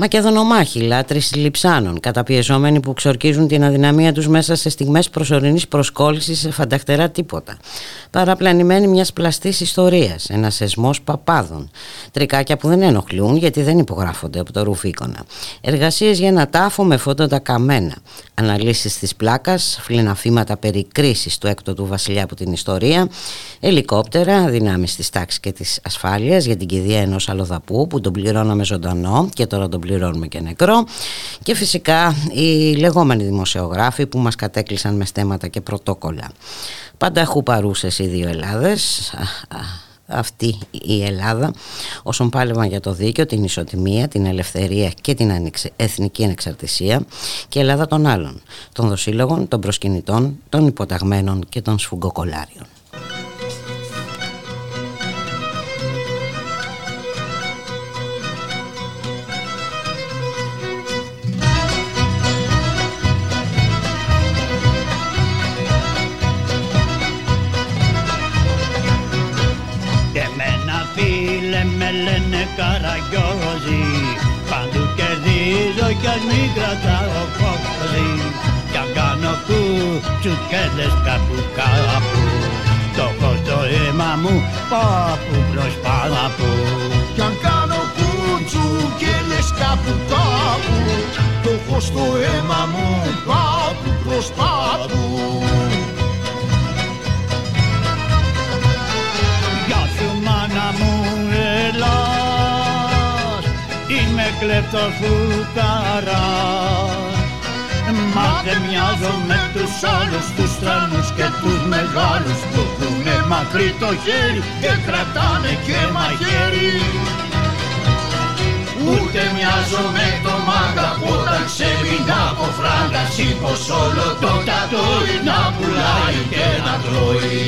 Μακεδονομάχοι, λάτρε λιψάνων, καταπιεζόμενοι που ξορκίζουν την αδυναμία τους μέσα σε στιγμές προσωρινής προσκόλλησης σε φανταχτερά τίποτα. Παραπλανημένοι μιας πλαστής ιστορίας, ένας σεσμό παπάδων. Τρικάκια που δεν ενοχλούν γιατί δεν υπογράφονται από το ρουφίκονα. Εργασίες για ένα τάφο με φώτοντα καμένα. Αναλύσεις της πλάκας, φλιναφήματα περί κρίσης του έκτοτου βασιλιά από την ιστορία. Ελικόπτερα, δυνάμεις της τάξης και της ασφάλειας για την κηδεία ενός αλλοδαπού που τον πληρώναμε ζωντανό και τώρα τον πληρώνουμε και νεκρό και φυσικά οι λεγόμενοι δημοσιογράφοι που μας κατέκλυσαν με στέματα και πρωτόκολλα. Πάντα έχουν παρούσες οι δύο Ελλάδες, αυτή η Ελλάδα όσων πάλευαν για το δίκαιο, την ισοτιμία, την ελευθερία και την εθνική ανεξαρτησία και η Ελλάδα των άλλων, των δοσύλλογων, των προσκυνητών, των υποταγμένων και των σφουγγοκολάριων. που κάπου το έχω στο αίμα μου κάπου προς Γεια σου μάνα μου ελάς είμαι κλεπτός φουκαρά Μα δεν μοιάζω με τους άλλους τους τράνους και τους μεγάλους που έχουνε μακρύ το χέρι και κρατάνε και μαχαίρι. Ούτε μοιάζω με το μάγκα που όταν ξέρει να από φράγκα. Σήκως όλο το κατόι να πουλάει και να τρώει.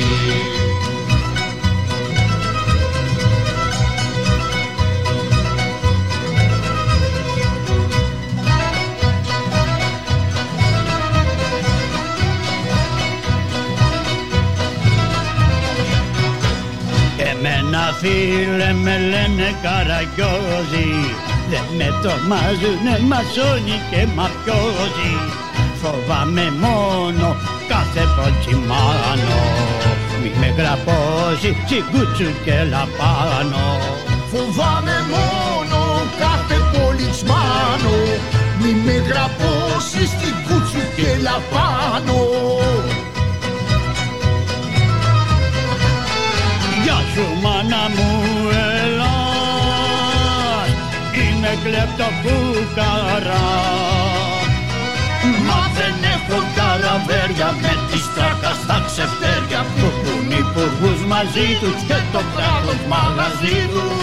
Φίλε με λένε καραγκιόζι Δεν με τρομάζουνε μασόνι και μαφιόζι Φοβάμαι μόνο κάθε ποτσιμάνο Μη με γραπώσει τσιγκούτσου και λαπάνο Φοβάμαι μόνο κάθε πολιτσμάνο Μη με γραπώσει στην κούτσου και λαπάνω. Σου μάνα μου Είμαι κλεπτοφούκαρα Μα δεν έχω καραβέρια με τη στράκα στα ξεφτέρια. Που έχουν υπουργούς μαζί τους και το κράτος μαγαζί τους.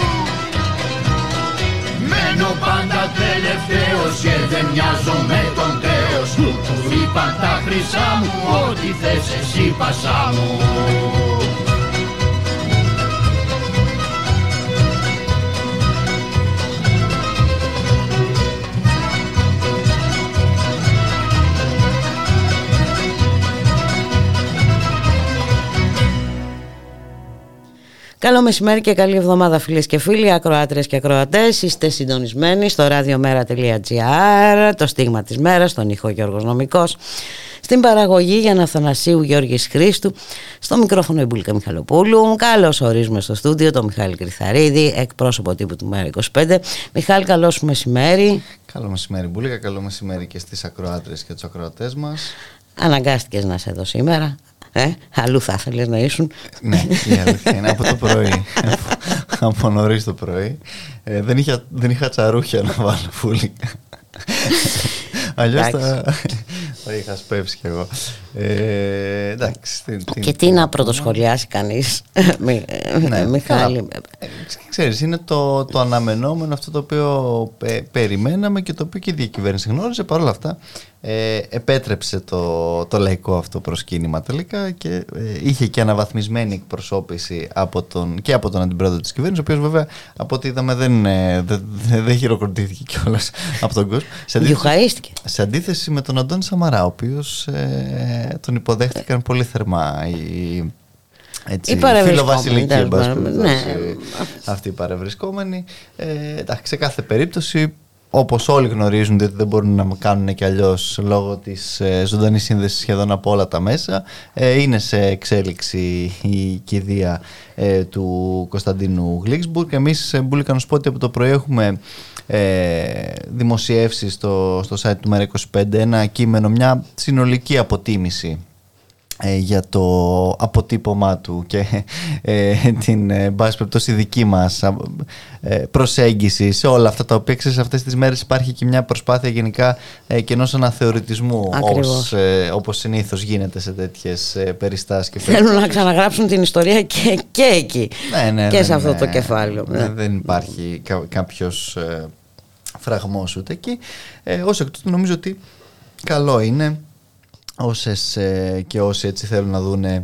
Μένω πάντα τελευταίος και δεν μοιάζω με τον τέος Του είπαν τα χρυσά μου, ό,τι θες εσύ πασά μου Καλό μεσημέρι και καλή εβδομάδα φίλες και φίλοι, ακροάτρες και ακροατές. Είστε συντονισμένοι στο radiomera.gr, το στίγμα της μέρας, τον ήχο Γιώργος Νομικός. Στην παραγωγή για Αθανασίου Γιώργης Χρήστου, στο μικρόφωνο Ιμπουλίκα Μιχαλοπούλου. Καλώς ορίζουμε στο στούντιο τον Μιχάλη Κρυθαρίδη, εκπρόσωπο τύπου του Μέρα 25. Μιχάλη, καλό σου μεσημέρι. Καλό μεσημέρι Μπουλίκα, καλό μεσημέρι και στις ακροάτρες και τους ακροατές μας. Αναγκάστηκες να είσαι εδώ σήμερα. Ε, αλλού θα ήθελες να ήσουν. ναι, η αλήθεια είναι από το πρωί. από νωρίς το πρωί. Ε, δεν, είχα, δεν είχα τσαρούχια να βάλω φούλη. Αλλιώς θα, θα είχα σπεύσει κι εγώ. Ε, εντάξει, και τι να πρωτοσχολιάσει κανείς, ναι, Μιχάλη. Ε, ξέρεις, είναι το, το αναμενόμενο αυτό το οποίο περιμέναμε και το οποίο και η διακυβέρνηση γνώριζε. Παρ' όλα αυτά, ε, επέτρεψε το, το λαϊκό αυτό προσκύνημα τελικά και ε, είχε και αναβαθμισμένη εκπροσώπηση από τον, και από τον αντιπρόεδρο της κυβέρνησης ο οποίος βέβαια από ό,τι είδαμε δεν, ε, δεν, δεν χειροκροτήθηκε κιόλας από τον κόσμο. Σε αντίθεση, σε αντίθεση με τον Αντώνη Σαμαρά ο οποίος ε, τον υποδέχτηκαν πολύ θερμά οι, έτσι, φιλοβασιλική ναι. αυτοί οι παρευρισκόμενοι. Ε, εντάξει, σε κάθε περίπτωση όπως όλοι γνωρίζουν ότι δεν μπορούν να κάνουν και αλλιώς λόγω της ε, ζωντανής σύνδεσης σχεδόν από όλα τα μέσα ε, είναι σε εξέλιξη η κηδεία ε, του Κωνσταντίνου Γλίξμπουργκ. Εμείς ε, Μπούλικα να σου πω ότι από το πρωί έχουμε ε, δημοσιεύσεις στο, στο site του ΜΕΡΑ25 ένα κείμενο, μια συνολική αποτίμηση ε, για το αποτύπωμά του και ε, την ε, περιπτώσει δική μας ε, προσέγγιση σε όλα αυτά τα οποία ξέρεις αυτές τις μέρες υπάρχει και μια προσπάθεια γενικά ε, και ενός αναθεωρητισμού όπως, ε, όπως συνήθως γίνεται σε τέτοιες ε, περιστάσεις και Θέλουν να ξαναγράψουν την ιστορία και, και εκεί. Ναι, ναι, και σε αυτό το κεφάλαιο. ναι. Δεν υπάρχει κα, κάποιος ε, φραγμός ούτε εκεί. Ε, ως εκ τούτου νομίζω ότι καλό είναι όσες ε, και όσοι έτσι θέλουν να δούνε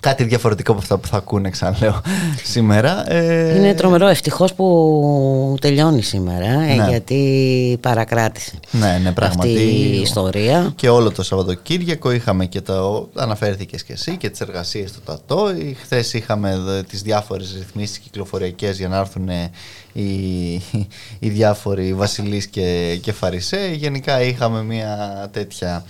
κάτι διαφορετικό από αυτά που θα ακούνε ξαναλέω σήμερα. Ε... Είναι τρομερό ευτυχώς που τελειώνει σήμερα ε, ναι. γιατί παρακράτησε ναι, ναι, πραγματι... αυτή η ιστορία. Και όλο το Σαββατοκύριακο είχαμε και το, αναφέρθηκες και εσύ και τις εργασίες του ΤΑΤΟ. Χθες είχαμε τις διάφορες ρυθμίσεις κυκλοφοριακές για να έρθουν οι, οι διάφοροι βασιλείς και, και φαρισαίοι. Γενικά είχαμε μια τέτοια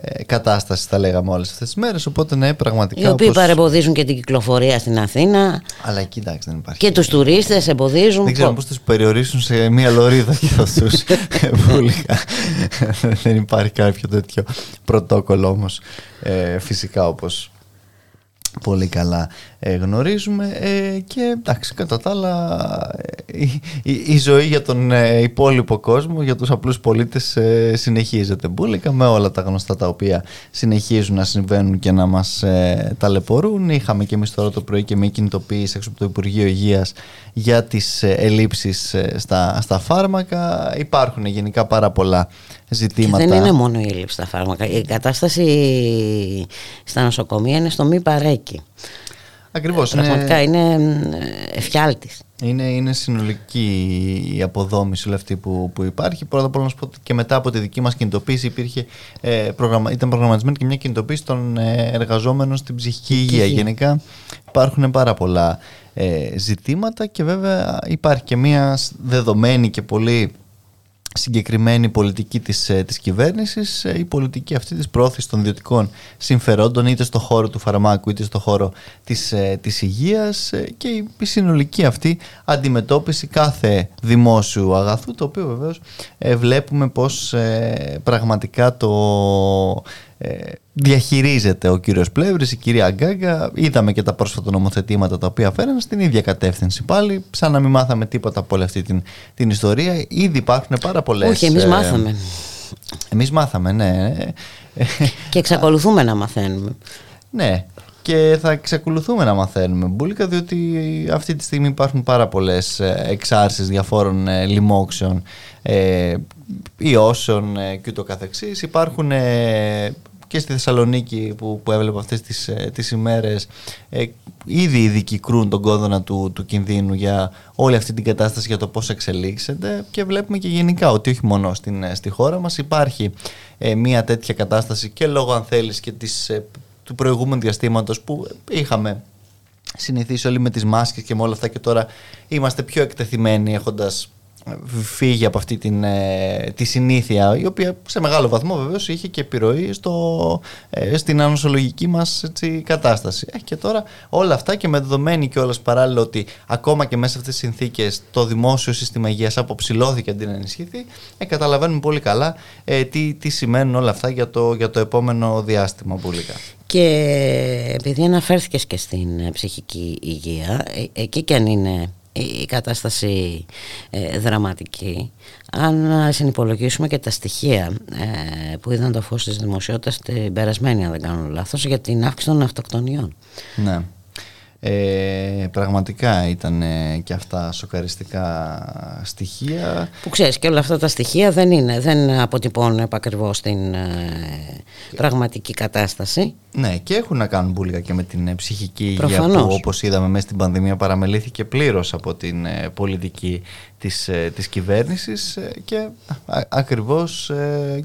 ε, κατάστασης, θα λέγαμε όλες αυτές τις μέρες. Οπότε, ναι, πραγματικά. Οι οποίοι όπως... παρεμποδίζουν και την κυκλοφορία στην Αθήνα. Αλλά εκεί εντάξει, δεν υπάρχει. Και τους τουρίστες εμποδίζουν. Δεν ξέρω πώς τους περιορίσουν σε μία λωρίδα και αυτούς. δεν υπάρχει κάποιο τέτοιο πρωτόκολλο όμως. Ε, φυσικά όπως πολύ καλά ε, γνωρίζουμε ε, και εντάξει κατά τα άλλα ε, η, η, ζωή για τον υπόλοιπο κόσμο για τους απλούς πολίτες συνεχίζεται μπουλικα με όλα τα γνωστά τα οποία συνεχίζουν να συμβαίνουν και να μας ταλαιπωρούν είχαμε και εμείς τώρα το πρωί και μια κινητοποίηση έξω από το Υπουργείο Υγείας για τις ελλείψεις στα, στα φάρμακα υπάρχουν γενικά πάρα πολλά ζητήματα. Και δεν είναι μόνο η έλλειψη στα φάρμακα. Η κατάσταση στα νοσοκομεία είναι στο μη παρέκει. Ακριβώς. Πραγματικά είναι, είναι εφιάλτης. Είναι, είναι συνολική η αποδόμηση όλη αυτή που, που υπάρχει. Πρώτα απ' όλα να σου πω ότι και μετά από τη δική μας κινητοποίηση υπήρχε, ε, προγραμμα, ήταν προγραμματισμένη και μια κινητοποίηση των ε, εργαζόμενων στην ψυχική υγεία. Γενικά υπάρχουν πάρα πολλά ε, ζητήματα και βέβαια υπάρχει και μια δεδομένη και πολύ συγκεκριμένη πολιτική της, ε, της κυβέρνησης ε, η πολιτική αυτή της πρόθεσης των ιδιωτικών συμφερόντων είτε στο χώρο του φαρμάκου είτε στο χώρο της, ε, της υγείας και η συνολική αυτή αντιμετώπιση κάθε δημόσιου αγαθού το οποίο βεβαίως βλέπουμε πως πραγματικά το ε, διαχειρίζεται ο κύριος Πλεύρης, η κυρία Γκάγκα. Είδαμε και τα πρόσφατα νομοθετήματα τα οποία φέραν στην ίδια κατεύθυνση πάλι, σαν να μην μάθαμε τίποτα από όλη αυτή την, την ιστορία. Ήδη υπάρχουν πάρα πολλές... Όχι, εμείς ε, μάθαμε. Εμείς μάθαμε, ναι. Και εξακολουθούμε να μαθαίνουμε. Ναι, και θα εξακολουθούμε να μαθαίνουμε μπουλικα διότι αυτή τη στιγμή υπάρχουν πάρα πολλές ε, εξάρσεις διαφόρων ε, λοιμόξεων ε, ιώσεων ε, και ούτω καθεξής υπάρχουν και στη Θεσσαλονίκη που, που έβλεπα αυτές τις, ε, τις ημέρες ε, ήδη ειδικοί κρούν τον κόδωνα του, του κινδύνου για όλη αυτή την κατάσταση για το πώς εξελίξεται και βλέπουμε και γενικά ότι όχι μόνο στην, ε, στη χώρα μας υπάρχει ε, μια τέτοια κατάσταση και λόγω αν θέλεις και της, ε, του προηγούμενου διαστήματος που είχαμε συνηθίσει όλοι με τις μάσκες και με όλα αυτά και τώρα είμαστε πιο εκτεθειμένοι έχοντας φύγει από αυτή την, ε, τη συνήθεια η οποία σε μεγάλο βαθμό βεβαίως είχε και επιρροή στο, ε, στην ανοσολογική μας έτσι, κατάσταση. Ε, και τώρα όλα αυτά και με δεδομένη και όλας παράλληλα ότι ακόμα και μέσα σε αυτές τις συνθήκες το δημόσιο σύστημα υγείας αποψηλώθηκε αντί να ενισχυθεί ε, καταλαβαίνουμε πολύ καλά ε, τι, τι σημαίνουν όλα αυτά για το, για το επόμενο διάστημα πουλικά. Και επειδή αναφέρθηκες και στην ψυχική υγεία, εκεί και αν είναι η κατάσταση ε, δραματική αν συνυπολογίσουμε και τα στοιχεία ε, που είδαν το φως της δημοσιότητας την περασμένη αν δεν κάνω λάθος για την αύξηση των αυτοκτονιών ναι. Ε, πραγματικά ήταν και αυτά σοκαριστικά στοιχεία. Που ξέρεις και όλα αυτά τα στοιχεία δεν είναι, δεν αποτυπώνουν επακριβώς την ε, πραγματική κατάσταση. Ναι και έχουν να κάνουν μπουλικά και με την ε, ψυχική υγεία που όπως είδαμε μέσα στην πανδημία παραμελήθηκε πλήρως από την ε, πολιτική της, της κυβέρνησης και ακριβώς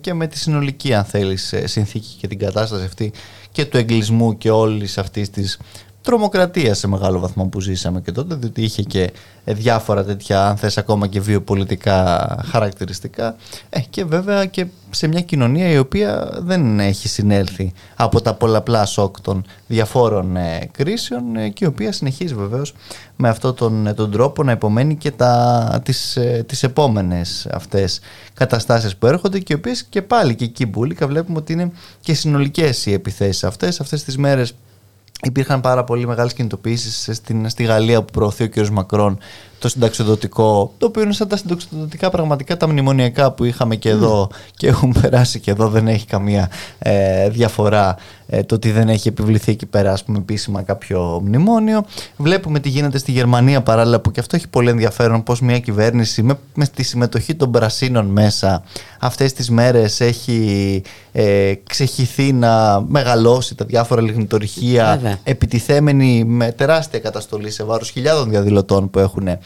και με τη συνολική αν θέλεις συνθήκη και την κατάσταση αυτή και του εγκλισμού και όλης αυτής της τρομοκρατία σε μεγάλο βαθμό που ζήσαμε και τότε, διότι είχε και διάφορα τέτοια, αν θες, ακόμα και βιοπολιτικά χαρακτηριστικά. Ε, και βέβαια και σε μια κοινωνία η οποία δεν έχει συνέλθει από τα πολλαπλά σοκ των διαφόρων ε, κρίσεων ε, και η οποία συνεχίζει βεβαίως με αυτόν τον, ε, τον τρόπο να υπομένει και τα, τις, τις επόμενες αυτές καταστάσεις που έρχονται και οι οποίες και πάλι και εκεί μπουλικα βλέπουμε ότι είναι και συνολικές οι επιθέσεις αυτές, αυτές τις μέρες Υπήρχαν πάρα πολύ μεγάλες κινητοποιήσεις στη Γαλλία που προωθεί ο κ. Μακρόν το συνταξιδοτικό, το οποίο είναι σαν τα συνταξιδοτικά πραγματικά τα μνημονιακά που είχαμε και εδώ και έχουν περάσει και εδώ δεν έχει καμία ε, διαφορά ε, το ότι δεν έχει επιβληθεί εκεί πέρα ας πούμε επίσημα κάποιο μνημόνιο. Βλέπουμε τι γίνεται στη Γερμανία παράλληλα που και αυτό έχει πολύ ενδιαφέρον πως μια κυβέρνηση με, με τη συμμετοχή των πρασίνων μέσα αυτές τις μέρες έχει ε, ξεχυθεί να μεγαλώσει τα διάφορα λιγνιτωρυχεία επιτιθέμενη με τεράστια καταστολή σε βάρος χιλιάδων διαδηλωτών που έχουν ε,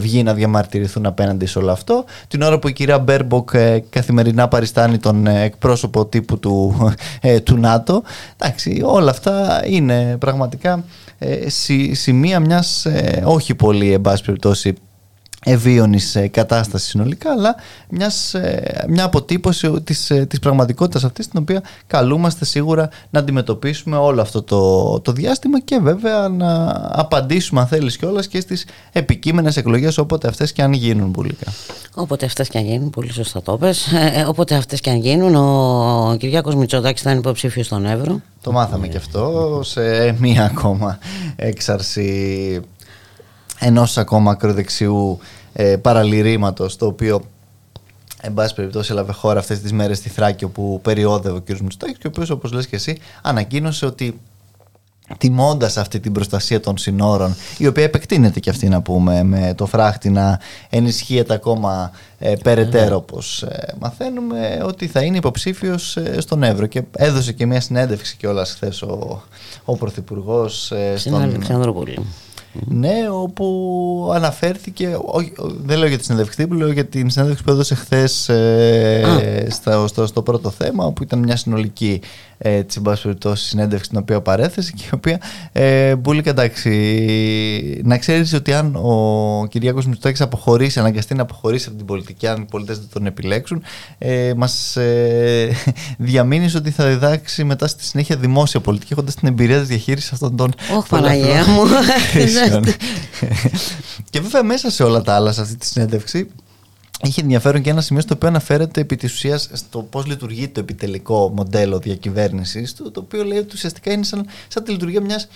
βγει να διαμαρτυρηθούν απέναντι σε όλο αυτό. Την ώρα που η κυρία Μπέρμποκ ε, καθημερινά παριστάνει τον ε, εκπρόσωπο τύπου του, του ΝΑΤΟ. Εντάξει, όλα αυτά είναι πραγματικά σημεία μιας όχι πολύ εν πάση περιπτώσει ευίωνης ε, κατάσταση συνολικά αλλά μιας, ε, μια αποτύπωση της, ε, της πραγματικότητας αυτής την οποία καλούμαστε σίγουρα να αντιμετωπίσουμε όλο αυτό το, το διάστημα και βέβαια να απαντήσουμε αν θέλεις κιόλας και στις επικείμενες εκλογές όποτε αυτές και αν γίνουν πουλικά. Όποτε αυτές και αν γίνουν, πολύ σωστά το πες, όποτε αυτές και αν γίνουν ο Κυριάκος Μητσοτάκης θα είναι υποψήφιος στον Εύρο. Το μάθαμε και αυτό σε μία ακόμα έξαρση ενός ακόμα ακροδεξιού ε, παραλυρήματος το οποίο εν πάση περιπτώσει έλαβε χώρα αυτές τις μέρες στη Θράκη όπου περιόδευε ο κ. Μητσοτάκης και ο οποίος όπως λες και εσύ ανακοίνωσε ότι τιμώντας αυτή την προστασία των συνόρων, η οποία επεκτείνεται και αυτή να πούμε με το φράχτη να ενισχύεται ακόμα ε, περαιτέρω όπως ε, μαθαίνουμε, ότι θα είναι υποψήφιος ε, στον Εύρο. Και έδωσε και μια συνέντευξη κιόλας χθες ο, ο Πρωθυπουργός. Ε, στον... Ναι, όπου αναφέρθηκε. Όχι, δεν λέω για τη συνέντευξη λέω για την συνέντευξη που έδωσε χθες ε, στο, στο, πρώτο θέμα, όπου ήταν μια συνολική ε, τη συνέντευξη την οποία παρέθεσε και η οποία ε, μπουλίκα εντάξει. Να ξέρεις ότι αν ο Κυριάκος Μητσοτάκης αποχωρήσει, αναγκαστεί να αποχωρήσει από την πολιτική, αν οι πολίτες δεν τον επιλέξουν, ε, μας ε, διαμήνεις ότι θα διδάξει μετά στη συνέχεια δημόσια πολιτική, έχοντας την εμπειρία της διαχείρισης αυτών των. Όχι, Παναγία μου. και βέβαια μέσα σε όλα τα άλλα, σε αυτή τη συνέντευξη, Είχε ενδιαφέρον και ένα σημείο στο οποίο αναφέρεται επί της ουσίας στο πώς λειτουργεί το επιτελικό μοντέλο διακυβέρνησης του, το οποίο λέει ότι ουσιαστικά είναι σαν, σαν τη λειτουργία μιας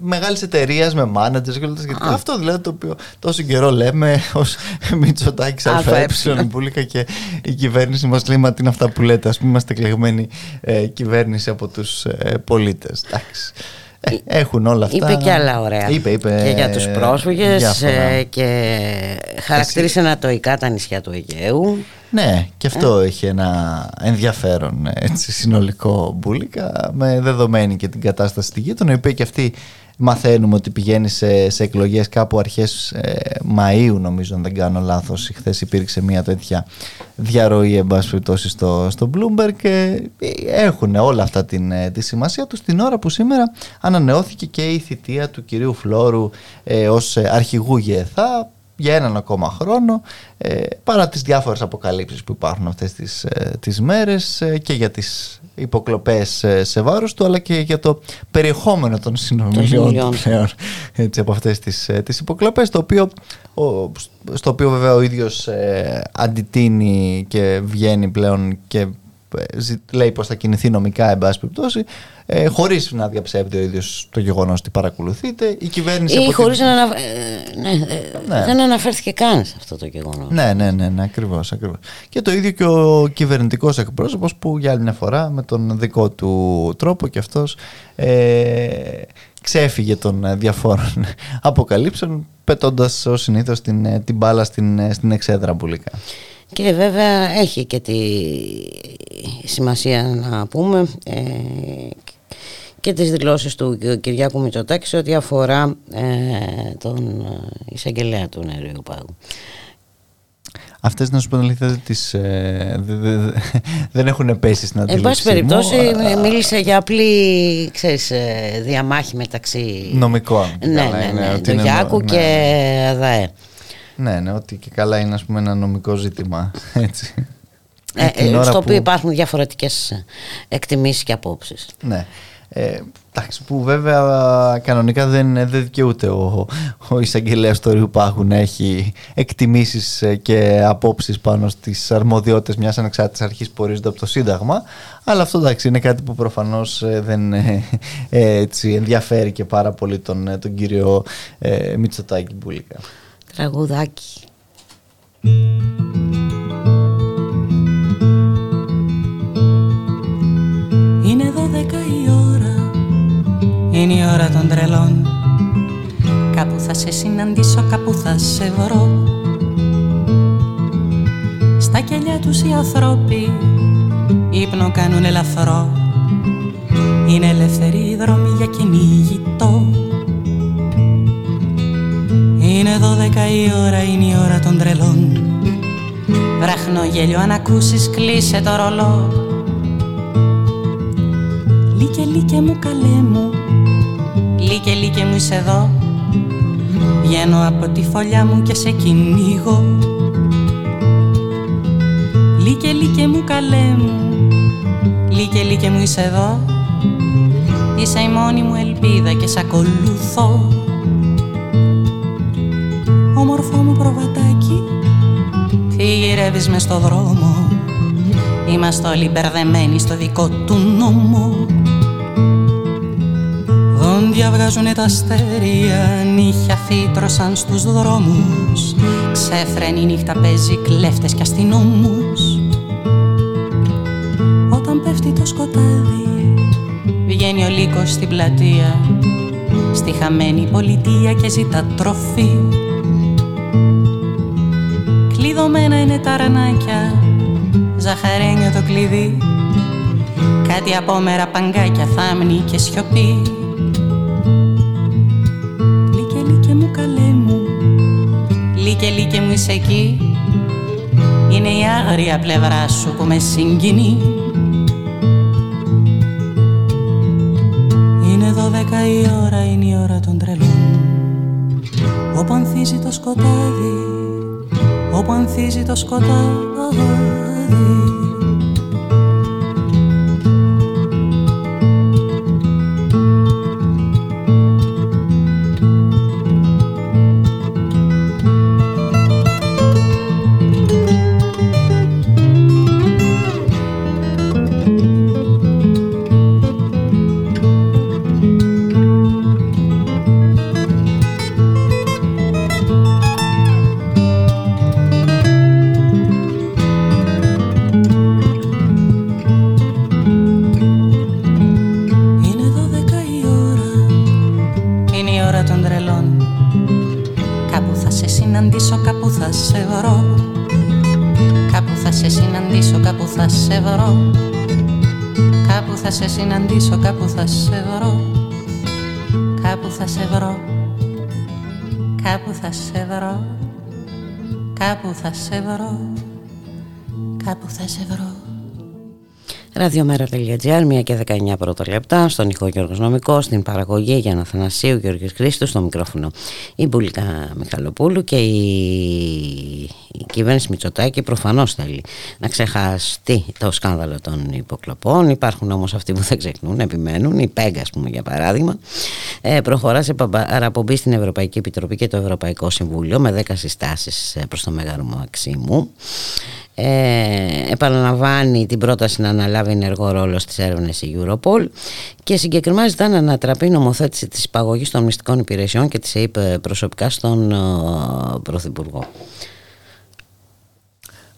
μεγάλης εταιρείας με managers και όλα τα σχετικά. Αυτό δηλαδή το οποίο τόσο καιρό λέμε ως Μητσοτάκης ΑΕ, Μπούλικα και η κυβέρνηση μας λέει Μα τι είναι αυτά που λέτε. Α πούμε, είμαστε εκλεγμένοι ε, κυβέρνηση από τους ε, πολίτες. Εντάξει. Ε, έχουν όλα αυτά. Είπε και άλλα ωραία. Είπε, είπε, και για τους πρόσφυγες ε, και χαρακτήρισε ανατοϊκά τα νησιά του Αιγαίου. Ναι, και αυτό ε. έχει ένα ενδιαφέρον έτσι, συνολικό μπουλικα με δεδομένη και την κατάσταση στη γη. Τον είπε και αυτή Μαθαίνουμε ότι πηγαίνει σε, σε εκλογές κάπου αρχές ε, Μαΐου νομίζω αν δεν κάνω λάθος. Χθε υπήρξε μια τέτοια διαρροή εν στο, στο Bloomberg και έχουν όλα αυτά την, ε, τη σημασία τους την ώρα που σήμερα ανανεώθηκε και η θητεία του κυρίου Φλόρου ε, ως αρχηγού ΓΕΘΑ για έναν ακόμα χρόνο ε, παρά τις διάφορες αποκαλύψεις που υπάρχουν αυτές τις, ε, τις μέρες ε, και για τις υποκλοπές σε βάρος του αλλά και για το περιεχόμενο των συνομιλιών του πλέον έτσι, από αυτές τις, τις υποκλοπές το οποίο, στο οποίο βέβαια ο ίδιος αντιτείνει και βγαίνει πλέον και λέει πως θα κινηθεί νομικά εν πάση περιπτώσει ε, χωρίς να διαψεύδει ο ίδιος το γεγονός ότι παρακολουθείτε. Η κυβέρνηση. Ή χωρίς να. ανα... Ε, ναι, ε, ναι. Δεν αναφέρθηκε καν σε αυτό το γεγονός. Ναι, ναι, ναι, ναι ακριβώς. Ακριβώς. Και το ίδιο και ο κυβερνητικός εκπρόσωπος που για άλλη μια φορά με τον δικό του τρόπο και αυτός ε, ξέφυγε των διαφόρων αποκαλύψεων πετώντας ως συνήθως την, την μπάλα στην, στην εξέδρα μπουλικά. Και βέβαια έχει και τη σημασία να πούμε ε, και τις δηλώσεις του Κυριάκου Μητσοτάκη σε ό,τι αφορά ε, τον εισαγγελέα του Νερίου Πάγου. Αυτές να σου πω την αλήθεια τις, ε, δεν έχουν πέσει στην αντίληψη Εν πάση περιπτώσει μίλησε για απλή ξέρεις, διαμάχη μεταξύ νομικών. Ναι, ναι, ναι, ναι, του Γιάκου ναι. και ΑΔΑΕ. Ναι, ναι, ότι και καλά είναι ας πούμε ένα νομικό ζήτημα. Έτσι. Ε, ε, στο οποίο υπάρχουν διαφορετικές εκτιμήσεις και απόψεις. Ναι. Ε, εντάξει, που βέβαια κανονικά δεν, δεν δικαιούται ο, ο εισαγγελέας του Ριουπάχου να έχει εκτιμήσεις ε, και απόψεις πάνω στις αρμοδιότητες μιας ανεξάρτητης αρχής που ορίζονται από το Σύνταγμα αλλά αυτό εντάξει είναι κάτι που προφανώς δεν έτσι, ενδιαφέρει και πάρα πολύ τον, τον κύριο ε, Μητσοτάκη Μπούλικα τραγουδάκι. Είναι η ώρα των τρελών. Κάπου θα σε συναντήσω, κάπου θα σε βρω. Στα κελιά τους οι ανθρώποι ύπνο κάνουν ελαφρό Είναι ελεύθερη η δρόμη για κυνηγητό. Είναι δώδεκα η ώρα, είναι η ώρα των τρελών. Βραχνό γέλιο αν ακούσεις κλείσε το ρολό. Λίκε λίκε μου καλέ μου Λίκε λίκε μου είσαι εδώ. Βγαίνω από τη φωλιά μου και σε κυνηγώ. Λίκε λίκε μου καλέ μου. Λίκε λίκε μου είσαι εδώ. Είσαι η μόνη μου ελπίδα και σ' ακολουθώ. Όμορφο μου προβατάκι Τι γυρεύεις μες στο δρόμο. Είμαστε όλοι μπερδεμένοι στο δικό του νόμο Δόντια βγάζουνε τα αστέρια Νύχια φύτρωσαν στους δρόμους. Ξέφρενη νύχτα παίζει κλέφτες και αστυνόμους. Όταν πέφτει το σκοτάδι Βγαίνει ο λύκος στην πλατεία. Στη χαμένη πολιτεία και ζητά τροφή. Κλειδωμένα είναι τα ρανάκια Ζαχαρένιο το κλειδί. Κάτι απόμερα παγκάκια θάμνη και σιωπή Λίκε λίκε μου είσαι εκεί. Είναι η άγρια πλευρά σου που με συγκινεί. Είναι δώδεκα η ώρα, είναι η ώρα των τρελών. Όπου ανθίζει το σκοτάδι όπου ανθίζει το σκοτάδι βρω Κάπου θα σε συναντήσω, κάπου θα σε βρω. Κάπου θα σε συναντήσω, κάπου θα σε βρω. Κάπου θα σε βρω. Κάπου θα σε βρω. Κάπου θα σε βρω. Κάπου θα σε βρω. Ραδιομέρα.gr, 1 και 19 πρώτα λεπτά, στον ηχό Γιώργος Νομικό, στην παραγωγή για να Θανασίου Γιώργος Χρήστος, στο μικρόφωνο η Μπουλίκα Μιχαλοπούλου και η, η κυβέρνηση Μητσοτάκη προφανώς θέλει να ξεχαστεί το σκάνδαλο των υποκλοπών. Υπάρχουν όμως αυτοί που δεν ξεχνούν, επιμένουν, η Πέγκα πούμε για παράδειγμα, ε, προχωρά σε παραπομπή στην Ευρωπαϊκή Επιτροπή και το Ευρωπαϊκό Συμβούλιο με 10 συστάσεις ε, προς το Μέγαρο Μαξίμου. Ε, επαναλαμβάνει την πρόταση να αναλάβει ενεργό ρόλο στις έρευνες η Europol και συγκεκριμένα ζητά να ανατραπεί η νομοθέτηση της υπαγωγής των μυστικών υπηρεσιών και της ΕΕΠ προσωπικά στον ε, Πρωθυπουργό.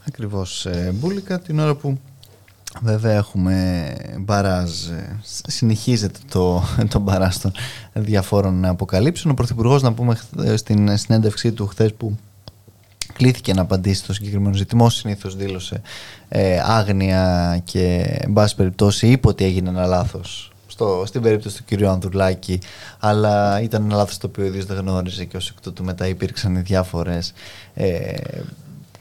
Ακριβώς ε, Μπούλικα την ώρα που Βέβαια έχουμε μπαράζ, συνεχίζεται το, το μπαράζ των διαφόρων αποκαλύψεων. Ο Πρωθυπουργός να πούμε στην συνέντευξή του χθες που κλήθηκε να απαντήσει στο συγκεκριμένο ζήτημα, συνήθως δήλωσε ε, άγνοια και εν πάση περιπτώσει είπε ότι έγινε ένα λάθος στην περίπτωση του κυρίου Ανδρουλάκη αλλά ήταν ένα λάθος το οποίο ο ίδιος δεν γνώριζε και ως εκ τούτου μετά υπήρξαν διάφορες ε,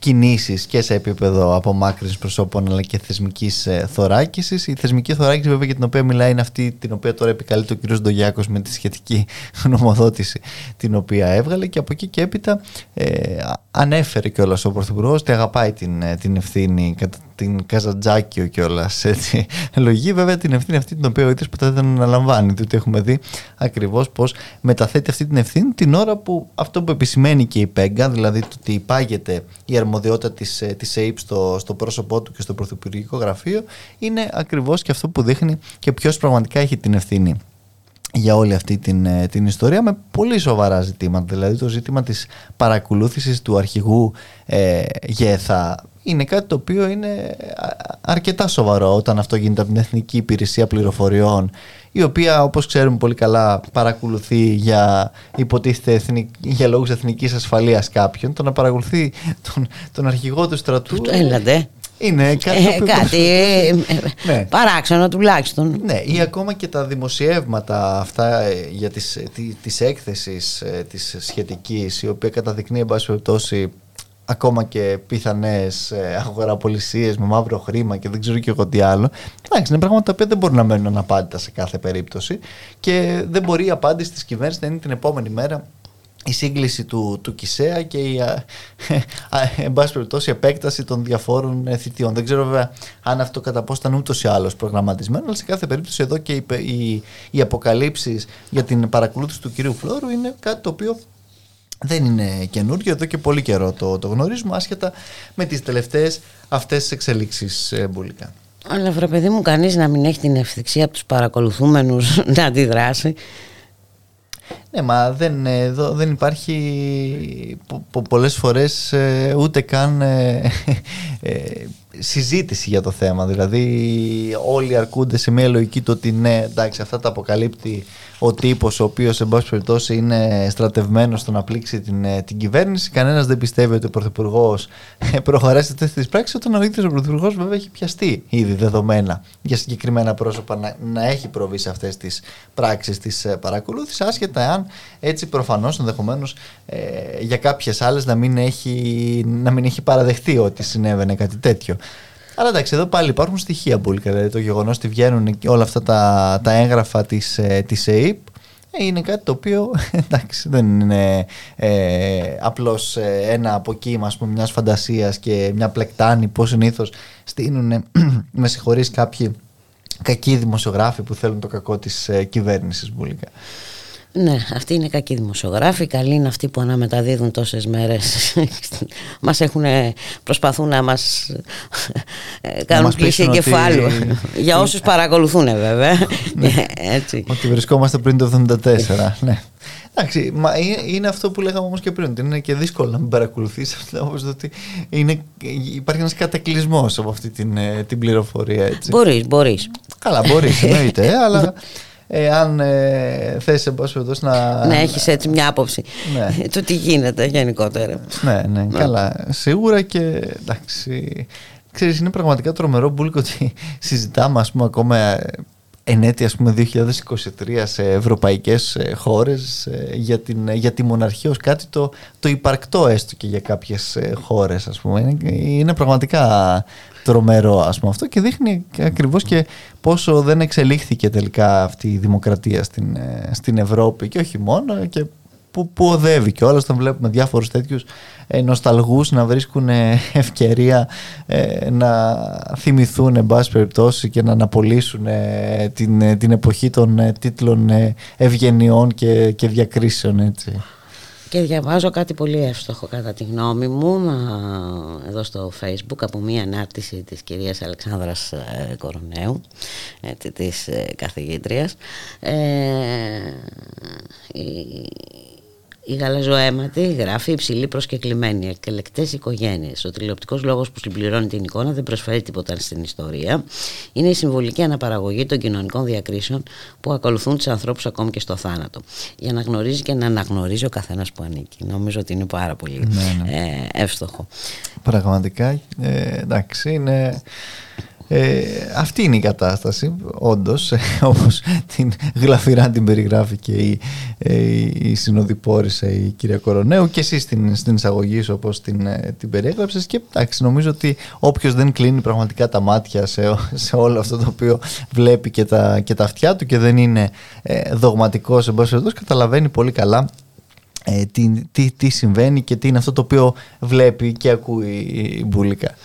κινήσεις και σε επίπεδο απομάκρυνσης προσώπων αλλά και θεσμικής ε, θωράκισης. Η θεσμική θωράκιση βέβαια για την οποία μιλάει είναι αυτή την οποία τώρα επικαλείται ο κ. Ντογιάκος με τη σχετική γνωμοδότηση την οποία έβγαλε και από εκεί και έπειτα ε, ανέφερε κιόλας ο Πρωθυπουργός ότι αγαπάει την, ε, την ευθύνη κατά την Καζαντζάκιο κιόλας. Λογική βέβαια την ευθύνη αυτή την οποία ο ίδιος ποτέ δεν αναλαμβάνει. Διότι έχουμε δει ακριβώς πώ μεταθέτει αυτή την ευθύνη την ώρα που αυτό που επισημαίνει και η ΠΕΓΚΑ, δηλαδή το ότι υπάγεται η αρμοδιότητα της της ΕΕΠ στο, στο πρόσωπό του και στο Πρωθυπουργικό Γραφείο, είναι ακριβώς και αυτό που δείχνει και ποιος πραγματικά έχει την ευθύνη για όλη αυτή την, ε, την ιστορία με πολύ σοβαρά ζητήματα. Δηλαδή το ζήτημα της παρακολούθησης του αρχηγού ε, Γέθα είναι κάτι το οποίο είναι αρκετά σοβαρό όταν αυτό γίνεται από την Εθνική Υπηρεσία Πληροφοριών η οποία όπως ξέρουμε πολύ καλά παρακολουθεί για υποτίθεται εθνικ, για λόγους εθνικής ασφαλείας κάποιον το να παρακολουθεί τον, τον αρχηγό του στρατού Έλατε. Είναι κάτι, ε, κάτι ε, ναι. παράξενο τουλάχιστον. Ναι, ή ακόμα και τα δημοσιεύματα αυτά ε, για τις, ε, τη, της έκθεσης της σχετικής η οποία καταδεικνύει εν πάση περιπτώσει ακόμα και πιθανές αγοραπολισίες με μαύρο χρήμα και δεν ξέρω και εγώ τι άλλο. Εντάξει, είναι πράγματα τα οποία δεν μπορούν να μένουν αναπάντητα σε κάθε περίπτωση και δεν μπορεί η απάντηση της κυβέρνησης να είναι την επόμενη μέρα η σύγκληση του, του Κισέα και η εν πάση περιπτώσει επέκταση των διαφόρων θητιών. Δεν ξέρω βέβαια αν αυτό κατά πώ ήταν ούτως ή άλλως προγραμματισμένο, αλλά σε κάθε περίπτωση εδώ και οι, οι, οι αποκαλύψεις για την παρακολούθηση του κυρίου Φλόρου είναι κάτι το οποίο δεν είναι καινούργιο, εδώ και πολύ καιρό το, το γνωρίζουμε, άσχετα με τις τελευταίες αυτές τις εξελίξεις ε, μπουλικά. Αλλά βρε παιδί μου, κανείς να μην έχει την ευθυξία από τους παρακολουθούμενους να αντιδράσει ναι, μα δεν, εδώ δεν υπάρχει πο, πολλές φορές ε, ούτε καν ε, ε, συζήτηση για το θέμα. Δηλαδή όλοι αρκούνται σε μια λογική το ότι ναι, εντάξει, αυτά τα αποκαλύπτει ο τύπος ο οποίος, εν πάση περιπτώσει, είναι στρατευμένος στο να πλήξει την, ε, την κυβέρνηση. Κανένας δεν πιστεύει ότι ο Πρωθυπουργός ε, προχωράει σε τέτοιες πράξεις, όταν ο ίδιο ο Πρωθυπουργός βέβαια έχει πιαστεί ήδη δεδομένα για συγκεκριμένα πρόσωπα να, να έχει προβεί σε αυτές τις πράξεις της ε, παρακολούθησης, άσχετα εάν έτσι προφανώς ενδεχομένως ε, για κάποιες άλλες να, μην έχει, να μην έχει παραδεχτεί ότι συνέβαινε κάτι τέτοιο. Αλλά εντάξει, εδώ πάλι υπάρχουν στοιχεία μπουλικά. Δηλαδή το γεγονός ότι βγαίνουν όλα αυτά τα, τα έγγραφα της της ΕΕΠ ε, είναι κάτι το οποίο εντάξει, δεν είναι ε, απλώς ε, ένα αποκύμα ας πούμε, μιας φαντασίας και μια πλεκτάνη που συνήθως στείλουν με συγχωρείς κάποιοι κακοί δημοσιογράφοι που θέλουν το κακό της ε, κυβέρνησης μπουλικά. Ναι, αυτοί είναι κακοί δημοσιογράφοι. Καλοί είναι αυτοί που αναμεταδίδουν τόσες μέρες. μας έχουν, προσπαθούν να μας ε, κάνουν πλήση εγκεφάλου. Για όσους παρακολουθούν, βέβαια. Ναι. Έτσι. Ότι βρισκόμαστε πριν το 1974. ναι. Εντάξει, μα είναι αυτό που λέγαμε όμως και πριν. Ότι είναι και δύσκολο να μην παρακολουθήσει. ότι είναι, υπάρχει ένας κατακλυσμός από αυτή την, ε, την πληροφορία. Μπορείς, μπορείς. Καλά, μπορείς, εννοείται, αλλά αν ε, θες εν πάση να... Να έχεις έτσι μια άποψη ναι. του τι γίνεται γενικότερα. Ναι, ναι, ναι, καλά. Σίγουρα και εντάξει... Ξέρεις, είναι πραγματικά τρομερό μπουλκο ότι συζητάμε ας πούμε ακόμα εν έτη ας πούμε 2023 σε ευρωπαϊκές ε, χώρες ε, για, την, για τη μοναρχία ως κάτι το, το υπαρκτό έστω και για κάποιες ε, χώρες ας πούμε. Είναι, είναι πραγματικά τρομερό ας πούμε αυτό και δείχνει ακριβώς και πόσο δεν εξελίχθηκε τελικά αυτή η δημοκρατία στην, ε, στην Ευρώπη και όχι μόνο και που, που οδεύει και όλα όταν βλέπουμε διάφορους τέτοιους ε, νοσταλγούς να βρίσκουν ε, ευκαιρία ε, να θυμηθούν εν πάση περιπτώσει και να αναπολύσουν ε, την, την εποχή των τίτλων ευγενιών και, και διακρίσεων έτσι. Και διαβάζω κάτι πολύ εύστοχο κατά τη γνώμη μου εδώ στο facebook από μία ανάρτηση της κυρίας Αλεξάνδρας ε, Κορονέου της ε, καθηγήτριας η γαλαζοαίματη γράφει υψηλή προσκεκλημένη, εκλεκτές οικογένειες. Ο τηλεοπτικός λόγος που συμπληρώνει την εικόνα δεν προσφέρει τίποτα στην ιστορία. Είναι η συμβολική αναπαραγωγή των κοινωνικών διακρίσεων που ακολουθούν τους ανθρώπους ακόμη και στο θάνατο. Για να γνωρίζει και να αναγνωρίζει ο καθένας που ανήκει. Νομίζω ότι είναι πάρα πολύ ναι, ναι. Ε, εύστοχο. Πραγματικά, ε, εντάξει, είναι ε, αυτή είναι η κατάσταση, όντως, όπως την γλαφυρά την περιγράφει και η, ε, η συνοδοιπόρησα η κυρία Κορονέου και εσύ στην, στην εισαγωγή σου όπως την, ε, την περιέγραψες και εντάξει, νομίζω ότι όποιος δεν κλείνει πραγματικά τα μάτια σε, σε όλο αυτό το οποίο βλέπει και τα, και τα αυτιά του και δεν είναι ε, δογματικός εν καταλαβαίνει πολύ καλά ε, τι, τι, τι συμβαίνει και τι είναι αυτό το οποίο βλέπει και ακούει η Μπουλίκα.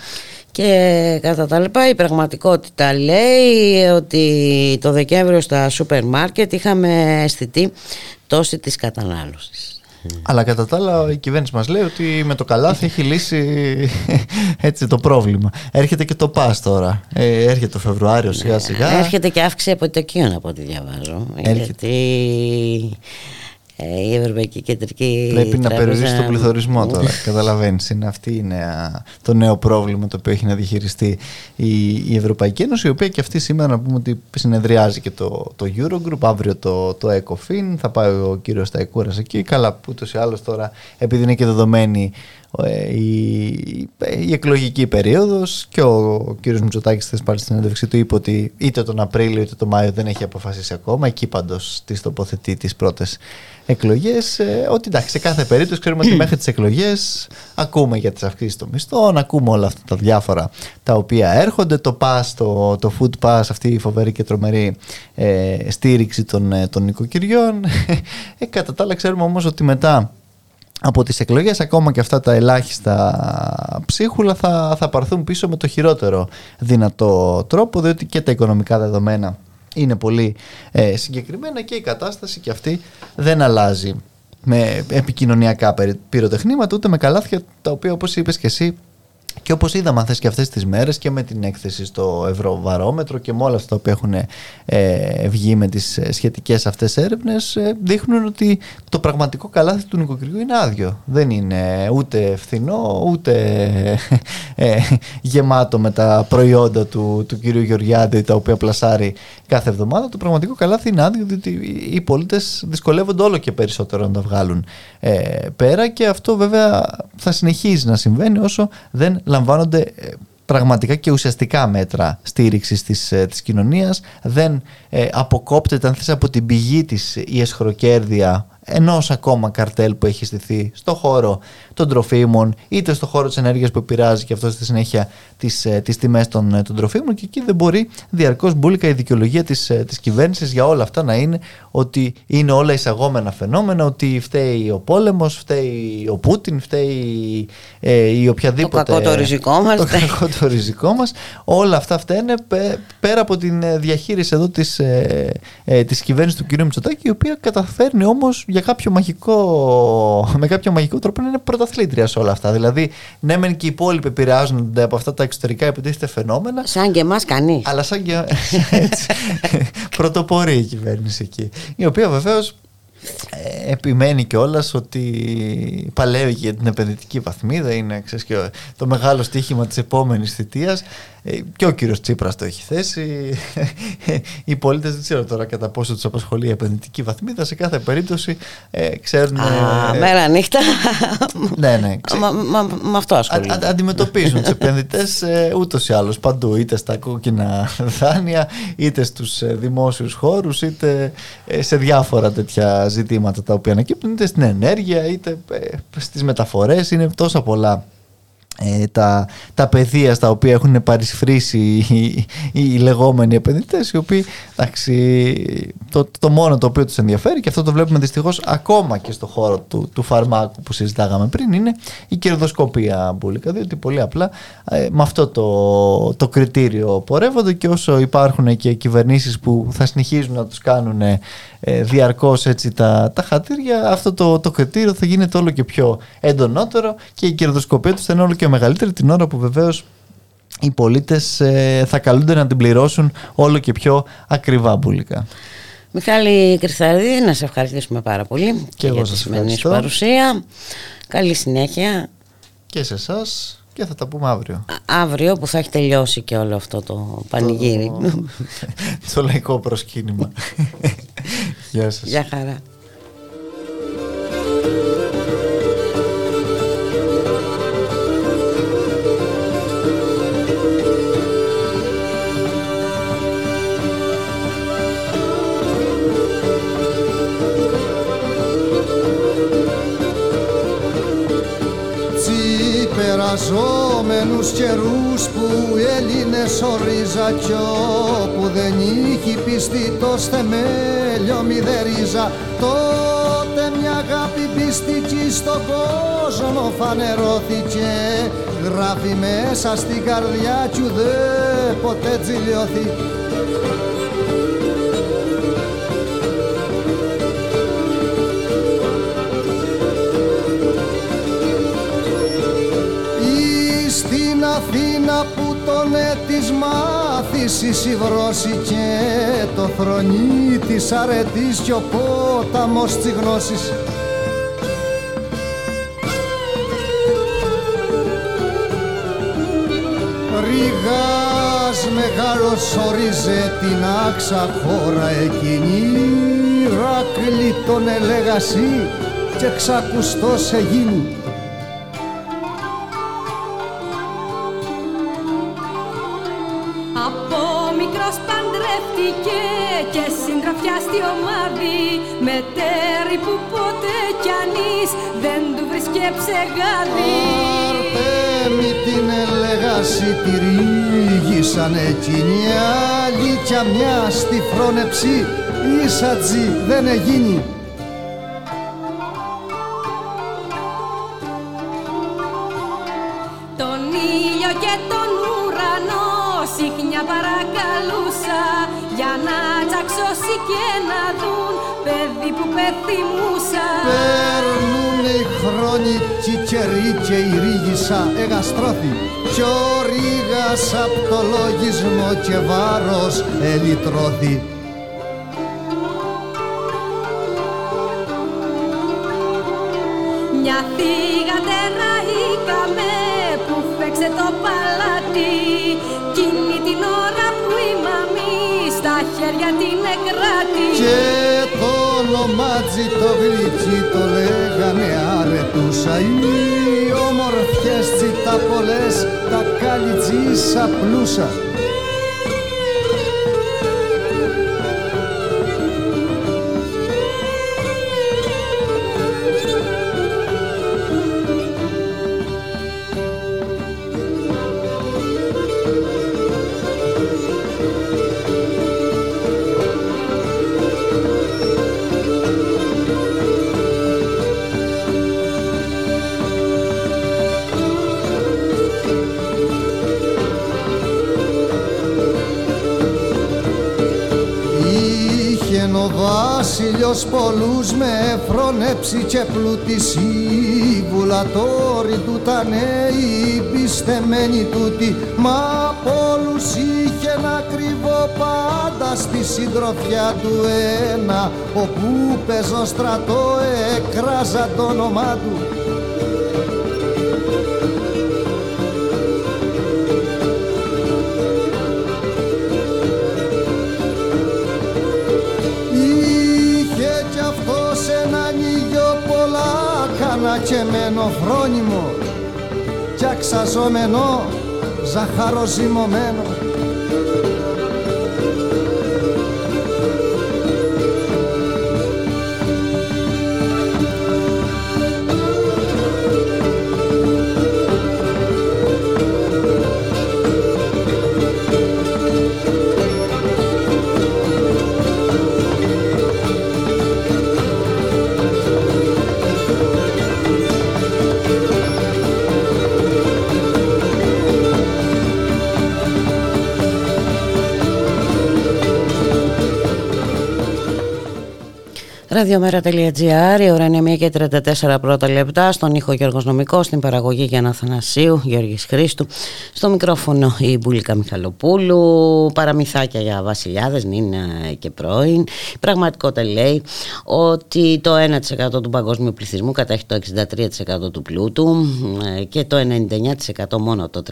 Και κατά τα λοιπά η πραγματικότητα λέει ότι το Δεκέμβριο στα σούπερ μάρκετ είχαμε αισθητή τόση της κατανάλωσης. Αλλά κατά τα άλλα η κυβέρνηση μας λέει ότι με το καλάθι έχει λύσει έτσι το πρόβλημα. Έρχεται και το ΠΑΣ τώρα. Ε, έρχεται το Φεβρουάριο σιγά σιγά. Έρχεται και αύξηση αποτοκίων από ό,τι διαβάζω. Έρχεται. Γιατί ε, η Ευρωπαϊκή Κεντρική Πρέπει να περιορίσει τον πληθωρισμό τώρα. Καταλαβαίνεις. Είναι αυτή είναι το νέο πρόβλημα το οποίο έχει να διαχειριστεί η, η Ευρωπαϊκή Ένωση, η οποία και αυτή σήμερα να πούμε ότι συνεδριάζει και το, το Eurogroup, αύριο το, το ECOFIN. Θα πάει ο κύριος Σταϊκούρα εκεί. Καλά, ούτως ή άλλως τώρα, επειδή είναι και δεδομένη ε, η, η εκλογική περίοδος και ο, ο κύριος Μητσοτάκης θες πάλι στην συνέντευξη του είπε ότι είτε τον Απρίλιο είτε τον Μάιο δεν έχει αποφασίσει ακόμα. Εκεί πάντως τις τοποθετεί τις πρώτες εκλογές. Ε, ότι εντάξει σε κάθε περίπτωση ξέρουμε ότι μέχρι τις εκλογές ακούμε για τις αυξήσεις των μισθών ακούμε όλα αυτά τα διάφορα τα οποία έρχονται. Το pass, το, το food pass αυτή η φοβερή και τρομερή ε, στήριξη των, ε, των νοικοκυριών ε, κατά τα άλλα ξέρουμε όμως ότι μετά από τις εκλογές ακόμα και αυτά τα ελάχιστα ψίχουλα θα, θα παρθούν πίσω με το χειρότερο δυνατό τρόπο διότι και τα οικονομικά δεδομένα είναι πολύ ε, συγκεκριμένα και η κατάσταση και αυτή δεν αλλάζει με επικοινωνιακά πυροτεχνήματα ούτε με καλάθια τα οποία όπως είπες και εσύ και όπως είδαμε θες και αυτές τις μέρες και με την έκθεση στο Ευρωβαρόμετρο και με όλα αυτά που έχουν ε, βγει με τις ε, σχετικές αυτές έρευνες ε, δείχνουν ότι το πραγματικό καλάθι του νοικοκυριού είναι άδειο. Δεν είναι ούτε φθηνό ούτε ε, γεμάτο με τα προϊόντα του, του κυρίου Γεωργιάδη τα οποία πλασάρει κάθε εβδομάδα. Το πραγματικό καλάθι είναι άδειο διότι οι πολίτες δυσκολεύονται όλο και περισσότερο να τα βγάλουν πέρα και αυτό βέβαια θα συνεχίζει να συμβαίνει όσο δεν λαμβάνονται ε, πραγματικά και ουσιαστικά μέτρα στήριξης της, ε, της κοινωνίας. Δεν ε, αποκόπτεται αν θες από την πηγή της η εσχροκέρδεια ενός ακόμα καρτέλ που έχει στηθεί στο χώρο των τροφίμων, είτε στο χώρο της ενέργειας που επηρεάζει και αυτό στη συνέχεια τις τις ε, τιμές των, ε, των τροφίμων. Και εκεί δεν μπορεί διαρκώς μπουλικα η δικαιολογία της της ε, κυβέρνησης για όλα αυτά να είναι ότι είναι όλα εισαγόμενα φαινόμενα, ότι φταίει ο πόλεμος, φταίει ο Πούτιν, φταίει ε, η οποιαδήποτε. Το κακό το ριζικό μας. Το κακό το ριζικό μας. Όλα αυτά φταίνε πέρα από την διαχείριση εδώ της ε, της κυβέρνησης του κ. Μητσοτάκη, η οποία καταφέρνει όμως για κάποιο μαγικό, με κάποιο μαγικό τρόπο να είναι πρωτα πρωταθλήτρια σε όλα αυτά. Δηλαδή, ναι, μεν και οι υπόλοιποι επηρεάζονται από αυτά τα εξωτερικά υποτίθεται φαινόμενα. Σαν και εμάς, κανείς. Αλλά σαν και. έτσι, πρωτοπορεί η κυβέρνηση εκεί. Η οποία βεβαίως ε, επιμένει κιόλας ότι παλεύει για την επενδυτική βαθμίδα. Είναι ξέρεις, και το μεγάλο στοίχημα της επόμενης θητείας. Ε, και ο κύριος Τσίπρας το έχει θέσει. Οι πολίτες δεν ξέρω τώρα κατά πόσο τους απασχολεί η επενδυτική βαθμίδα. Σε κάθε περίπτωση ε, ξέρουν. Α, ε, μέρα νύχτα. ναι, ναι. Με αυτό ασχολούνται. αντιμετωπίζουν τους επενδυτές ε, ούτως ή άλλως παντού. Είτε στα κόκκινα δάνεια, είτε στους ε, δημόσιους χώρους, είτε σε διάφορα τέτοια ζητήματα τα οποία ανακύπτουν, είτε στην ενέργεια, είτε στις μεταφορές. Είναι τόσα πολλά ε, τα, τα πεδία στα οποία έχουν παρισφρήσει οι, οι, λεγόμενοι επενδυτές οι οποίοι εντάξει, το, το μόνο το οποίο τους ενδιαφέρει και αυτό το βλέπουμε δυστυχώς ακόμα και στο χώρο του, του φαρμάκου που συζητάγαμε πριν είναι η κερδοσκοπία μπουλικα διότι πολύ απλά ε, με αυτό το, το κριτήριο πορεύονται και όσο υπάρχουν και κυβερνήσεις που θα συνεχίζουν να τους κάνουν ε, διαρκώς έτσι τα, τα χατήρια αυτό το, το κριτήριο θα γίνεται όλο και πιο εντονότερο και η κερδοσκοπία τους θα είναι όλο και μεγαλύτερη την ώρα που βεβαίως οι πολίτες ε, θα καλούνται να την πληρώσουν όλο και πιο ακριβά μπουλικά. Μιχάλη Κρυθαρδί, να σε ευχαριστήσουμε πάρα πολύ και, για τη σημερινή παρουσία. Καλή συνέχεια. Και σε εσάς και θα τα πούμε αύριο. αύριο που θα έχει τελειώσει και όλο αυτό το πανηγύρι. Το, το λαϊκό προσκύνημα. Γεια σας. Γεια χαρά. Περαζόμενους καιρούς που οι Έλληνες ορίζα κι όπου δεν είχε πιστεί το στεμέλιο μηδερίζα τότε μια αγάπη πιστική στον κόσμο φανερώθηκε. Γράφει μέσα στην καρδιά κι ουδέ ποτέ τζιλιώθη Αθήνα που τον της μάθησης και το θρονί της αρετής κι ο πόταμος της γνώσης. Ρίγας μεγάλος όριζε την άξα χώρα εκείνη Ρακλή τον ελεγασί και ξακουστός γίνει βρίσκε ψεγάδι Αρτέμι την ελεγάση τη ρίγησαν εκείνη αλήθεια μια στη φρόνεψη ίσα δεν εγίνει ρίγησα εγαστρώθη κι ο ρίγας απ' το λογισμό και βάρος ελιτρώθη Μια θύγα είχαμε που φέξε το παλάτι. Κίνη την ώρα που η μαμή στα χέρια την εκράτη Και το ονομάτζι το γλυκί το λέγανε αρετούσα. Οι όμορφιες τα πολλές τα καλιτζίσα πλούσα βασιλιός πολλούς με φρονέψει και πλουτισί βουλατόροι του τα νέοι πιστεμένοι τούτη μα πολλούς είχε να κρύβω πάντα στη συντροφιά του ένα όπου παίζω στρατό εκράζα το όνομά του ανακεμένο φρόνιμο κι αξαζόμενο ζαχαροζυμωμένο Ραδιομέρα.gr, η ώρα είναι 1 και 34 πρώτα λεπτά. Στον ήχο Γιώργος Νομικός, στην παραγωγή Γιάννα Θανασίου, Γιώργης Χρήστου. Στο μικρόφωνο η Μπουλίκα Μιχαλοπούλου. Παραμυθάκια για βασιλιάδες, νύνα και πρώην. Η πραγματικότητα λέει ότι το 1% του παγκόσμιου πληθυσμού κατέχει το 63% του πλούτου ε, και το 99% μόνο το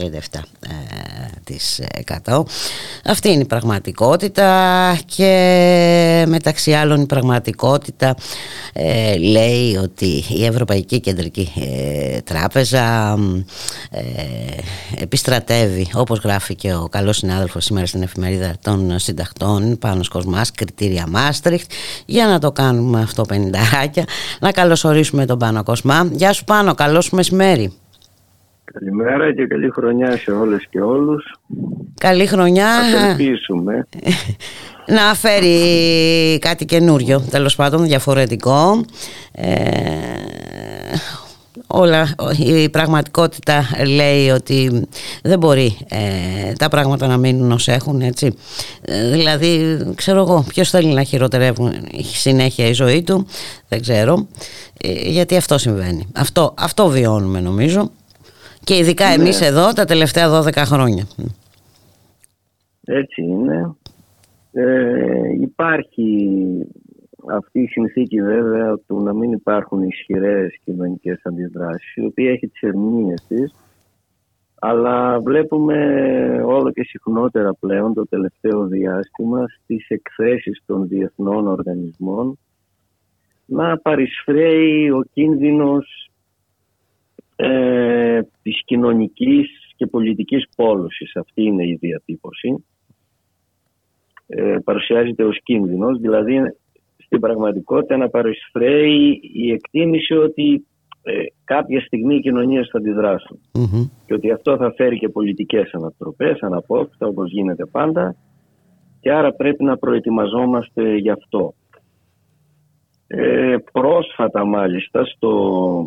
37%. Αυτή είναι η πραγματικότητα και μεταξύ άλλων η πραγματικότητα ε, λέει ότι η Ευρωπαϊκή Κεντρική ε, Τράπεζα ε, επιστρατεύει όπως γράφει και ο καλός συνάδελφος σήμερα στην εφημερίδα των συντακτών πάνω Κοσμάς, κριτήρια Μάστριχτ για να το κάνουμε αυτό πενινταράκια να καλωσορίσουμε τον Πάνο Κοσμά Γεια σου Πάνο, καλώς μεσημέρι Καλημέρα και καλή χρονιά σε όλες και όλους. Καλή χρονιά. Θα ελπίσουμε. να φέρει κάτι καινούριο, τέλος πάντων, διαφορετικό. Ε, όλα, η πραγματικότητα λέει ότι δεν μπορεί ε, τα πράγματα να μείνουν ως έχουν, έτσι. Ε, δηλαδή, ξέρω εγώ, ποιος θέλει να χειροτερεύουν συνέχεια η ζωή του, δεν ξέρω, γιατί αυτό συμβαίνει. Αυτό, αυτό βιώνουμε νομίζω. Και ειδικά ναι. εμείς εδώ τα τελευταία 12 χρόνια. Έτσι είναι. Ε, υπάρχει αυτή η συνθήκη βέβαια του να μην υπάρχουν ισχυρές κοινωνικές αντιδράσεις η οποία έχει τις ερμηνείες της αλλά βλέπουμε όλο και συχνότερα πλέον το τελευταίο διάστημα στις εκθέσεις των διεθνών οργανισμών να παρισφρέει ο κίνδυνος ε, της κοινωνικής και πολιτικής πόλωσης. Αυτή είναι η διατύπωση. Ε, παρουσιάζεται ως κίνδυνος, δηλαδή στην πραγματικότητα να παρισφρέει η εκτίμηση ότι ε, κάποια στιγμή οι κοινωνίες θα αντιδρασουν και ότι αυτό θα φέρει και πολιτικές ανατροπές, αναπόφευκτα όπως γίνεται πάντα και άρα πρέπει να προετοιμαζόμαστε γι' αυτό. Ε, πρόσφατα μάλιστα στο,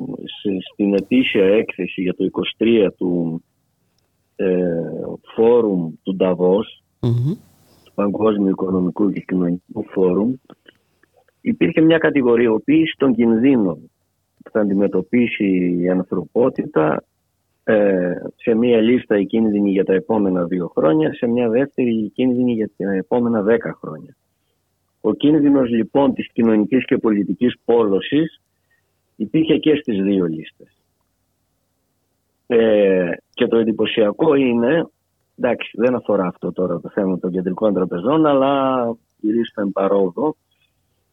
στην ετήσια έκθεση για το 23 του ε, φόρουμ του νταβος του Παγκόσμιου Οικονομικού και Κοινωνικού Φόρουμ υπήρχε μια κατηγοριοποίηση των κινδύνων που θα αντιμετωπίσει η ανθρωπότητα ε, σε μια λίστα η κίνδυνη για τα επόμενα δύο χρόνια, σε μια δεύτερη η κίνδυνη για τα επόμενα δέκα χρόνια. Ο κίνδυνος λοιπόν της κοινωνικής και πολιτικής πόλωσης υπήρχε και στις δύο λίστες. Ε, και το εντυπωσιακό είναι, εντάξει δεν αφορά αυτό τώρα το θέμα των κεντρικών τραπεζών, αλλά γυρίσω εν παρόδο,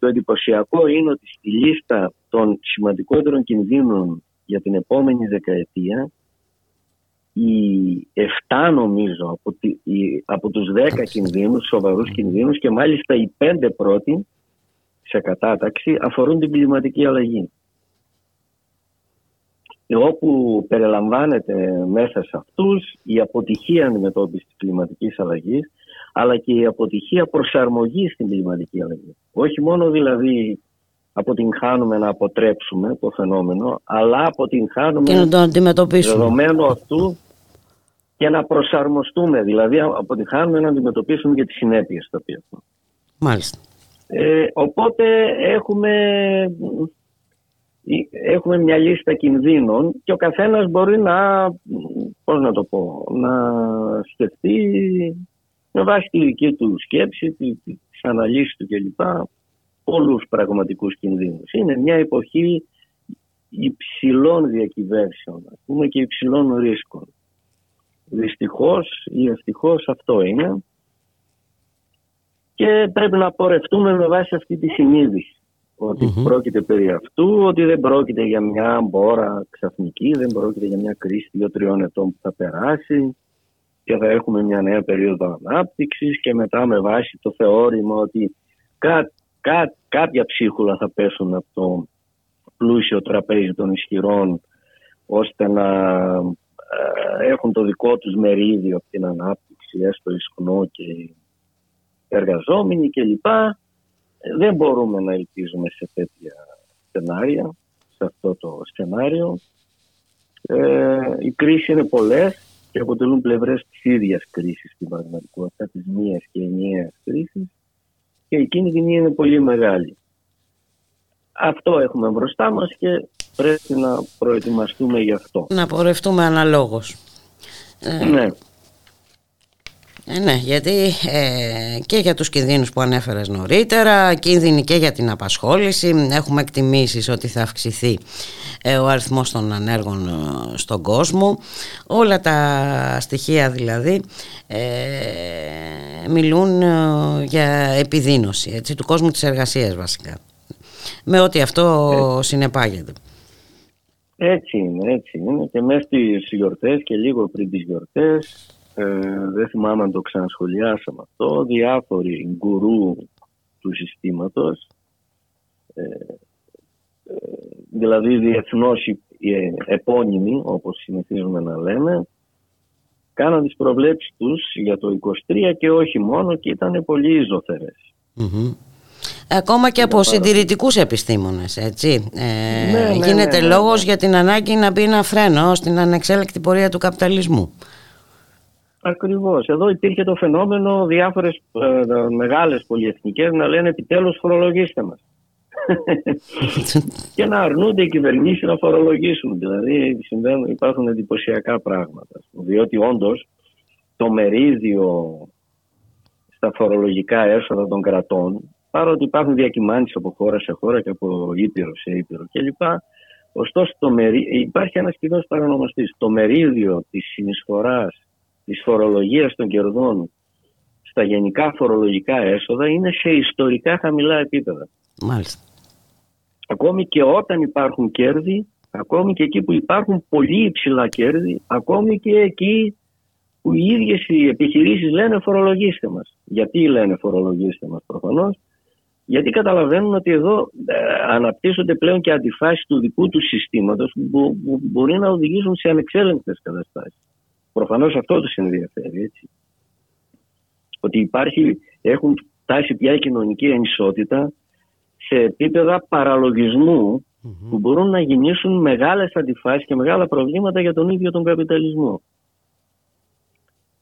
το εντυπωσιακό είναι ότι στη λίστα των σημαντικότερων κινδύνων για την επόμενη δεκαετία οι 7 νομίζω από, τη, οι, από τους 10 κινδύνους, σοβαρούς κινδύνους και μάλιστα οι 5 πρώτοι σε κατάταξη αφορούν την κλιματική αλλαγή. Όπου περιλαμβάνεται μέσα σε αυτούς η αποτυχία αντιμετώπισης της κλιματικής αλλαγής αλλά και η αποτυχία προσαρμογής στην κλιματική αλλαγή. Όχι μόνο δηλαδή αποτυγχάνουμε να αποτρέψουμε το φαινόμενο, αλλά αποτυγχάνουμε και να το αντιμετωπίσουμε. Δεδομένου αυτού και να προσαρμοστούμε, δηλαδή αποτυχάνουμε να αντιμετωπίσουμε και τις συνέπειες τα οποία Μάλιστα. Ε, οπότε έχουμε, έχουμε μια λίστα κινδύνων και ο καθένας μπορεί να, πώς να το πω, να σκεφτεί με βάση τη δική του σκέψη, τις αναλύσεις του κλπ. Όλους πραγματικούς κινδύνους. Είναι μια εποχή υψηλών διακυβέρσεων, ας πούμε, και υψηλών ρίσκων. Δυστυχώς ή ευτυχώς αυτό είναι. Και πρέπει να πορευτούμε με βάση αυτή τη συνείδηση. πρόκειται περί αυτού, ότι δεν πρόκειται για μια μπόρα ξαφνική, δεν πρόκειται για μια κρίση δύο-τριών ετών που θα περάσει και θα έχουμε μια νέα περίοδο ανάπτυξης και μετά με βάση το θεώρημα ότι κά, κά, κάποια ψίχουλα θα πέσουν από το πλούσιο τραπέζι των ισχυρών ώστε να ε, έχουν το δικό τους μερίδιο από την ανάπτυξη, έστω ισχνό και εργαζόμενοι κλπ. Δεν μπορούμε να ελπίζουμε σε τέτοια σενάρια, σε αυτό το σενάριο. Ε, οι κρίσεις είναι πολλές και αποτελούν πλευρές της ίδιας κρίσης στην πραγματικότητα, της μίας και ενιαίας κρίσης και η κίνδυνη είναι πολύ μεγάλη. αυτό έχουμε μπροστά μας και πρέπει να προετοιμαστούμε γι' αυτό. Να πορευτούμε αναλόγως. Ναι. Ε, ναι, γιατί ε, και για τους κινδύνους που ανέφερες νωρίτερα, κίνδυνοι και για την απασχόληση, έχουμε εκτιμήσεις ότι θα αυξηθεί ε, ο αριθμός των ανέργων ε, στον κόσμο. Όλα τα στοιχεία δηλαδή μιλούν για επιδείνωση έτσι, του κόσμου της εργασίας βασικά. Με ό,τι αυτό συνεπάγεται. Έτσι είναι, έτσι είναι. Και μέσα στις γιορτές και λίγο πριν τις γιορτές ε, δεν θυμάμαι αν το ξανασχολιάσαμε αυτό, διάφοροι γκουρού του συστήματος, ε, ε, δηλαδή διεθνώς ε, επώνυμοι, όπως συνηθίζουμε να λέμε, κάναν τις προβλέψεις τους για το 23 και όχι μόνο και ήταν πολύ Ακόμα και από συντηρητικούς επιστήμονες, έτσι. Ε, ναι, ναι, γίνεται ναι, λόγος για την ανάγκη να μπει ένα φρένο στην ανεξέλεκτη πορεία του καπιταλισμού. Ακριβώς. Εδώ υπήρχε το φαινόμενο διάφορες ε, μεγάλες πολυεθνικές να λένε επιτέλους φορολογήστε μας. και να αρνούνται οι κυβερνήσεις να φορολογήσουν. Δηλαδή συμβαίνουν, υπάρχουν εντυπωσιακά πράγματα. Διότι όντως το μερίδιο στα φορολογικά έσοδα των κρατών, παρότι υπάρχουν διακυμάνσεις από χώρα σε χώρα και από ήπειρο σε ήπειρο κλπ. Ωστόσο, το μερί... υπάρχει ένας κοινός παρανομαστής. Το μερίδιο της συνεισφοράς της φορολογίας των κερδών στα γενικά φορολογικά έσοδα είναι σε ιστορικά χαμηλά επίπεδα. Μάλιστα. Ακόμη και όταν υπάρχουν κέρδη, ακόμη και εκεί που υπάρχουν πολύ υψηλά κέρδη, ακόμη και εκεί που οι ίδιες οι επιχειρήσεις λένε φορολογήστε μας. Γιατί λένε φορολογήστε μας προφανώς, γιατί καταλαβαίνουν ότι εδώ ε, αναπτύσσονται πλέον και αντιφάσεις του δικού του συστήματος που, που μπορεί να οδηγήσουν σε ανεξέλεγκτες καταστάσεις. Προφανώς αυτό τους ενδιαφέρει. Έτσι. Ότι υπάρχει, έχουν φτάσει πια η κοινωνική ενισότητα σε επίπεδα που μπορούν να γεννήσουν μεγάλες αντιφάσεις και μεγάλα προβλήματα για τον ίδιο τον καπιταλισμό.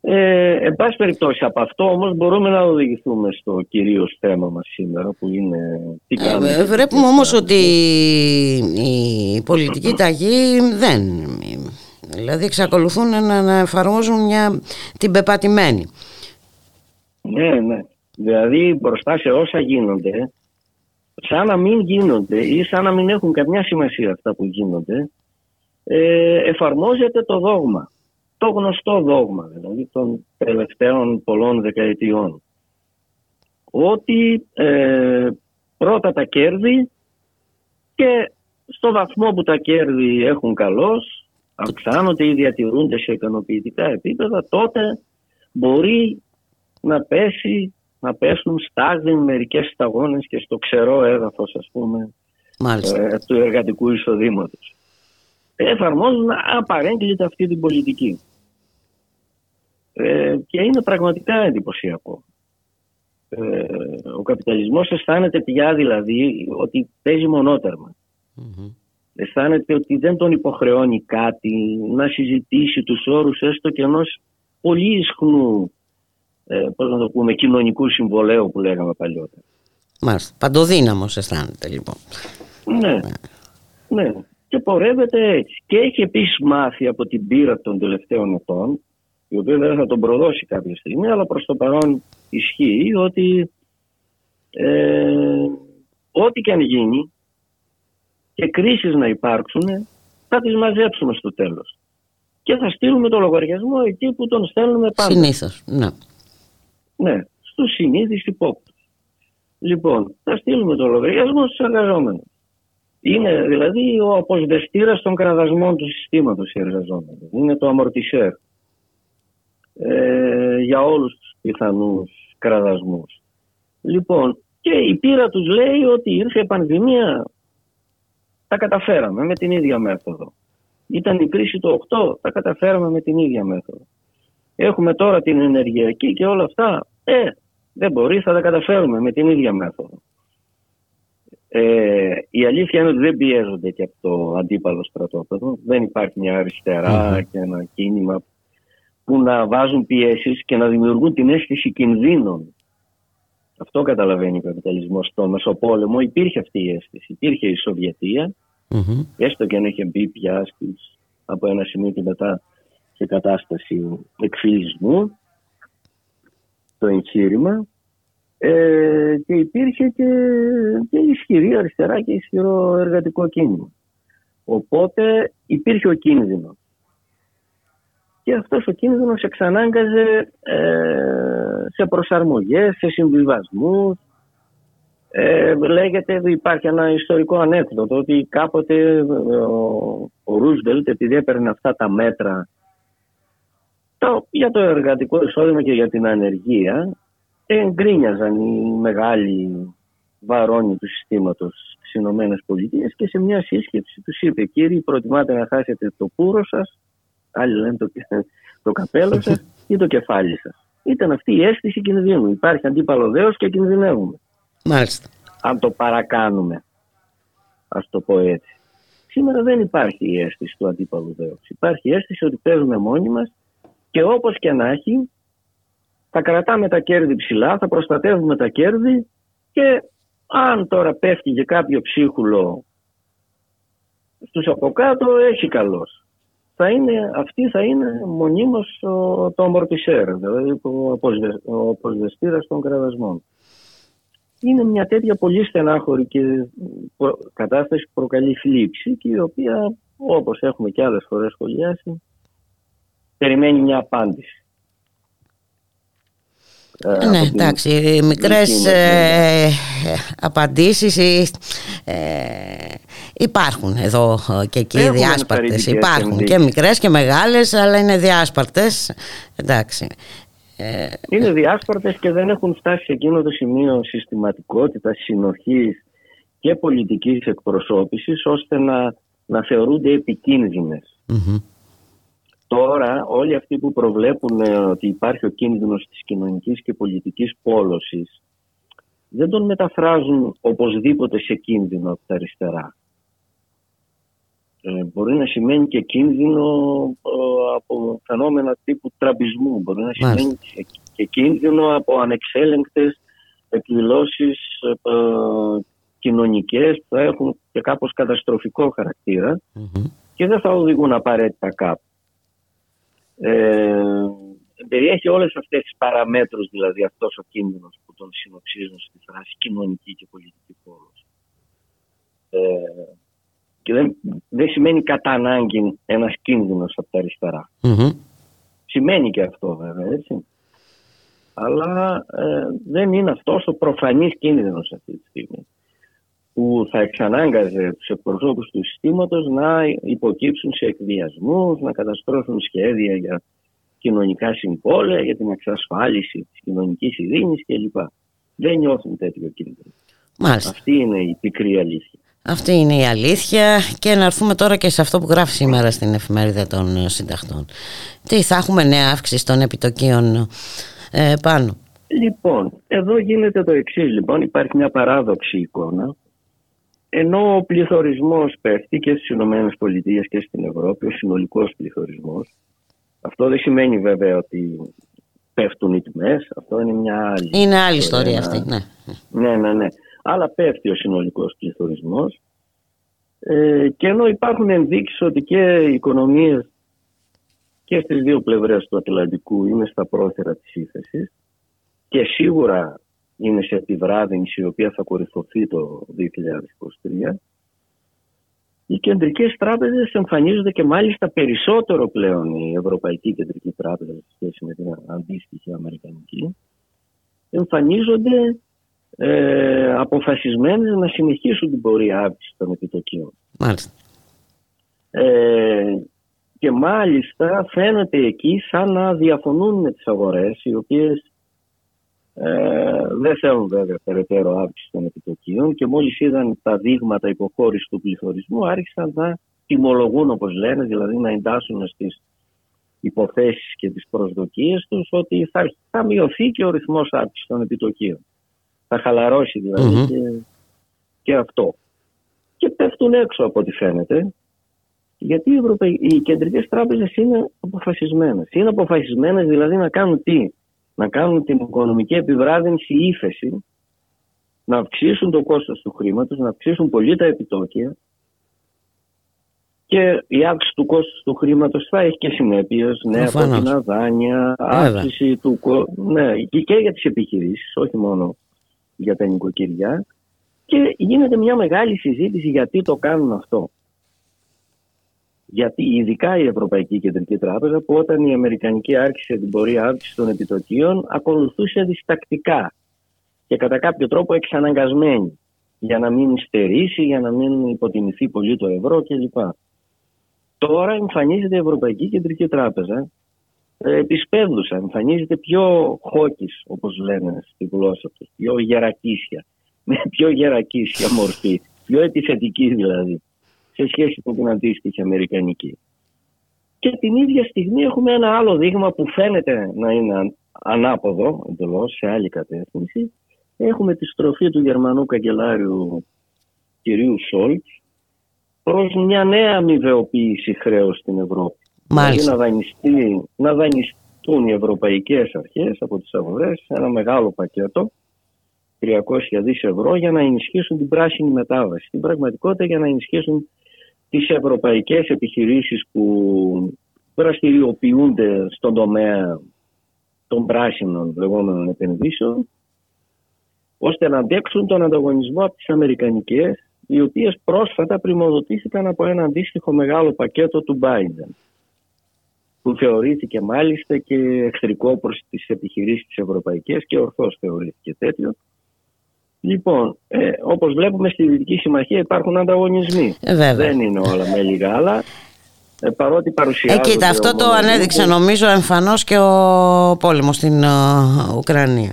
Ε, εν πάση περιπτώσει από αυτό όμως μπορούμε να οδηγηθούμε στο κυρίως θέμα μας σήμερα που είναι τι ε, κάνουμε. Ε, βλέπουμε όμως ότι η πολιτική ταγή δεν Δηλαδή εξακολουθούν να, να εφαρμόζουν μια, την πεπατημένη. Ναι, ναι. Δηλαδή μπροστά σε όσα γίνονται, σαν να μην γίνονται ή σαν να μην έχουν καμιά σημασία αυτά που γίνονται, ε, εφαρμόζεται το δόγμα. Το γνωστό δόγμα, δηλαδή των τελευταίων πολλών δεκαετιών. Ότι ε, πρώτα τα κέρδη και στο βαθμό που τα κέρδη έχουν καλώς αυξάνονται ή διατηρούνται σε ικανοποιητικά επίπεδα, τότε μπορεί να πέσει, να πέσουν στάγδιν μερικές σταγόνες και στο ξερό έδαφος, ας πούμε, ε, του εργατικού εισοδήματος. Εφαρμόζουν απαρέγκλητα αυτή την πολιτική. Ε, και είναι πραγματικά εντυπωσιακό. Ε, ο καπιταλισμός αισθάνεται πια δηλαδή ότι παίζει αισθάνεται ότι δεν τον υποχρεώνει κάτι να συζητήσει τους όρους έστω και ενός πολύ ισχνού ε, πώς να το πούμε, κοινωνικού συμβολέου που λέγαμε παλιότερα. Μάλιστα. Παντοδύναμος αισθάνεται λοιπόν. Ναι. ναι. Και πορεύεται έτσι. Και έχει επίσης μάθει από την πείρα των τελευταίων ετών η οποία δεν θα τον προδώσει κάποια στιγμή αλλά προς το παρόν ισχύει ότι ε, ό,τι και αν γίνει και κρίσεις να υπάρξουν, θα τις μαζέψουμε στο τέλος. Και θα στείλουμε το λογαριασμό εκεί που τον στέλνουμε πάντα. Συνήθως, ναι. Ναι, στους συνήθεις υπόπτους. Λοιπόν, θα στείλουμε το λογαριασμό στους εργαζόμενους. Είναι δηλαδή ο αποσβεστήρας των κραδασμών του συστήματος οι εργαζόμενοι. Είναι το αμορτισέρ ε, για όλους τους πιθανούς κραδασμούς. Λοιπόν, και η πείρα τους λέει ότι ήρθε πανδημία τα καταφέραμε με την ίδια μέθοδο. Ήταν η κρίση το 8, τα καταφέραμε με την ίδια μέθοδο. Έχουμε τώρα την ενεργειακή και όλα αυτά. Ε, δεν μπορεί, θα τα καταφέρουμε με την ίδια μέθοδο. Ε, η αλήθεια είναι ότι δεν πιέζονται και από το αντίπαλο στρατόπεδο. Δεν υπάρχει μια αριστερά και ένα κίνημα που να βάζουν πιέσεις και να δημιουργούν την αίσθηση κινδύνων Αυτό καταλαβαίνει ο καπιταλισμός. Στο Μεσοπόλεμο υπήρχε αυτή η αίσθηση. Υπήρχε η σοβιετια έστω και αν είχε μπει πια από ένα σημείο και μετά σε κατάσταση εκφυλισμού το εγχείρημα ε, και υπήρχε και, και ισχυρή αριστερά και ισχυρό εργατικό κίνημα. Οπότε υπήρχε ο κίνδυνος. Και αυτός ο κίνδυνος εξανάγκαζε ε, σε προσαρμογές, σε συμβιβασμούς. Ε, λέγεται, υπάρχει ένα ιστορικό ανέκδοτο ότι κάποτε ο, ο Ρούσβελτ επειδή έπαιρνε αυτά τα μέτρα το, για το εργατικό εισόδημα και για την ανεργία εγκρίνιαζαν οι μεγάλοι βαρόνοι του συστήματος στις Ηνωμένες Πολιτείες και σε μια σύσκεψη τους είπε κύριοι προτιμάτε να χάσετε το πουρο σας άλλοι λένε το, το καπέλο σας ή το κεφάλι σας. Ήταν αυτή η αίσθηση κινδύνου. Υπάρχει αντίπαλο δέος και κινδυνεύουμε. Μάλιστα. Αν το παρακάνουμε, ας το πω έτσι. Σήμερα δεν υπάρχει η αίσθηση του αντίπαλου δέους. Υπάρχει η αίσθηση ότι παίζουμε μόνοι μας και όπως και να έχει θα κρατάμε τα κέρδη ψηλά, θα προστατεύουμε τα κέρδη και αν τώρα πέφτει και κάποιο ψίχουλο στους από κάτω έχει καλός. Θα είναι, αυτή θα είναι μονίμως το αμορτισέρ, δηλαδή ο αποσβεστήρας των κραδασμών. Είναι μια τέτοια πολύ στενάχωρη και κατάσταση που προκαλεί θλίψη και η οποία όπως έχουμε και άλλες φορές σχολιάσει περιμένει μια απάντηση. Ε, ναι, εντάξει, μικρές ε, απαντήσεις ε, υπάρχουν εδώ και εκεί Έχουμε διάσπαρτες. Υπάρχουν και μικρές και μεγάλες, αλλά είναι διάσπαρτες. Εντάξει. Ε, είναι διάσπαρτες και δεν έχουν φτάσει σε εκείνο το σημείο συστηματικότητας, συνοχής και πολιτικής εκπροσώπησης ώστε να, να θεωρούνται Τώρα όλοι αυτοί που προβλέπουν ε, ότι υπάρχει ο κίνδυνος της κοινωνικής και πολιτικής πόλωσης δεν τον μεταφράζουν οπωσδήποτε σε κίνδυνο από τα αριστερά. Ε, μπορεί να σημαίνει και κίνδυνο ε, από φαινόμενα τύπου τραμπισμού. Μπορεί να σημαίνει και κίνδυνο από ανεξέλεγκτες εκδηλώσεις ε, κοινωνικές που θα έχουν και κάπως καταστροφικό και δεν θα οδηγούν απαραίτητα κάπου. Ε, περιέχει όλες αυτές τις παραμέτρους δηλαδή αυτός ο κίνδυνος που τον συνοψίζουν στη φράση κοινωνική και πολιτική πόλος. Ε, και δεν, δεν σημαίνει κατά ανάγκη ένας κίνδυνος από τα αριστερα Σημαίνει και αυτό βέβαια έτσι. Αλλά ε, δεν είναι αυτός ο προφανής κίνδυνος αυτή τη στιγμή που θα εξανάγκαζε τους εκπροσώπους του συστήματος να υποκύψουν σε εκβιασμούς, να καταστρώσουν σχέδια για κοινωνικά συμβόλαια, για την εξασφάλιση της κοινωνικής ειρήνης κλπ. Δεν νιώθουν τέτοιο κίνδυνο. Μάλιστα. Αυτή είναι η πικρή αλήθεια. Αυτή είναι η αλήθεια και να έρθουμε τώρα και σε αυτό που γράφει σήμερα στην εφημερίδα των συνταχτών. Τι θα έχουμε νέα αύξηση των επιτοκίων ε, πάνω; Λοιπόν, εδώ γίνεται το εξής. Λοιπόν, υπάρχει μια παράδοξη εικόνα ενώ ο πληθωρισμός πέφτει και στις Ηνωμένες Πολιτείες και στην Ευρώπη, ο συνολικός πληθωρισμός, αυτό δεν σημαίνει βέβαια ότι πέφτουν οι τιμές, αυτό είναι μια άλλη Είναι άλλη ιστορία αυτή, ναι. Ναι, ναι, ναι. Αλλά πέφτει ο συνολικός πληθωρισμός ε, και ενώ υπάρχουν ενδείξεις ότι και οι οικονομίες και στις δύο πλευρές του Ατλαντικού είναι στα πρόθυρα της ύφεσης και σίγουρα είναι σε επιβράδυνση η οποία θα κορυφωθεί το 2023. Οι κεντρικές τράπεζες εμφανίζονται και μάλιστα περισσότερο πλέον η Ευρωπαϊκή Κεντρική Τράπεζα σε σχέση με την αντίστοιχη Αμερικανική εμφανίζονται ε, αποφασισμένες να συνεχίσουν την πορεία αύξηση των επιτοκίων. Μάλιστα. Ε, και μάλιστα φαίνεται εκεί σαν να διαφωνούν με τις αγορές οι οποίες ε, δεν θέλουν βέβαια περαιτέρω αύξηση των επιτοκίων και μόλις είδαν τα δείγματα υποχώρησης του πληθωρισμού άρχισαν να τιμολογούν όπως λένε, δηλαδή να εντάσσουν στις υποθέσεις και τις προσδοκίες τους ότι θα, θα μειωθεί και ο ρυθμός αύξησης των επιτοκίων. Θα χαλαρώσει δηλαδή και, και αυτό. Και πέφτουν έξω από ό,τι φαίνεται γιατί οι, Ευρωπαϊ... οι κεντρικές τράπεζες είναι αποφασισμένες. Είναι αποφασισμένες δηλαδή να κάνουν τι, να κάνουν την οικονομική επιβράδυνση ύφεση να αυξήσουν το κόστος του χρήματος, να αυξήσουν πολύ τα επιτόκια και η αύξηση του κόστους του χρήματος θα έχει και συνέπειες. Νέα κόκκινα δάνεια, αύξηση του Ναι, και για τις επιχειρήσεις, όχι μόνο για τα νοικοκυριά. Και γίνεται μια μεγάλη συζήτηση γιατί το κάνουν αυτό. Γιατί ειδικά η Ευρωπαϊκή Κεντρική Τράπεζα που όταν η Αμερικανική άρχισε την πορεία αύξησης των επιτοκίων ακολουθούσε διστακτικά και κατά κάποιο τρόπο εξαναγκασμένη για να μην στερήσει, για να μην υποτιμηθεί πολύ το ευρώ κλπ. Τώρα εμφανίζεται η Ευρωπαϊκή Κεντρική Τράπεζα ε, επισπεύδουσα, εμφανίζεται πιο χόκκις όπως λένε στη γλώσσα τους, πιο γερακίσια, με πιο γερακίσια μορφή, πιο επιθετική δηλαδή, σε σχέση με την αντίστοιχη Αμερικανική. Και την ίδια στιγμή έχουμε ένα άλλο δείγμα που φαίνεται να είναι ανάποδο εντελώς σε άλλη κατεύθυνση. Έχουμε τη στροφή του Γερμανού καγκελάριου κυρίου Σόλτς προς μια νέα αμοιβεοποίηση χρέους στην Ευρώπη. Μάλιστα. Δηλαδή να, δανειστεί, να δανειστούν οι ευρωπαϊκές αρχές από τις αγορές ένα μεγάλο πακέτο 300 δις ευρώ για να ενισχύσουν την πράσινη μετάβαση. Στην πραγματικότητα για να ενισχύσουν τις ευρωπαϊκές επιχειρήσεις που δραστηριοποιούνται στον τομέα των πράσινων λεγόμενων επενδύσεων ώστε να αντέξουν τον ανταγωνισμό από τις αμερικανικές οι οποίες πρόσφατα πρημοδοτήθηκαν από ένα αντίστοιχο μεγάλο πακέτο του Biden που θεωρήθηκε μάλιστα και εχθρικό προς τις επιχειρήσεις της ευρωπαϊκές και ορθώς θεωρήθηκε τέτοιο. Λοιπόν, ε, όπως βλέπουμε στη Δυτική Συμμαχία υπάρχουν ανταγωνισμοί. Ε, Δεν είναι όλα με λίγα άλλα. Ε, παρότι παρουσιάζονται... Ε, κοίτα, αυτό το ανέδειξε νομίζω εμφανώς και ο πόλεμος στην uh, Ουκρανία.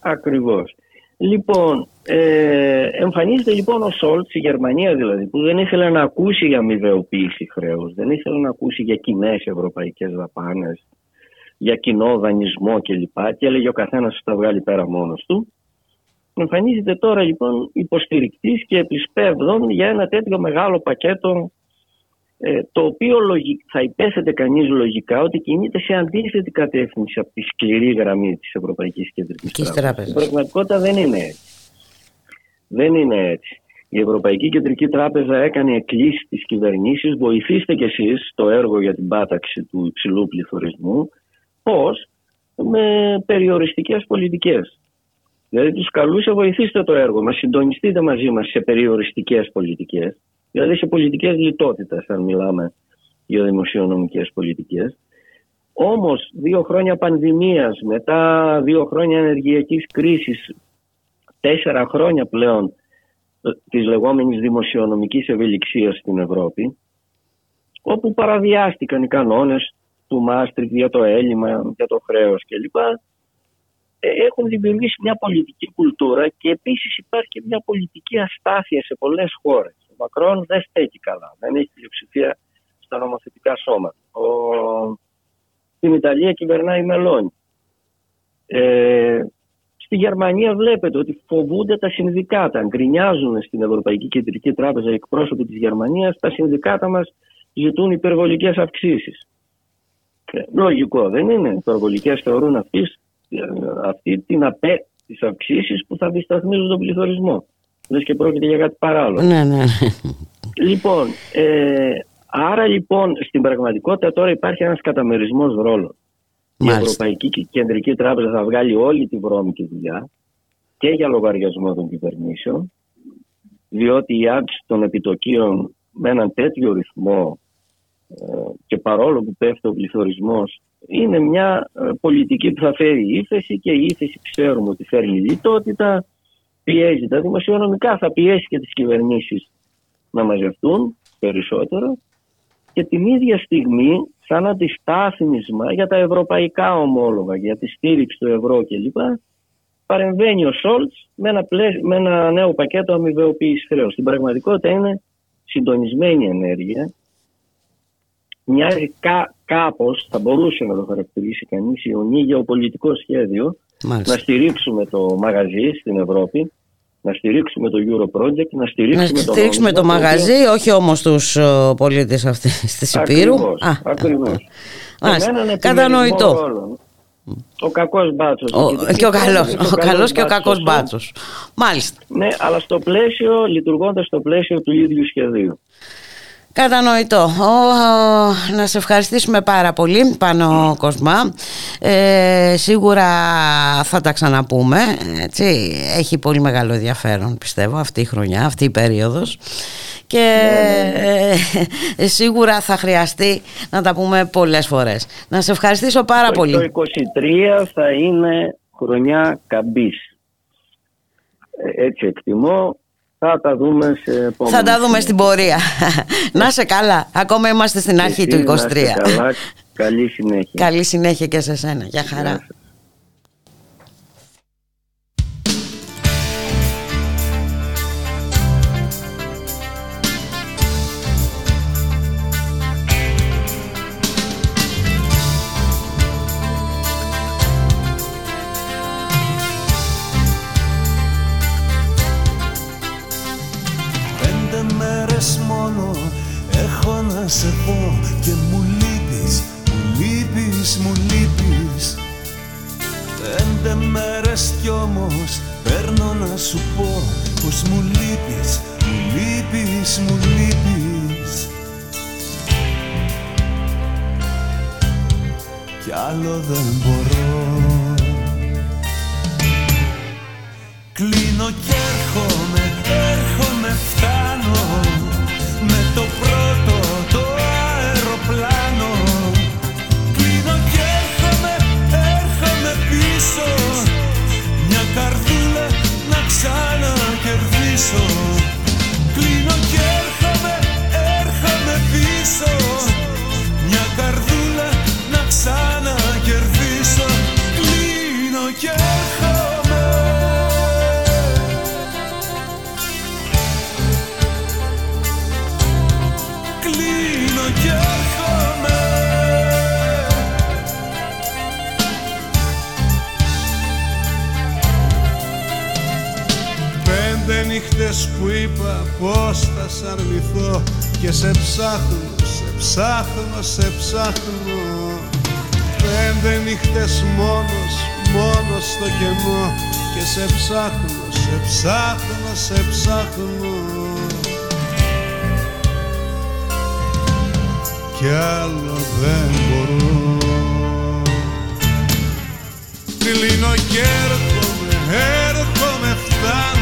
Ακριβώς. Λοιπόν, ε, εμφανίζεται λοιπόν ο Σόλτς, η Γερμανία δηλαδή, που δεν ήθελε να ακούσει για αμοιβεοποίηση χρέους, δεν ήθελε να ακούσει για κοινές ευρωπαϊκές δαπάνες, για κοινό δανεισμό κλπ. Και έλεγε ο καθένας θα τα βγάλει πέρα μόνος του. Εμφανίζεται τώρα λοιπόν υποστηρικτής και επισπεύδων για ένα τέτοιο μεγάλο πακέτο ε, το οποίο θα υπέθετε κανείς λογικά ότι κινείται σε αντίθετη κατεύθυνση από τη σκληρή γραμμή της Ευρωπαϊκής Κεντρικής Τράπεζας. Η πραγματικότητα δεν είναι έτσι. Δεν είναι έτσι. Η Ευρωπαϊκή Κεντρική Τράπεζα έκανε εκκλήσεις στις κυβερνήσεις, βοηθήστε κι εσείς στο έργο για την πάταξη του υψηλού πληθωρισμού, πώς; Με περιοριστικές πολιτικές. Δηλαδή τους καλούσε βοηθήστε το έργο μας, συντονιστείτε μαζί μας σε περιοριστικές πολιτικές δηλαδή σε πολιτικές λιτότητες αν μιλάμε για δημοσιονομικές πολιτικές. Όμως δύο χρόνια πανδημίας, μετά δύο χρόνια ενεργειακής κρίσης, τέσσερα χρόνια πλέον ε, της λεγόμενης δημοσιονομικής ευελιξίας στην Ευρώπη, όπου παραδιάστηκαν οι κανόνες του Μάστρικ για το έλλειμμα, για το χρέος κλπ. Ε, έχουν δημιουργήσει μια πολιτική κουλτούρα και επίσης υπάρχει και μια πολιτική αστάθεια σε πολλές χώρες. Μακρόν δεν στέκει καλά. Δεν έχει πλειοψηφία στα νομοθετικά σώματα. Ο... Στην Ιταλία κυβερνάει Μελώνη. Ε, στη Γερμανία βλέπετε ότι φοβούνται τα συνδικάτα. Γκρινιάζουν στην Ευρωπαϊκή Κεντρική Τράπεζα οι εκπρόσωποι της Γερμανίας. Τα συνδικάτα μας ζητούν υπερβολικές αυξήσεις. Ε, λογικό δεν είναι. Υπερβολικές θεωρούν αυτής, ε, αυτή την απέ, τις αυξήσεις που θα δισταθμίζουν τον πληθωρισμό λες και πρόκειται για κάτι παράλληλο. Ναι, ναι. Λοιπόν, ε, άρα λοιπόν στην πραγματικότητα τώρα υπάρχει ένας καταμερισμός ρόλων. Η Ευρωπαϊκή Κεντρική Τράπεζα θα βγάλει όλη τη βρώμικη δουλειά και για λογαριασμό των κυβερνήσεων, διότι η αύξηση των επιτοκίων με έναν τέτοιο ρυθμό ε, και παρόλο που πέφτει ο πληθωρισμός, είναι μια ε, πολιτική που θα φέρει ύφεση και η ύφεση ξέρουμε ότι φέρνει λιτότητα πιέζει τα δημοσιονομικά, θα πιέσει και τις κυβερνήσεις να μαζευτούν περισσότερο και την ίδια στιγμή σαν αντιστάθμισμα για τα ευρωπαϊκά ομόλογα, για τη στήριξη του ευρώ κλπ. Παρεμβαίνει ο Σόλτς με ένα, με ένα νέο πακέτο αμοιβεοποίηση χρέους. Στην πραγματικότητα είναι συντονισμένη ενέργεια. Μοιάζει κά, κάπως, θα μπορούσε να το χαρακτηρίσει κανείς, ιονή γεωπολιτικό σχέδιο Μάλιστα. να στηρίξουμε το μαγαζί στην Ευρώπη, να στηρίξουμε το Euro Project, να στηρίξουμε, να στηρίξουμε το, το μαγαζί, όχι όμως τους uh, πολίτες αυτής της Υπήρου. Ακριβώς, ακριβώς. Μάλιστα, κατανοητό. Ο κακός μπάτσος. Ο, και ο καλός, ο, καλός και ο κακός μπάτσος. Μάλιστα. Ναι, αλλά στο πλαίσιο, λειτουργώντας στο πλαίσιο του ίδιου σχεδίου. Κατανοητό. να σε ευχαριστήσουμε πάρα πολύ πάνω Κοσμά. Ε, σίγουρα θα τα ξαναπούμε. Έτσι. Έχει πολύ μεγάλο ενδιαφέρον πιστεύω αυτή η χρονιά, αυτή η περίοδος. Και ναι, ναι, ναι. Ε, σίγουρα θα χρειαστεί να τα πούμε πολλές φορές. Να σε ευχαριστήσω πάρα πολύ. Το 23 θα είναι χρονιά καμπής. Ε, έτσι εκτιμώ θα τα δούμε σε επόμενη. Θα τα δούμε στην πορεία. να σε καλά. Ακόμα είμαστε στην αρχή του 23. Να καλά. Καλή συνέχεια. Καλή συνέχεια και σε σένα. Γεια χαρά. Σε πω και μου λείπεις, μου λείπεις, μου λείπεις. Πέντε μέρες κι όμως παίρνω να σου πω πως μου λείπεις, μου λείπεις, μου λείπεις. Κι άλλο δεν μπορώ. Κλείνω κι έρχομαι, έρχομαι, φτάνω. Με το πρώτο νύχτες που είπα πως θα σ' αρνηθώ Και σε ψάχνω, σε ψάχνω, σε ψάχνω. Πέντε νύχτες μόνος, μόνος στο κενό Και σε ψάχνω, σε ψάχνω, σε ψάχνω. Κι άλλο δεν μπορώ. Κλείνω και έρχομαι, έρχομαι, φτάνω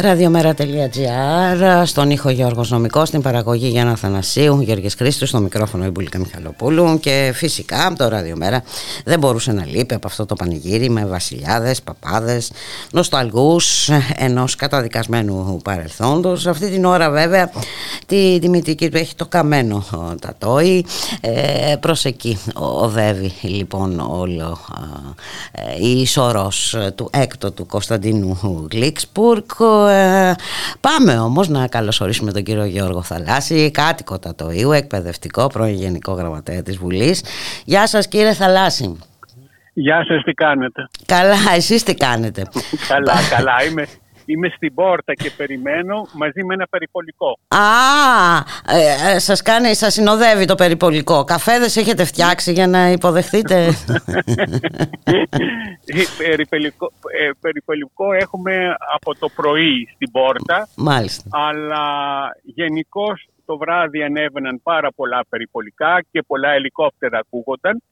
Ραδιομέρα.gr Στον ήχο Γιώργος Νομικός Στην παραγωγή Γιάννα Θανασίου Γιώργης Χρήστου Στο μικρόφωνο η Μπουλίκα Μιχαλοπούλου Και φυσικά το Ραδιομέρα δεν μπορούσε να λείπει Από αυτό το πανηγύρι με βασιλιάδες, παπάδες Νοσταλγούς Ενός καταδικασμένου παρελθόντος. Αυτή την ώρα βέβαια Τη τιμητική του έχει το καμένο τατόι ε, Προς εκεί οδεύει λοιπόν όλο ε, Η ισορρός του έκτοτου Κωνσταντίνου Γλίξπουργκ ε, πάμε όμως να καλωσορίσουμε τον κύριο Γιώργο Θαλάσση, κάτοικο Τατοίου, εκπαιδευτικό, πρώην Γενικό Γραμματέα της Βουλής. Γεια σας κύριε Θαλάσση. Γεια σας, τι κάνετε; Καλά, εσείς τι κάνετε; καλά, καλά, είμαι, Είμαι στην πόρτα και περιμένω μαζί με ένα περιπολικό. Α, ε, ε, σας κάνει, σας συνοδεύει το περιπολικό. Καφέδες έχετε φτιάξει για να υποδεχτείτε; περιπολικό, ε, περιπολικό έχουμε από το πρωί στην πόρτα. Μάλιστα. Αλλά γενικώς το βράδυ ανέβαιναν πάρα πολλά περιπολικά και πολλά ελικόπτερα ακούγονταν.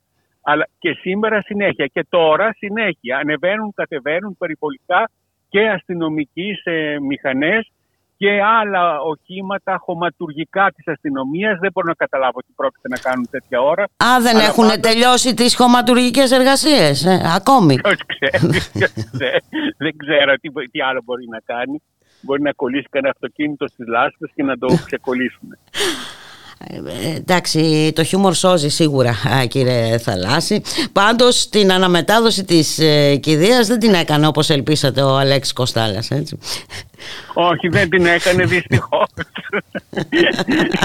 Αλλά και σήμερα συνέχεια και τώρα συνέχεια ανεβαίνουν, κατεβαίνουν περιπολικά και αστυνομικοί σε μηχανές και άλλα οχήματα χωματουργικά της αστυνομίας. Δεν μπορώ να καταλάβω τι πρόκειται να κάνουν τέτοια ώρα. Α, δεν έχουν τελειώσει τις χωματουργικές εργασίες, ε, ακόμη. Ποιος ξέρεις, δεν ξέρω τι, τι άλλο μπορεί να κάνει. Μπορεί να κολλήσει κανένα αυτοκίνητο στις λάσπες και να το ξεκολλήσουν. Ε, εντάξει, το χιούμορ σώζει σίγουρα, κύριε Θαλάσση. Πάντως την αναμετάδοση της ε, κηδείας δεν την έκανε όπως ελπίσατε ο Αλέξης Κοστάλας, έτσι. Όχι, δεν την έκανε δυστυχώς.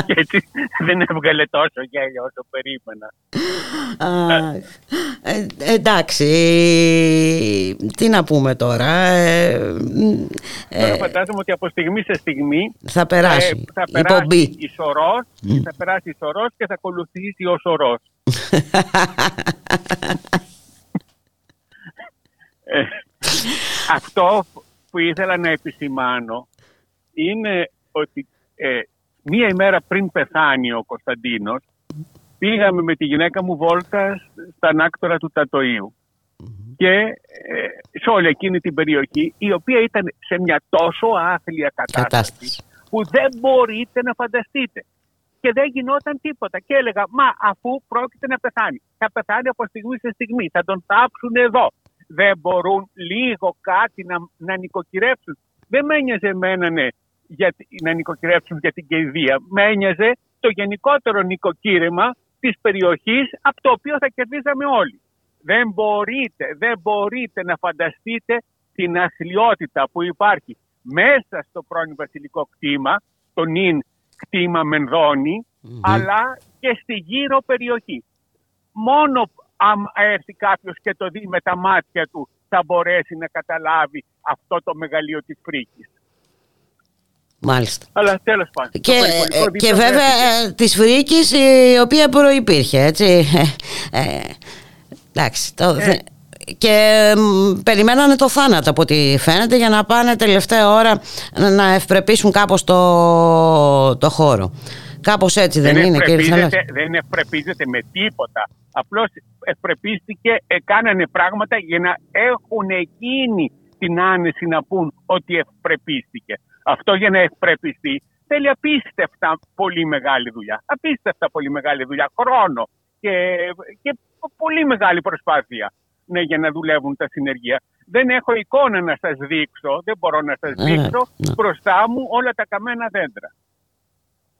Γιατί δεν έβγαλε τόσο γέλιο όσο περίμενα. Ε, εντάξει, τι να πούμε τώρα. Ε, ε, φαντάζομαι ότι από στιγμή σε στιγμή θα περάσει, θα περάσει η σωρός, θα περάσει η σωρός και θα ακολουθήσει ο σωρός. αυτό που ήθελα να επισημάνω είναι ότι ε, μία ημέρα πριν πεθάνει ο Κωνσταντίνος πήγαμε με τη γυναίκα μου βόλτα στα ανάκτορα του τατοιου και ε, σε όλη εκείνη την περιοχή η οποία ήταν σε μια τόσο άθλια κατάσταση, που δεν μπορείτε να φανταστείτε. Και δεν γινόταν τίποτα. Και έλεγα, μα αφού πρόκειται να πεθάνει, θα πεθάνει από στιγμή σε στιγμή, θα τον θάψουν εδώ δεν μπορούν λίγο κάτι να, να νοικοκυρέψουν. Δεν με ένοιαζε εμένα ναι, για, να νοικοκυρέψουν για την κηδεία. Με ένοιαζε το γενικότερο νοικοκύρεμα της περιοχής από το οποίο θα κερδίζαμε όλοι. Δεν μπορείτε, δεν μπορείτε να φανταστείτε την αθλειότητα που υπάρχει μέσα στο πρώην βασιλικό κτήμα, το νυν κτήμα αλλά και στη γύρω περιοχή. Μόνο αν έρθει κάποιος και το δει με τα μάτια του θα μπορέσει να καταλάβει αυτό το μεγαλείο της φρίκης. Μάλιστα. Αλλά τέλος πάντων. Και, και βέβαια της φρίκης η οποία προϋπήρχε, έτσι. Ε, ε εντάξει. Το, ε. Και περιμένανε το θάνατο από ό,τι φαίνεται για να πάνε τελευταία ώρα να ευπρεπίσουν κάπως το, το χώρο. Κάπως έτσι δεν, δεν είναι, κύριε Θαλάσση. Δεν ευπρεπίζεται με τίποτα. Απλώς ευπρεπίστηκε, κάνανε πράγματα για να έχουν εκείνη την άνεση να πούν ότι ευπρεπίστηκε. Αυτό για να ευπρεπιστεί θέλει απίστευτα πολύ μεγάλη δουλειά. Απίστευτα πολύ μεγάλη δουλειά, χρόνο και, και πολύ μεγάλη προσπάθεια ναι, για να δουλεύουν τα συνεργεία. Δεν έχω εικόνα να σας δείξω, δεν μπορώ να σας ε, δείξω ναι. μπροστά μου όλα τα καμένα δέντρα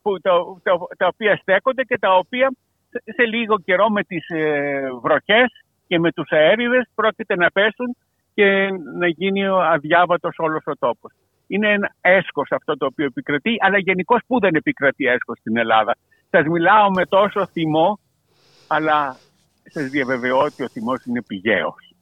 που, το, το, τα οποία στέκονται και τα οποία σε λίγο καιρό με τις ε, βροχές και με τους αέριδες πρόκειται να πέσουν και να γίνει ο αδιάβατος όλος ο τόπος. Είναι ένα έσχος αυτό το οποίο επικρατεί, αλλά γενικώς που δεν επικρατεί έσχος στην Ελλάδα. Σας μιλάω με τόσο θυμό, αλλά σας διαβεβαιώ ότι ο θυμός είναι πηγαίος.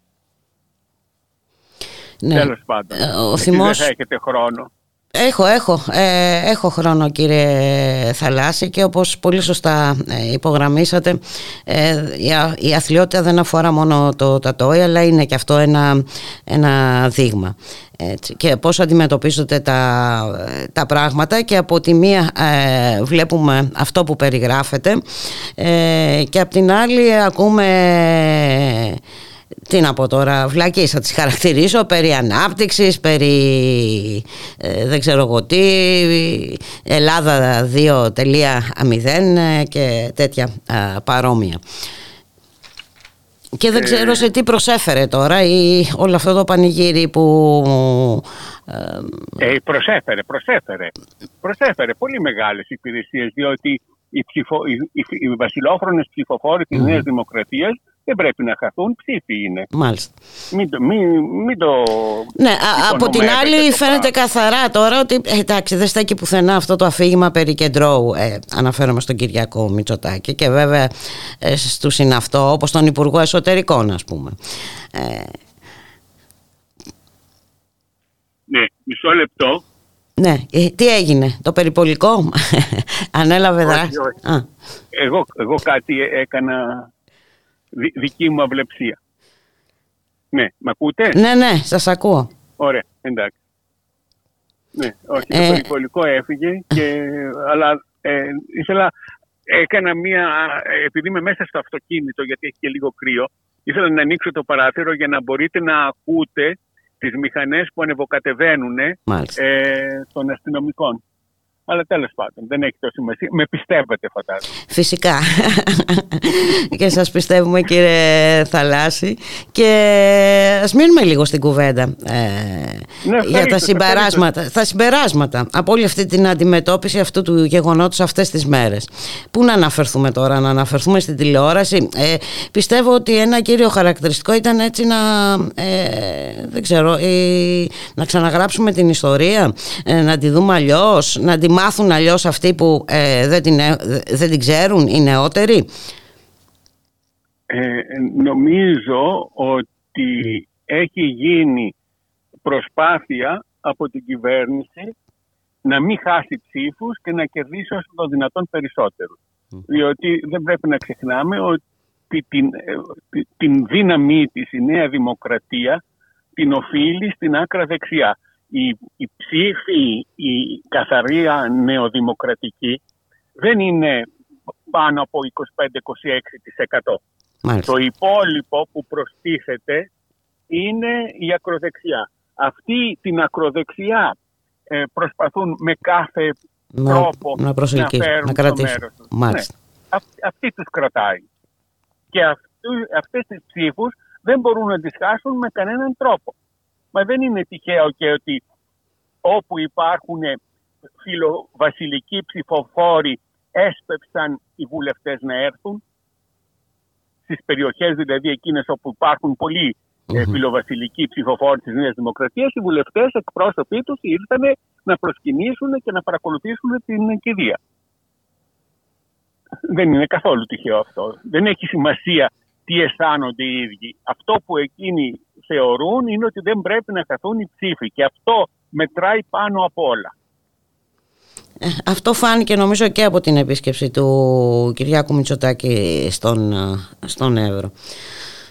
Ναι. Τέλος πάντων. Ε, ο θυμός... Δεν θα έχετε χρόνο. Έχω, έχω, ε, έχω χρόνο κύριε Θαλάσση και όπως πολύ σωστά ε, υπογραμμίσατε ε, η, η αθλειότητα δεν αφορά μόνο το τατόι αλλά είναι και αυτό ένα, ένα δείγμα. Έτσι. και πώς αντιμετωπίζονται τα, τα πράγματα. Και από τη μία ε, βλέπουμε αυτό που περιγράφεται και από την άλλη ακούμε τι να πω τώρα, βλακίες θα τις χαρακτηρίσω, περί ανάπτυξης, περί ε, δεν ξέρω εγώ τι, Ελλάδα 2.0 ε, και τέτοια παρόμοια. Και δεν ξέρω σε τι προσέφερε τώρα ή όλο αυτό το πανηγύρι που... Ε, προσέφερε, προσέφερε. Προσέφερε πολύ μεγάλες υπηρεσίες διότι οι, ψηφο, οι, οι, οι βασιλόφρονες ψηφοφόροι της mm. Νέας Δημοκρατίας δεν πρέπει να χαθούν, ψήφοι είναι. Μάλιστα. Μην το, μην, μην το ναι, από την άλλη φαίνεται καθαρά τώρα ότι ε, εντάξει δεν στέκει πουθενά αυτό το αφήγημα περί κεντρώου ε, αναφέρομαι στον Κυριακό Μητσοτάκη και βέβαια ε, στους είναι αυτό όπως τον Υπουργό Εσωτερικών ας πούμε. Ε, ναι, μισό λεπτό. Ναι, ε, τι έγινε, το περιπολικό, ανέλαβε δράση. Εγώ, εγώ κάτι έκανα δική μου αυλεψία. Ναι, με ακούτε; Ναι, ναι, σας ακούω. Ωραία, εντάξει. Ναι, όχι, το ε, περιπολικό έφυγε, και, αλλά ε, ήθελα, έκανα μία, επειδή είμαι μέσα στο αυτοκίνητο, γιατί έχει και λίγο κρύο, ήθελα να ανοίξω το παράθυρο για να μπορείτε να ακούτε τις μηχανές που ανεβοκατεβαίνουν ε, των αστυνομικών. Αλλά τέλος πάντων δεν έχει τόση σημασία. Με πιστεύετε, φαντάζομαι. Φυσικά. και σας πιστεύουμε, κύριε Θαλάσση. Και ας μείνουμε λίγο στην κουβέντα ε, Ναι, για τα ευχαρίστως, συμπεράσματα, τα συμπεράσματα από όλη αυτή την αντιμετώπιση αυτού του γεγονότος αυτές τις μέρες. Πού να αναφερθούμε τώρα, να αναφερθούμε στην τηλεόραση; Ε, πιστεύω ότι ένα κύριο χαρακτηριστικό ήταν έτσι να, ε, δεν ξέρω, ε, να ξαναγράψουμε την ιστορία, ε, να τη δούμε αλλιώς, να τη μάθουν αλλιώς αυτοί που ε, δεν, την, ε- δεν την ξέρουν, οι νεότεροι; Ε, νομίζω ότι έχει γίνει προσπάθεια από την κυβέρνηση να μην χάσει ψήφους και να κερδίσει όσο το δυνατόν περισσότερους. Διότι δεν πρέπει να ξεχνάμε ότι την, ε, τη- την δύναμή της η Νέα Δημοκρατία την οφείλει στην άκρα δεξιά. Η, η ψήφη, η καθαρία νεοδημοκρατική δεν είναι πάνω από 25-26%. Μάλιστα. Το υπόλοιπο που προστίθεται είναι η ακροδεξιά. Αυτή την ακροδεξιά ε, προσπαθούν με κάθε Να- τρόπο να προσελκύσουν, φέρουν να στο κρατήσουν. μέρος τους. Μάλιστα. Ναι. Αυ- αυτή τους κρατάει. Και αυτού, αυτές τις ψήφους δεν μπορούν να τις χάσουν με κανέναν τρόπο. Μα δεν είναι τυχαίο και ότι όπου υπάρχουν φιλοβασιλικοί ψηφοφόροι έσπευσαν οι βουλευτές να έρθουν στις περιοχές δηλαδή εκείνες όπου υπάρχουν πολλοί ε, φιλοβασιλικοί ψηφοφόροι της Νέας Δημοκρατίας οι βουλευτές εκπρόσωποι τους ήρθαν να προσκυνήσουν και να παρακολουθήσουν την κηδεία. Δεν είναι καθόλου τυχαίο αυτό. Δεν έχει σημασία τι αισθάνονται οι ίδιοι. Αυτό που εκείνοι θεωρούν είναι ότι δεν πρέπει να χαθούν οι ψήφοι και αυτό μετράει πάνω απ' όλα. Ε, Αυτό φάνηκε νομίζω και από την επίσκεψη του Κυριάκου Μητσοτάκη στον, ε, στον Εύρο.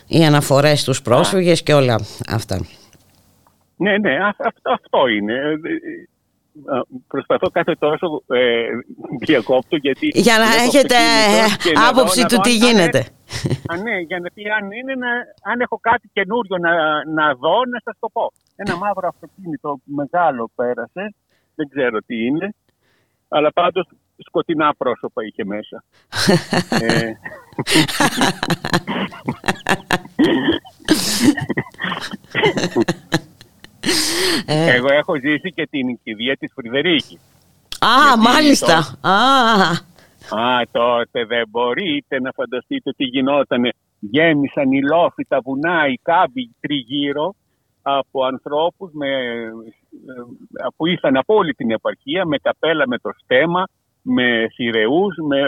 Οι αναφορές στους πρόσφυγες και όλα αυτά. Ναι, ναι, α- αυτό, αυτό είναι. Ε, ε, ε, Προσπαθώ κάθε τόσο ε, διακόπτω γιατί... Για να έχω έχετε αυτοκίνητο και να δω- άποψη να του δω τι αν- γίνεται. Α, ναι, για να πει αν, είναι να, αν έχω κάτι καινούριο να, να δω, να σας το πω. Ένα μαύρο αυτοκίνητο μεγάλο πέρασε, δεν ξέρω τι είναι, αλλά πάντως σκοτεινά πρόσωπα είχε μέσα. ε, Ε, εγώ έχω ζήσει και την κηδεία της Φρυδερίκης. Α, γιατί μάλιστα. Α, Α, τότε δεν μπορείτε να φανταστείτε τι γινότανε. Γέμισαν οι λόφοι, τα βουνά, οι κάμποι τριγύρω από ανθρώπους με, ε, που ήρθαν από όλη την επαρχία με καπέλα με το στέμα, με θηρεούς, με,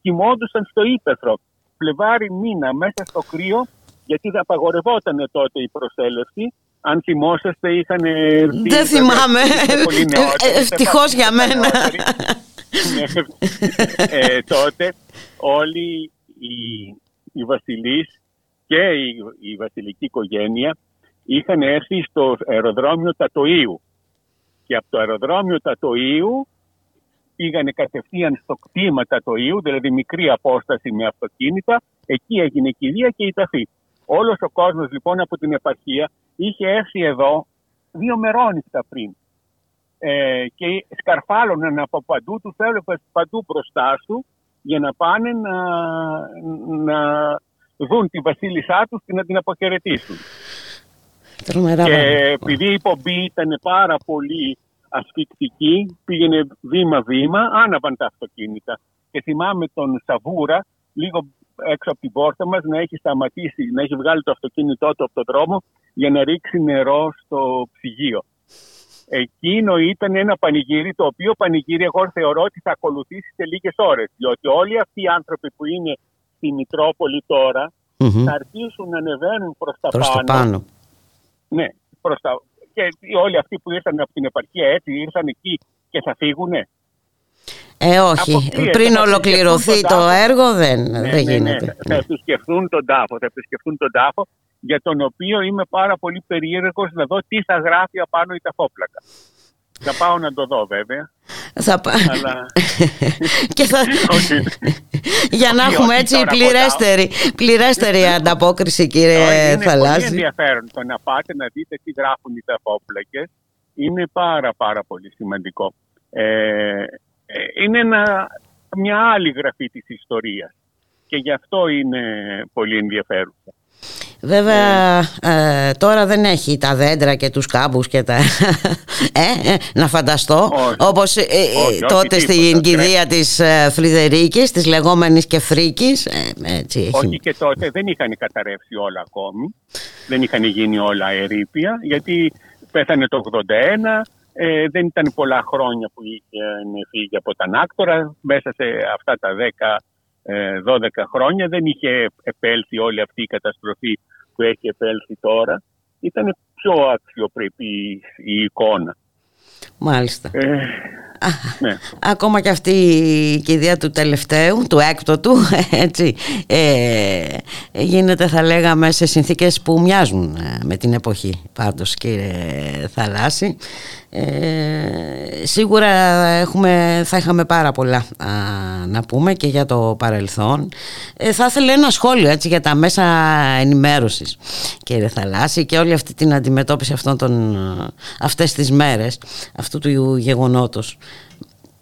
κοιμόντουσαν στο ύπεθρο. Φλεβάρι μήνα μέσα στο κρύο, γιατί δεν απαγορευόταν τότε η προσέλευση. Αν θυμόσαστε είχαν έρθει... δεν θυμάμαι. βέβαια, πολύ νεότεροι, Ε, Ευτυχώς για μένα. νεότεροι. Ναι. ε, τότε όλοι οι, οι βασιλείς και η, η βασιλική οικογένεια είχαν έρθει στο αεροδρόμιο Τατοΐου και από το αεροδρόμιο Τατοΐου πήγανε κατευθείαν στο κτήμα Τατοΐου, δηλαδή μικρή απόσταση με αυτοκίνητα, εκεί έγινε η κηδεία και η ταφή. Όλος ο κόσμος λοιπόν από την επαρχία είχε έρθει εδώ δύο μερόνυχτα πριν ε, και σκαρφάλωναν από παντού, τους έβλεπες παντού μπροστά σου για να πάνε να, να δουν τη βασίλισσά τους και να την αποχαιρετήσουν. Τρομερά και πράγματα. επειδή η πομπή ήταν πάρα πολύ ασφικτική, πήγαινε βήμα-βήμα, άναβαν τα αυτοκίνητα. Και θυμάμαι τον Σαβούρα, λίγο έξω από την πόρτα μας, να έχει σταματήσει, να έχει βγάλει το αυτοκίνητό του από τον δρόμο για να ρίξει νερό στο ψυγείο. Εκείνο ήταν ένα πανηγύρι, το οποίο πανηγύρι εγώ θεωρώ ότι θα ακολουθήσει σε λίγες ώρες. Διότι όλοι αυτοί οι άνθρωποι που είναι στη Μητρόπολη τώρα Μμμ. θα αρχίσουν να ανεβαίνουν προς τα Προς το πάνω. πάνω. Ναι, προς τα... Και όλοι αυτοί που ήρθαν από την επαρχία έτσι ήρθαν εκεί και θα φύγουνε. Ε, όχι. Αποκλείεται, Πριν θα ολοκληρωθεί επισκεφτούν το τον τάφο. έργο δεν, Ναι, δεν ναι, ναι. γίνεται. Θα επισκεφθούν τον τάφο, θα επισκεφθούν τον τάφο για τον οποίο είμαι πάρα πολύ περίεργος να δω τι θα γράφει απάνω η ταφόπλακα. Θα πάω να το δω βέβαια. Θα πά- Αλλά και θα... όχι, Για να όχι, έχουμε όχι έτσι τώρα πληρέστερη, πληρέστερη ανταπόκριση όχι, κύριε είναι πολύ Θαλάσση. ενδιαφέρον το να πάτε να δείτε τι γράφουν οι ταφόπλακες. Είναι πάρα πάρα πολύ σημαντικό. Ε, είναι μια άλλη γραφή της ιστορίας. Και γι' αυτό είναι πολύ ενδιαφέρουσα. Βέβαια ε, τώρα δεν έχει τα δέντρα και τους κάμπους και τα... ε, ε, να φανταστώ όπως ε, τότε στην κηδεία της Φρυδερίκης, της λεγόμενης και Φρίκης έτσι, έχει... Όχι και τότε δεν είχαν καταρρεύσει όλα ακόμη. Δεν είχαν γίνει όλα ερήπια γιατί πέθανε το 81 δεν ήταν πολλά χρόνια που είχε φύγει από τα Νάκτορα μέσα σε αυτά τα 10 12 χρόνια δεν είχε επέλθει όλη αυτή η καταστροφή που έχει επέλθει τώρα. Ήταν πιο αξιοπρεπή η εικόνα. Μάλιστα. Ε, ναι. Ακόμα και αυτή η κηδεία του τελευταίου, του έκτοτου, έτσι, ε, γίνεται θα λέγαμε σε συνθήκες που μοιάζουν ε, με την εποχή πάντως κύριε Θαλάσση. Ε, σίγουρα έχουμε, θα είχαμε πάρα πολλά να πούμε και για το παρελθόν. Ε, θα ήθελα ένα σχόλιο έτσι, για τα μέσα ενημέρωσης κύριε Θαλάσση και όλη αυτή την αντιμετώπιση αυτών των, αυτές τις μέρες αυτού του γεγονότος.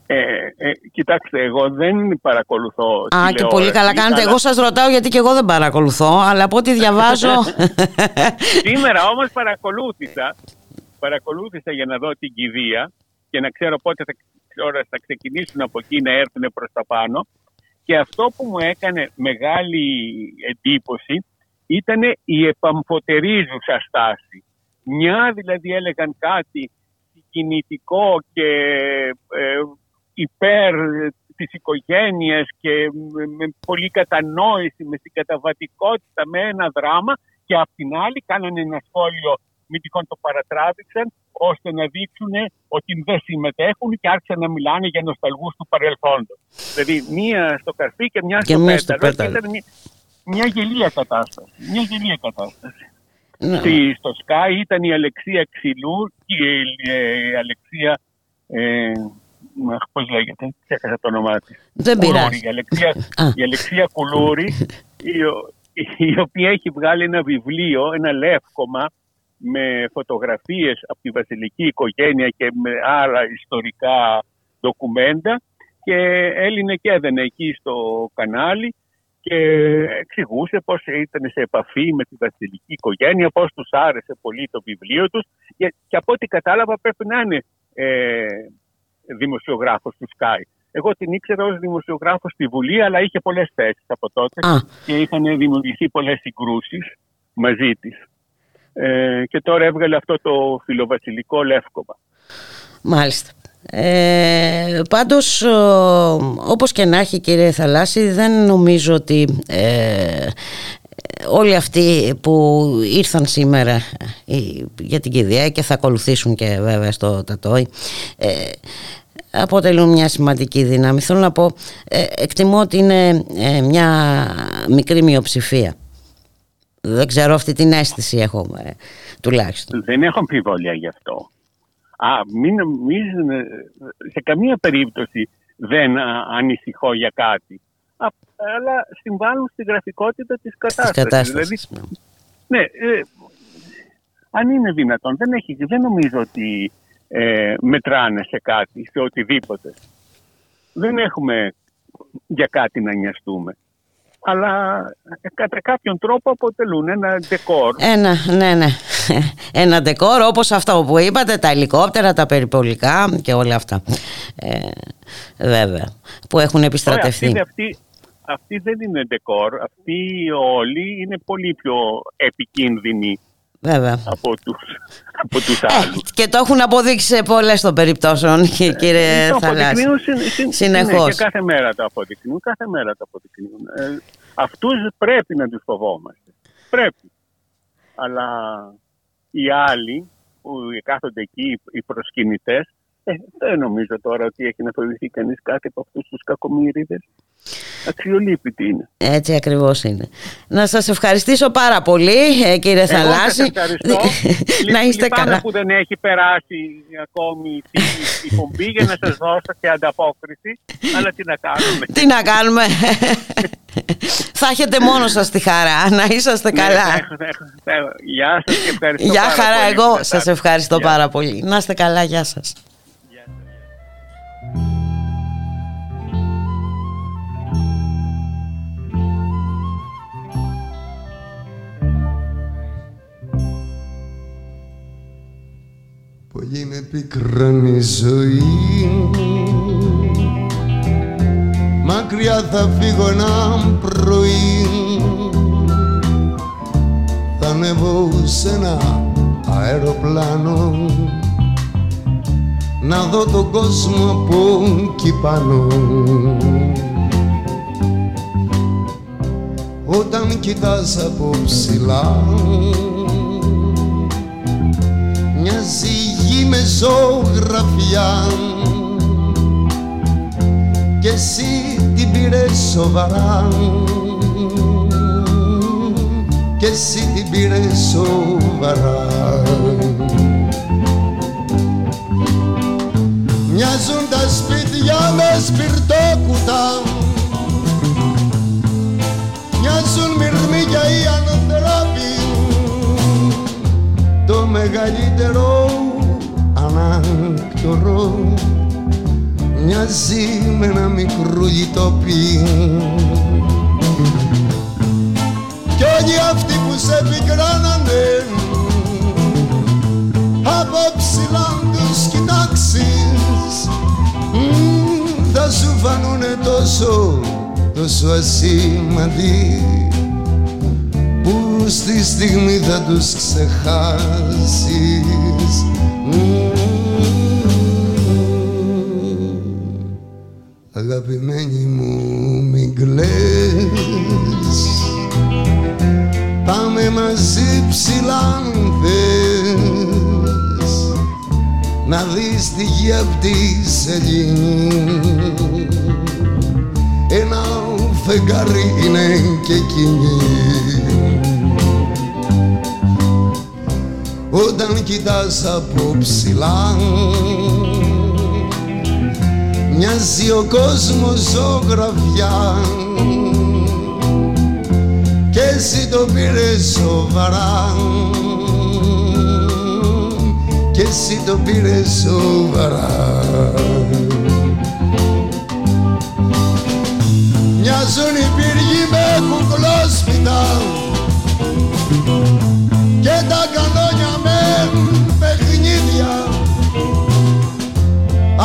Ε, ε, κοιτάξτε, εγώ δεν παρακολουθώ. Α, και πολύ καλά κάνετε. Εγώ σας ρωτάω γιατί και εγώ δεν παρακολουθώ, αλλά από ό,τι διαβάζω. Σήμερα όμως παρακολούθησα παρακολούθησα για να δω την κηδεία και να ξέρω πότε θα, θα ξεκινήσουν από εκεί να έρθουν προς τα πάνω. Και αυτό που μου έκανε μεγάλη εντύπωση ήταν η επαμφωτερίζουσα στάση. Μια δηλαδή έλεγαν κάτι κινητικό και ε, υπέρ της οικογένειας και με πολύ κατανόηση, με συγκαταβατικότητα, με ένα δράμα και απ' την άλλη κάνανε ένα σχόλιο μη τυχόν το παρατράβηξαν ώστε να δείξουν ότι δεν συμμετέχουν και άρχισαν να μιλάνε για νοσταλγούς του παρελθόντος. Δηλαδή μία στο καρφί και μια στο πέταλο. Ήταν μια, μια γελία κατάσταση. Μια γελία κατάσταση. Ναι. Στη, στο Sky ήταν η Αλεξία Ξυλού και η, Αλεξία ε, πώς λέγεται, ξέχασα το όνομά της. Δεν πειράζει. Η Αλεξία, η Αλεξία Κουλούρη, η, η, οποία έχει βγάλει ένα βιβλίο, ένα λεύκομα, με φωτογραφίες από τη βασιλική οικογένεια και με άλλα ιστορικά ντοκουμέντα και έλυνε και έδαινε εκεί στο κανάλι και εξηγούσε πώς ήταν σε επαφή με τη βασιλική οικογένεια, πώς τους άρεσε πολύ το βιβλίο τους και από ό,τι κατάλαβα πρέπει να είναι ε, δημοσιογράφος του Sky. Εγώ την ήξερα ως δημοσιογράφος στη Βουλή, αλλά είχε πολλές θέσεις από τότε και είχαν δημιουργηθεί πολλές συγκρούσεις μαζί της. Ε, και τώρα έβγαλε αυτό το φιλοβασιλικό λεύκομα. Μάλιστα. Ε, πάντως όπως και να έχει κύριε Θαλάσση δεν νομίζω ότι ε, όλοι αυτοί που ήρθαν σήμερα ε, για την κηδεία και θα ακολουθήσουν και βέβαια στο Τατόι ε, αποτελούν μια σημαντική δύναμη. Θέλω να πω, ε, εκτιμώ ότι είναι μια μικρή μειοψηφία δεν ξέρω αυτή την αίσθηση έχω ε, τουλάχιστον. Δεν έχω αμφιβολία γι' αυτό. Α, μην, μην, σε καμία περίπτωση δεν ανησυχώ για κάτι. Α, αλλά συμβάλλουν στη γραφικότητα της κατάστασης. κατάστασης δηλαδή, ναι, ε, αν είναι δυνατόν, δεν, έχει, δεν νομίζω ότι ε, μετράνε σε κάτι, σε οτιδήποτε. Δεν έχουμε για κάτι να νοιαστούμε αλλά ε, κατά κάποιον τρόπο αποτελούν ένα ντεκόρ. Ένα, ναι, ναι. Ένα ντεκόρ όπως αυτό που είπατε, τα ελικόπτερα, τα περιπολικά και όλα αυτά. Ε, βέβαια, που έχουν επιστρατευτεί. Αυτή, αυτή, αυτή δεν είναι ντεκόρ, αυτοί όλοι είναι πολύ πιο επικίνδυνοι Βέβαια. Από τους, από τους ε, άλλους. και το έχουν αποδείξει σε πολλές των περιπτώσεων, ε, κύριε ε, Θαλάσση. Συνεχώς. Ναι, και κάθε μέρα το αποδεικνύουν. Κάθε μέρα το αποδεικνύουν. Ε, αυτούς πρέπει να τους φοβόμαστε. Πρέπει. Αλλά οι άλλοι που κάθονται εκεί, οι προσκυνητές, ε, δεν νομίζω τώρα ότι έχει να φοβηθεί κανείς κάτι από αυτούς τους κακομύριδες. Αξιολύπητη είναι. Έτσι ακριβώς είναι. Να σας ευχαριστήσω πάρα πολύ ε, κύριε Θαλάσση. ευχαριστώ. να είστε καλά. που δεν έχει περάσει ακόμη η πομπή για να σας δώσω και ανταπόκριση. Αλλά τι να κάνουμε. τι να κάνουμε. Θα έχετε μόνο σας τη χαρά. Να είσαστε ναι, καλά. Γεια σας και ευχαριστώ Γεια πάρα χαρά. Πολύ. Εγώ σας ευχαριστώ πάρα πολύ. Να είστε καλά. Γεια σας. Είναι πικρή ζωή. Μακριά θα φύγω ένα πρωί. Θα ανέβω σε ένα αεροπλάνο. Να δω τον κόσμο από εκεί πάνω. Όταν κοιτάς από ψηλά Μοιάζει η γη με ζωγραφιά. Και εσύ την πήρες σοβαρά. Και εσύ την πήρες σοβαρά. Μοιάζουν τα σπίτια με σπιρτόκουτα. Μοιάζουν μυρμήκια οι ανθρώποι το μεγαλύτερο ανάκτορο. Μοιάζει με ένα μικρό γητόπι. Κι όλοι αυτοί που σε πικράνανε από ψηλά τους κοιτάξεις. Θα σου φανούνε τόσο, τόσο ασήμαντοι. Που στη στιγμή θα τους ξεχάσεις Αγαπημένη μου μην κλαις. Πάμε μαζί ψηλά αν θες. Να δεις τη γη απ' τη σελήνη Ένα φεγγάρι είναι και εκείνη. Όταν κοιτάς από ψηλά Μοιάζει ο κόσμος ζωγραφιά. Και εσύ το πήρες σοβαρά. Και εσύ το πήρες σοβαρά. Μοιάζουν οι πύργοι με κουκλόσπιτα και τα κανόνια με παιχνίδια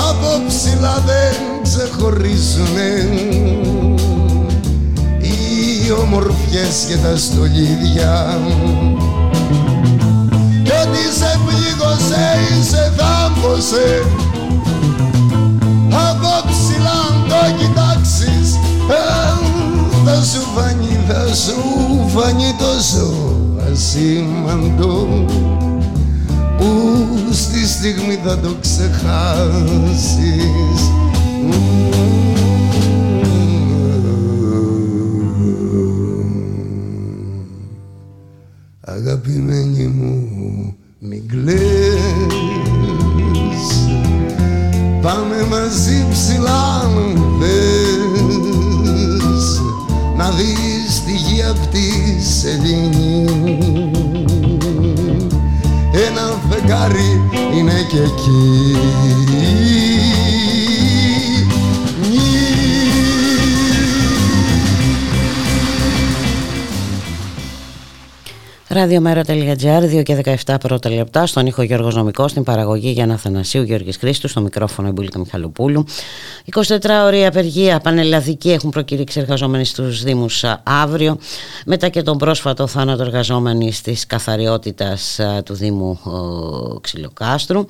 από ψηλά δεν ξεχωρίζουνε. Οι ομορφιές και τα στολίδια. Κι ό,τι σε πλήγωσε ή σε θάμπωσε από ψηλά αν το κοιτάξεις θα σου φανεί, θα σου φανεί τόσο ασήμαντο που στη στιγμή θα το ξεχάσεις Ραδιομέρα.gr, 2 και 17 πρώτα λεπτά, στον ήχο Γιώργος Νομικός, στην παραγωγή Γιάννα Θανασίου, Γιώργης Χρήστου, στο μικρόφωνο η Μπουλίκα Μιχαλοπούλου. 24 ώρια απεργία πανελλαδική έχουν προκηρύξει εργαζόμενοι στους Δήμους αύριο, μετά και τον πρόσφατο θάνατο εργαζόμενοι της καθαριότητας του Δήμου Ξυλοκάστρου.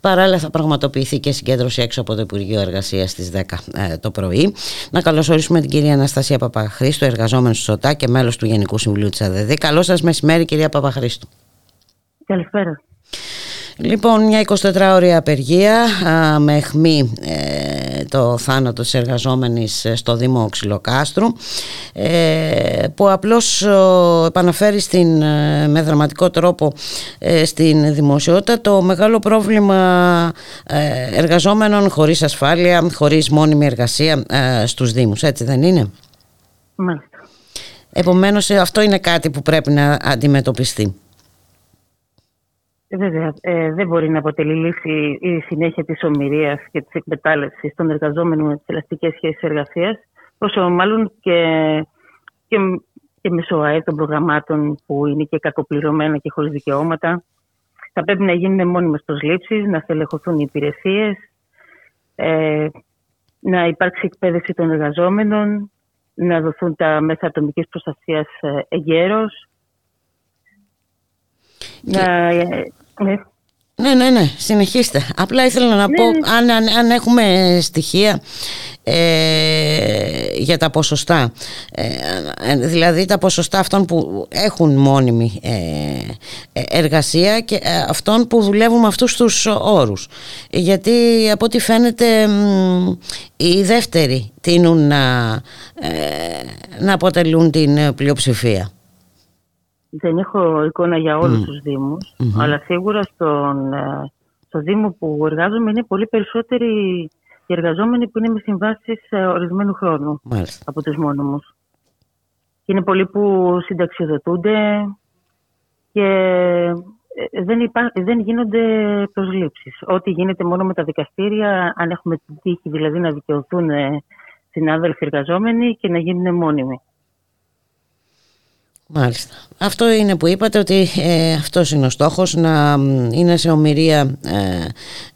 Παράλληλα θα πραγματοποιηθεί και συγκέντρωση έξω από το Υπουργείο Εργασίας στις 10 ε, το πρωί. Να καλωσορίσουμε την κυρία Αναστασία Παπαχρήστου, εργαζόμενη του ΣΟΤΑ και μέλος του Γενικού Συμβουλίου της ΑΔΔ. Καλό σας μεσημέρι κυρία Παπαχρήστου. Καλησπέρα. Λοιπόν, μια 24ωρη απεργία με αιχμή ε, το θάνατο της εργαζόμενης στο Δήμο Ξυλοκάστρου ε, που απλώς επαναφέρει στην, ε, με δραματικό τρόπο στην δημοσιότητα το μεγάλο πρόβλημα εργαζόμενων χωρίς ασφάλεια, χωρίς μόνιμη εργασία στους Δήμους. Έτσι δεν είναι; Μάλιστα. Επομένως αυτό είναι κάτι που πρέπει να αντιμετωπιστεί. Βέβαια, ε, δεν μπορεί να αποτελεί λύση η συνέχεια της ομοιρίας και της εκμετάλλευσης των εργαζόμενων με τις ελαστικές σχέσεις εργασίας, όσο μάλλον και, και, και μέσω ΑΕ των προγραμμάτων που είναι και κακοπληρωμένα και χωρίς δικαιώματα. θα πρέπει να γίνουν μόνιμες προσλήψεις, να στελεχωθούν οι υπηρεσίες, ε, να υπάρξει εκπαίδευση των εργαζόμενων, να δοθούν τα μέσα ατομικής προστασίας ε, εγκαίρως. Να, ναι. Ναι, ναι, ναι, συνεχίστε. Απλά ήθελα να πω, ναι. αν, αν, αν έχουμε στοιχεία ε, για τα ποσοστά, ε, δηλαδή τα ποσοστά αυτών που έχουν μόνιμη ε, εργασία και αυτών που δουλεύουν με αυτούς τους όρους. Γιατί από ό,τι φαίνεται οι δεύτεροι τείνουν να, να αποτελούν την πλειοψηφία. Δεν έχω εικόνα για όλους mm. τους δημους αλλά σίγουρα στον, ε, στο Δήμο που εργάζομαι είναι πολύ περισσότεροι οι εργαζόμενοι που είναι με συμβάσεις ορισμένου χρόνου από τους μόνιμους. Και είναι πολλοί που συνταξιοδοτούνται και ε, δεν, υπά... δεν γίνονται προσλήψεις. Ό,τι γίνεται μόνο με τα δικαστήρια, αν έχουμε την τύχη δηλαδή να δικαιωθούν συνάδελφοι εργαζόμενοι και να γίνουν μόνιμοι. Μάλιστα. Αυτό είναι που είπατε ότι ε, αυτός είναι ο στόχος να είναι σε ομοιρία ε,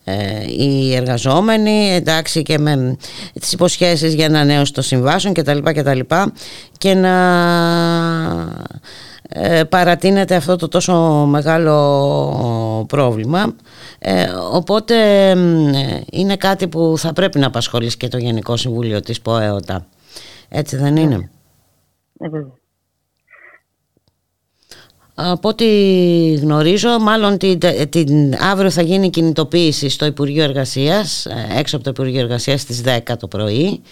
ε, οι εργαζόμενοι εντάξει και με τις υποσχέσεις για ανανέωση των συμβάσεων κτλ. κτλ και να ε, παρατείνεται αυτό το τόσο μεγάλο πρόβλημα ε, οπότε είναι κάτι που θα πρέπει να απασχολήσει και το Γενικό Συμβούλιο της ΠΟΕΟΤΑ έτσι δεν είναι; Ε, από ό,τι γνωρίζω, μάλλον την, την, αύριο θα γίνει κινητοποίηση στο Υπουργείο Εργασίας, ε, έξω από το Υπουργείο Εργασίας στις 10 το πρωί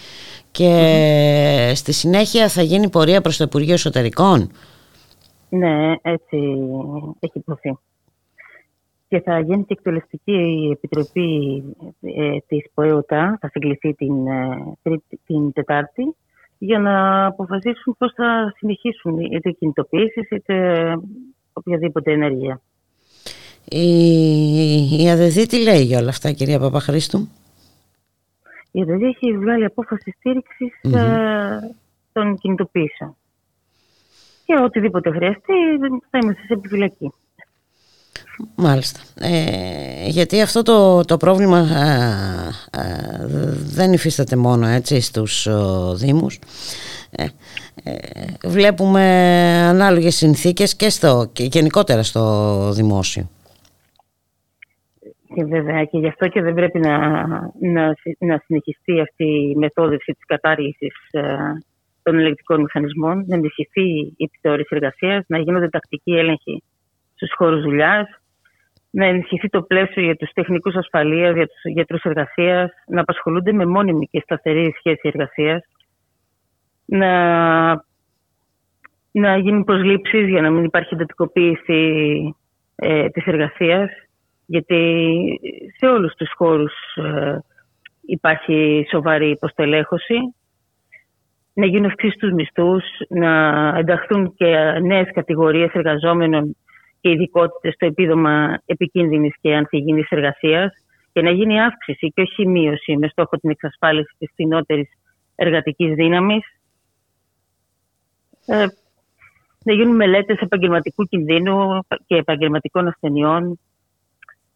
και στη συνέχεια θα γίνει πορεία προς το Υπουργείο Εσωτερικών. Ναι, έτσι έχει υποθεί. Και θα γίνει και εκτελεστική επιτροπή ε, της ΠΟΕΟΤΑ, θα συγκληθεί την, ε, την Τετάρτη για να αποφασίσουν πώς θα συνεχίσουν είτε κινητοποιήσεις είτε οποιαδήποτε ενέργεια. Η, η ΑΔΕΔΗ τι λέει για όλα αυτά κυρία Παπαχρήστου; Η ΑΔΕΔΗ έχει βγάλει απόφαση ε, των κινητοποιήσεων. Και οτιδήποτε χρειαστεί θα είμαστε σε επιφυλακή. Μάλιστα. Ε, γιατί αυτό το, το πρόβλημα ε, ε, δεν υφίσταται μόνο έτσι στους Δήμους. βλέπουμε ανάλογες συνθήκες και, στο, και γενικότερα στο δημόσιο. Και βέβαια και γι' αυτό και δεν πρέπει να, να, να συνεχιστεί αυτή η μεθόδευση της κατάργησης των ελεκτικών μηχανισμών, να ενισχυθεί η επιθεώρηση εργασίας, να γίνονται τακτικοί έλεγχοι στους χώρους δουλειάς, να ενισχυθεί το πλαίσιο για τους τεχνικούς ασφαλείας, για τους γιατρούς εργασίας, να απασχολούνται με μόνιμη και σταθερή σχέση εργασίας, να, να γίνουν προσλήψεις για να μην υπάρχει εντατικοποίηση ε, της εργασίας, γιατί σε όλους τους χώρους ε, υπάρχει σοβαρή υποστελέχωση, να γίνουν αυξήσεις στους μισθούς, να ενταχθούν και νέες κατηγορίες εργαζόμενων και ειδικότητες στο επίδομα επικίνδυνης και ανθυγιεινής εργασίας και να γίνει αύξηση και όχι μείωση με στόχο την εξασφάλιση της φθηνότερης εργατικής δύναμης. Ε, να γίνουν μελέτες επαγγελματικού κινδύνου και επαγγελματικών ασθενειών.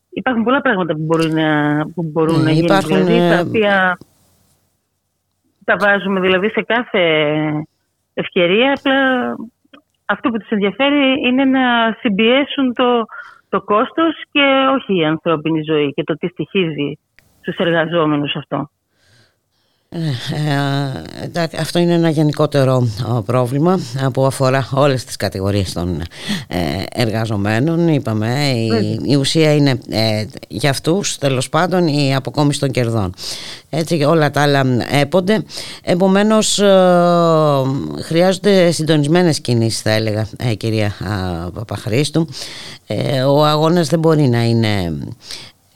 Υπάρχουν πολλά πράγματα που μπορούν να, που μπορούν να γίνουν, δηλαδή, τα ε, οποία τα βάζουμε δηλαδή σε κάθε ευκαιρία, απλά αυτό που τους ενδιαφέρει είναι να συμπιέσουν το, το κόστος και όχι η ανθρώπινη ζωή και το τι στοιχίζει στους εργαζόμενους αυτό. Ε, ε, αυτό είναι ένα γενικότερο πρόβλημα που αφορά όλες τις κατηγορίες των ε, εργαζομένων είπαμε. Η, ουσία είναι για αυτούς τέλος πάντων η αποκόμιση των κερδών. Έτσι όλα τα άλλα έπονται. Επομένως χρειάζονται συντονισμένες κινήσεις θα έλεγα κυρία Παπαχρήστου. Ο αγώνας δεν μπορεί να είναι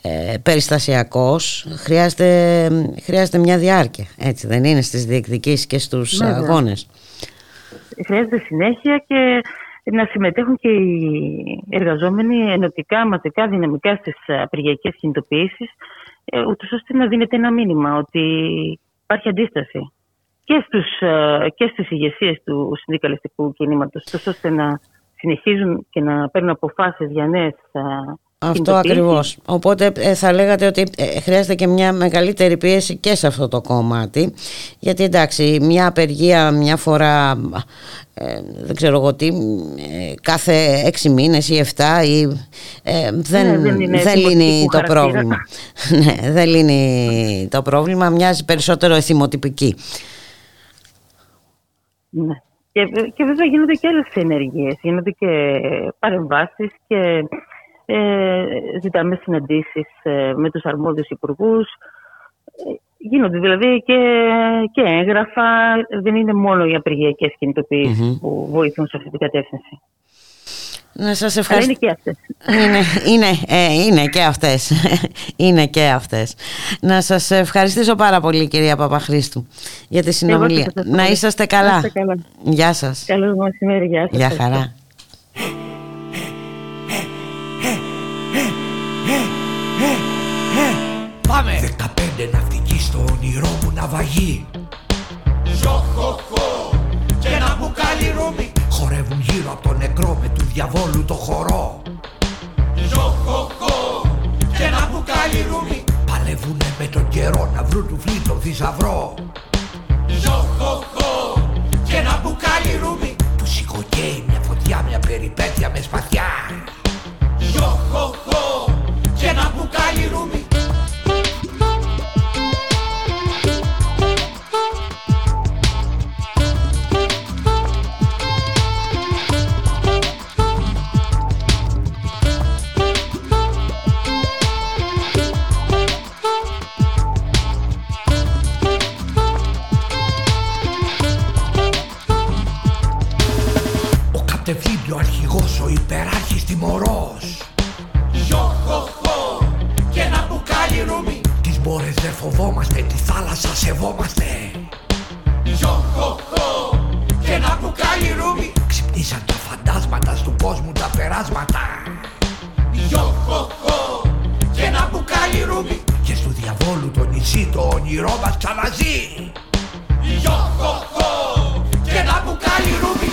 ε, περιστασιακός. Χρειάζεται, χρειάζεται μια διάρκεια έτσι δεν είναι στις διεκδικήσεις και στους ναι, αγώνες. Χρειάζεται συνέχεια και να συμμετέχουν και οι εργαζόμενοι ενωτικά, μαζικά, δυναμικά στις απεργιακές κινητοποιήσεις ε, ούτως ώστε να δίνεται ένα μήνυμα ότι υπάρχει αντίσταση και, στους, ε, και στις ηγεσίες του συνδικαλιστικού κινήματος ώστε να συνεχίζουν και να παίρνουν αποφάσεις για νέες Αυτό ακριβώς. Οπότε ε, θα λέγατε ότι ε, χρειάζεται και μια μεγαλύτερη πίεση και σε αυτό το κομμάτι. Γιατί εντάξει, μια απεργία μια φορά, ε, δεν ξέρω εγώ τι, κάθε έξι μήνες ή εφτά ή, δεν, ναι, δεν, δεν λύνει το πρόβλημα. ναι, δεν λύνει το πρόβλημα, μοιάζει περισσότερο εθιμοτυπική. Ναι. Και, και βέβαια γίνονται και άλλες ενεργείες, γίνονται και παρεμβάσεις και ε, ζητάμε συναντήσεις ε, με τους αρμόδιους υπουργούς. Ε, γίνονται δηλαδή και, και έγγραφα, δεν είναι μόνο οι απεργιακές που βοηθούν σε αυτή την κατεύθυνση. Να σας ευχαριστώ. είναι και αυτές. Είναι, είναι, ε, είναι και αυτές. είναι και αυτές. Να σας ευχαριστήσω πάρα πολύ κυρία Παπαχρήστου για τη συνομιλία. Να είσαστε καλά. καλά. Γεια σας. Καλό μεσημέρι. Γεια σας. Γεια χαρά. 15 ναυτικοί στο όνειρό μου ναυαγή Ζοχοχο και ένα μπουκάλι ρούμι. Χορεύουν γύρω από το νεκρό με του διαβόλου το χορό. Ζοχοχο και ένα μπουκάλι ρούμι. Παλεύουνε με τον καιρό να βρουν του φλίτο θησαυρό. Ζοχοχο και ένα μπουκάλι ρούμι. Του σηκωκαίει μια φωτιά, μια περιπέτεια με σπαθιά. Ζοχοχο και ένα μπουκάλι ρούμι ο αρχηγός, ο υπεράρχης τιμωρός. Γιοχοχο και ένα μπουκάλι ρούμι. Τις μπόρες δεν φοβόμαστε, τη θάλασσα σεβόμαστε. Γιοχοχο και ένα μπουκάλι ρούμι. Ξυπνήσαν τα φαντάσματα του κόσμου τα περάσματα. Γιοχοχο και ένα μπουκάλι ρούμι. Και στο διαβόλου το νησί το όνειρό μας ξαναζεί. Γιοχοχο και ένα μπουκάλι ρούμι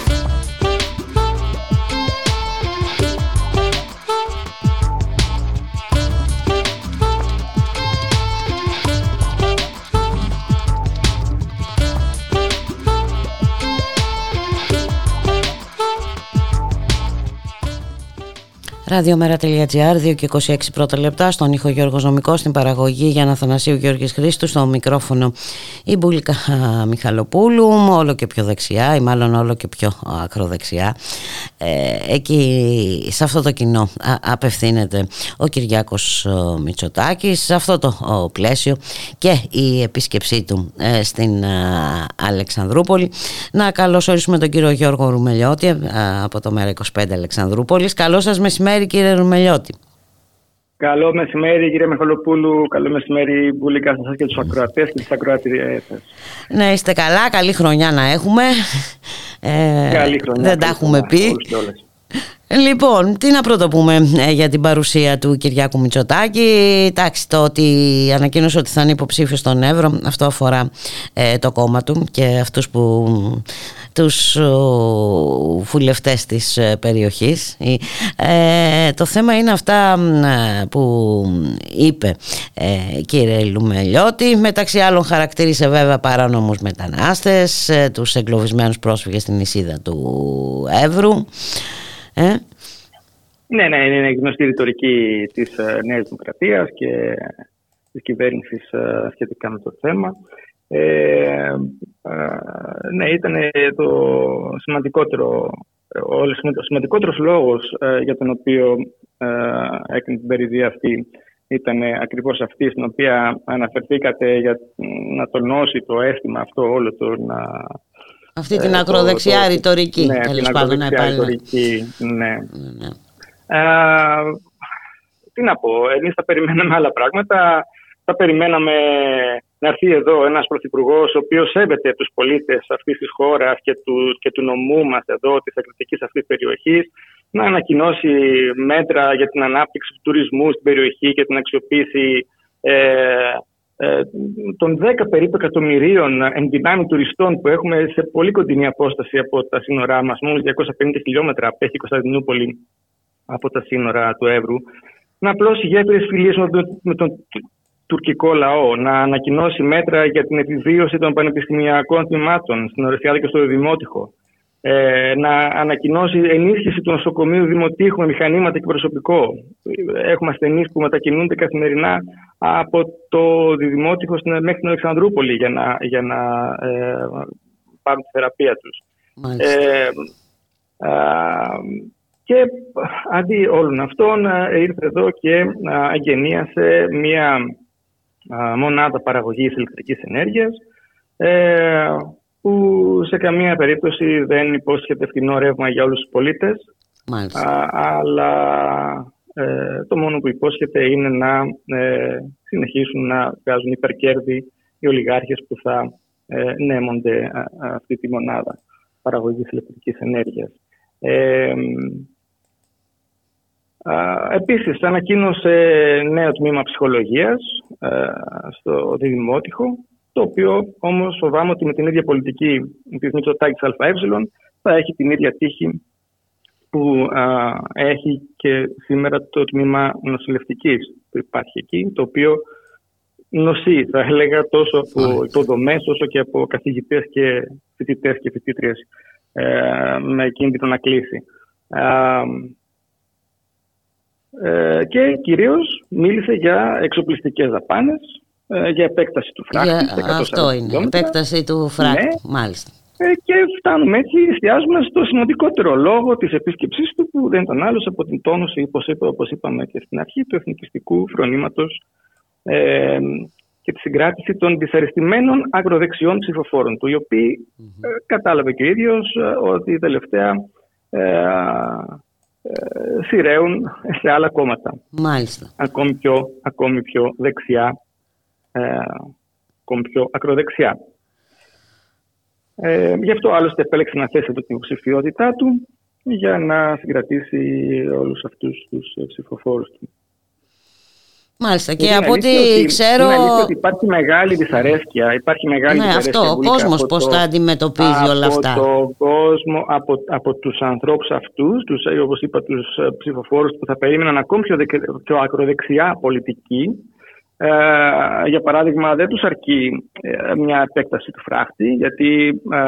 Ραδιομέρα.gr, 2 και 26 πρώτα λεπτά, στον ήχο Γιώργος Νομικός, στην παραγωγή για Αθανασίου Γιώργης Χρήστου, στο μικρόφωνο η Μπουλίκα Μιχαλοπούλου, όλο και πιο δεξιά ή μάλλον όλο και πιο ακροδεξιά. Ε, εκεί, σε αυτό το κοινό απευθύνεται ο Κυριάκος Μητσοτάκης, σε αυτό το πλαίσιο και η επίσκεψή του ε, στην Αλεξανδρούπολη. Να καλωσορίσουμε τον κύριο Γιώργο Ρουμελιώτη από το Μέρα 25 Αλεξανδρούπολης. Καλό σας μεσημέρι μεσημέρι κύριε Ρουμελιώτη. Καλό μεσημέρι κύριε Μιχαλοπούλου, καλό μεσημέρι Μπουλίκα σας και τους ακροατές και τις ακροατήριες σας. Ναι είστε καλά, καλή χρονιά να έχουμε. Ε, καλή χρονιά. Δεν τα έχουμε πει. Λοιπόν, τι να πρώτο πούμε ε, για την παρουσία του Κυριάκου Μητσοτάκη. Εντάξει, το ότι ανακοίνωσε ότι θα είναι υποψήφιος στον Εύρο, αυτό αφορά ε, το κόμμα του και αυτούς που τους βουλευτές της ε, περιοχής. Ε, το θέμα είναι αυτά που είπε ε, κύριε Λουμελιώτη. Μεταξύ άλλων χαρακτήρισε βέβαια παράνομους μετανάστες, ε, τους εγκλωβισμένους πρόσφυγες στην νησίδα του Εύρου. Ε; Ναι, ναι, είναι γνωστή η ρητορική της Νέας Δημοκρατίας και της κυβέρνησης σχετικά με το θέμα. Ε, ναι, ήταν το σημαντικότερο, ο σημαντικότερος λόγος ε, για τον οποίο ε, έκανε την περιδία αυτή ήταν ακριβώς αυτή στην οποία αναφερθήκατε για να τονώσει το αίσθημα αυτό όλο το να... Αυτή την ακροδεξιά το, ρητορική, ναι, την ακροδεξιά ρητορική, ναι. ναι. ναι. τι να πω, εμείς θα περιμέναμε άλλα πράγματα, θα περιμέναμε να έρθει εδώ ένας πρωθυπουργός, ο οποίος σέβεται τους πολίτες αυτής της χώρας και του, και του νομού μας εδώ, της ακριτική αυτής περιοχής, να ανακοινώσει μέτρα για την ανάπτυξη του τουρισμού στην περιοχή και την αξιοποίηση ε, ε, των 10 περίπου εκατομμυρίων ενδυνάμει τουριστών που έχουμε σε πολύ κοντινή απόσταση από τα σύνορά μας, μόνο 250 χιλιόμετρα απέχει η Κωνσταντινούπολη από τα σύνορα του Εύρου. να απλώσει γέφυρες φιλίες με, τον- με τον τουρκικό λαό, να ανακοινώσει μέτρα για την επιβίωση των πανεπιστημιακών τμήματων στην Ορεσιάδα και στο Δημότυχο, ε, να ανακοινώσει ενίσχυση του νοσοκομείου Δημοτήχου με μηχανήματα και προσωπικό. Έχουμε ασθενείς που μετακινούνται καθημερινά από το Δημότυχο στην- μέχρι την Αλεξανδρούπολη για να, για να ε, πάρουν τη θεραπεία τους. Ε, α, και αντί όλων αυτών ε, ήρθε εδώ και α, αγενίασε μία α, μονάδα παραγωγής ηλεκτρικής ενέργειας ε, που σε καμία περίπτωση δεν υπόσχεται φθηνό ρεύμα για όλους τους πολίτες. Α, αλλά ε, το μόνο που υπόσχεται είναι να ε, συνεχίσουν να βγάζουν υπερκέρδη οι ολιγάρχες που θα ε, νέμονται α, α, αυτή τη μονάδα παραγωγής ηλεκτρικής ενέργειας. Ε, α, επίσης, ανακοίνωσε νέο τμήμα ψυχολογίας ε, στο Δημότυχο, το οποίο όμως φοβάμαι ότι με την ίδια πολιτική της Μητσοτάκης ΑΕ θα έχει την ίδια τύχη που α, έχει και σήμερα το τμήμα νοσηλευτικής που υπάρχει εκεί, το οποίο νοσεί, θα έλεγα, τόσο από υποδομές όσο και από καθηγητές και φοιτητές και φοιτήτριες ε, με κίνδυνο να κλείσει. Α, ε, και κυρίως μίλησε για εξοπλιστικές δαπάνες, ε, για επέκταση του φράχτη. Για- σε 140 αυτό είναι, χιλιόμετρα. επέκταση του φράκτη, Ναι. μάλιστα. Ε, και φτάνουμε έτσι, εστιάζουμε στο σημαντικότερο λόγο της επίσκεψής του που δεν ήταν άλλος από την τόνωση, όπως, είπα, όπως είπαμε και στην αρχή, του εθνικιστικού φρονήματος ε, και τη συγκράτηση των δυσαρεστημένων ακροδεξιών ψηφοφόρων του, οι οποίοι ε, κατάλαβε και ο ίδιος ε, ότι τελευταία ε, ε, σειραίουν σε άλλα κόμματα. Μάλιστα. Ακόμη πιο, ακόμη πιο δεξιά, ε, ακόμη πιο ακροδεξιά. Ε, γι' αυτό άλλωστε επέλεξε να θέσει εδώ την υποψηφιότητά του για να συγκρατήσει όλους αυτούς τους ε, ψηφοφόρους του. Μάλιστα. Και Είναι από ό,τι αλήθεια ότι- ξέρω. είναι αλήθεια ότι υπάρχει μεγάλη δυσαρέσκεια. Υπάρχει μεγάλη Ναι, δυσαρέσκεια αυτό, ο βουλικά κόσμος από πώς το- τα αντιμετωπίζει όλα αυτά. Από τον κόσμο, από, από τους ανθρώπους αυτούς, τους, ε, όπως είπα, τους ε, ψηφοφόρους που θα περίμεναν ακόμη πιο, δεκ- πιο ακροδεξιά πολιτική. Ε, για παράδειγμα, δεν τους αρκεί ε, μια επέκταση του φράχτη, γιατί ε,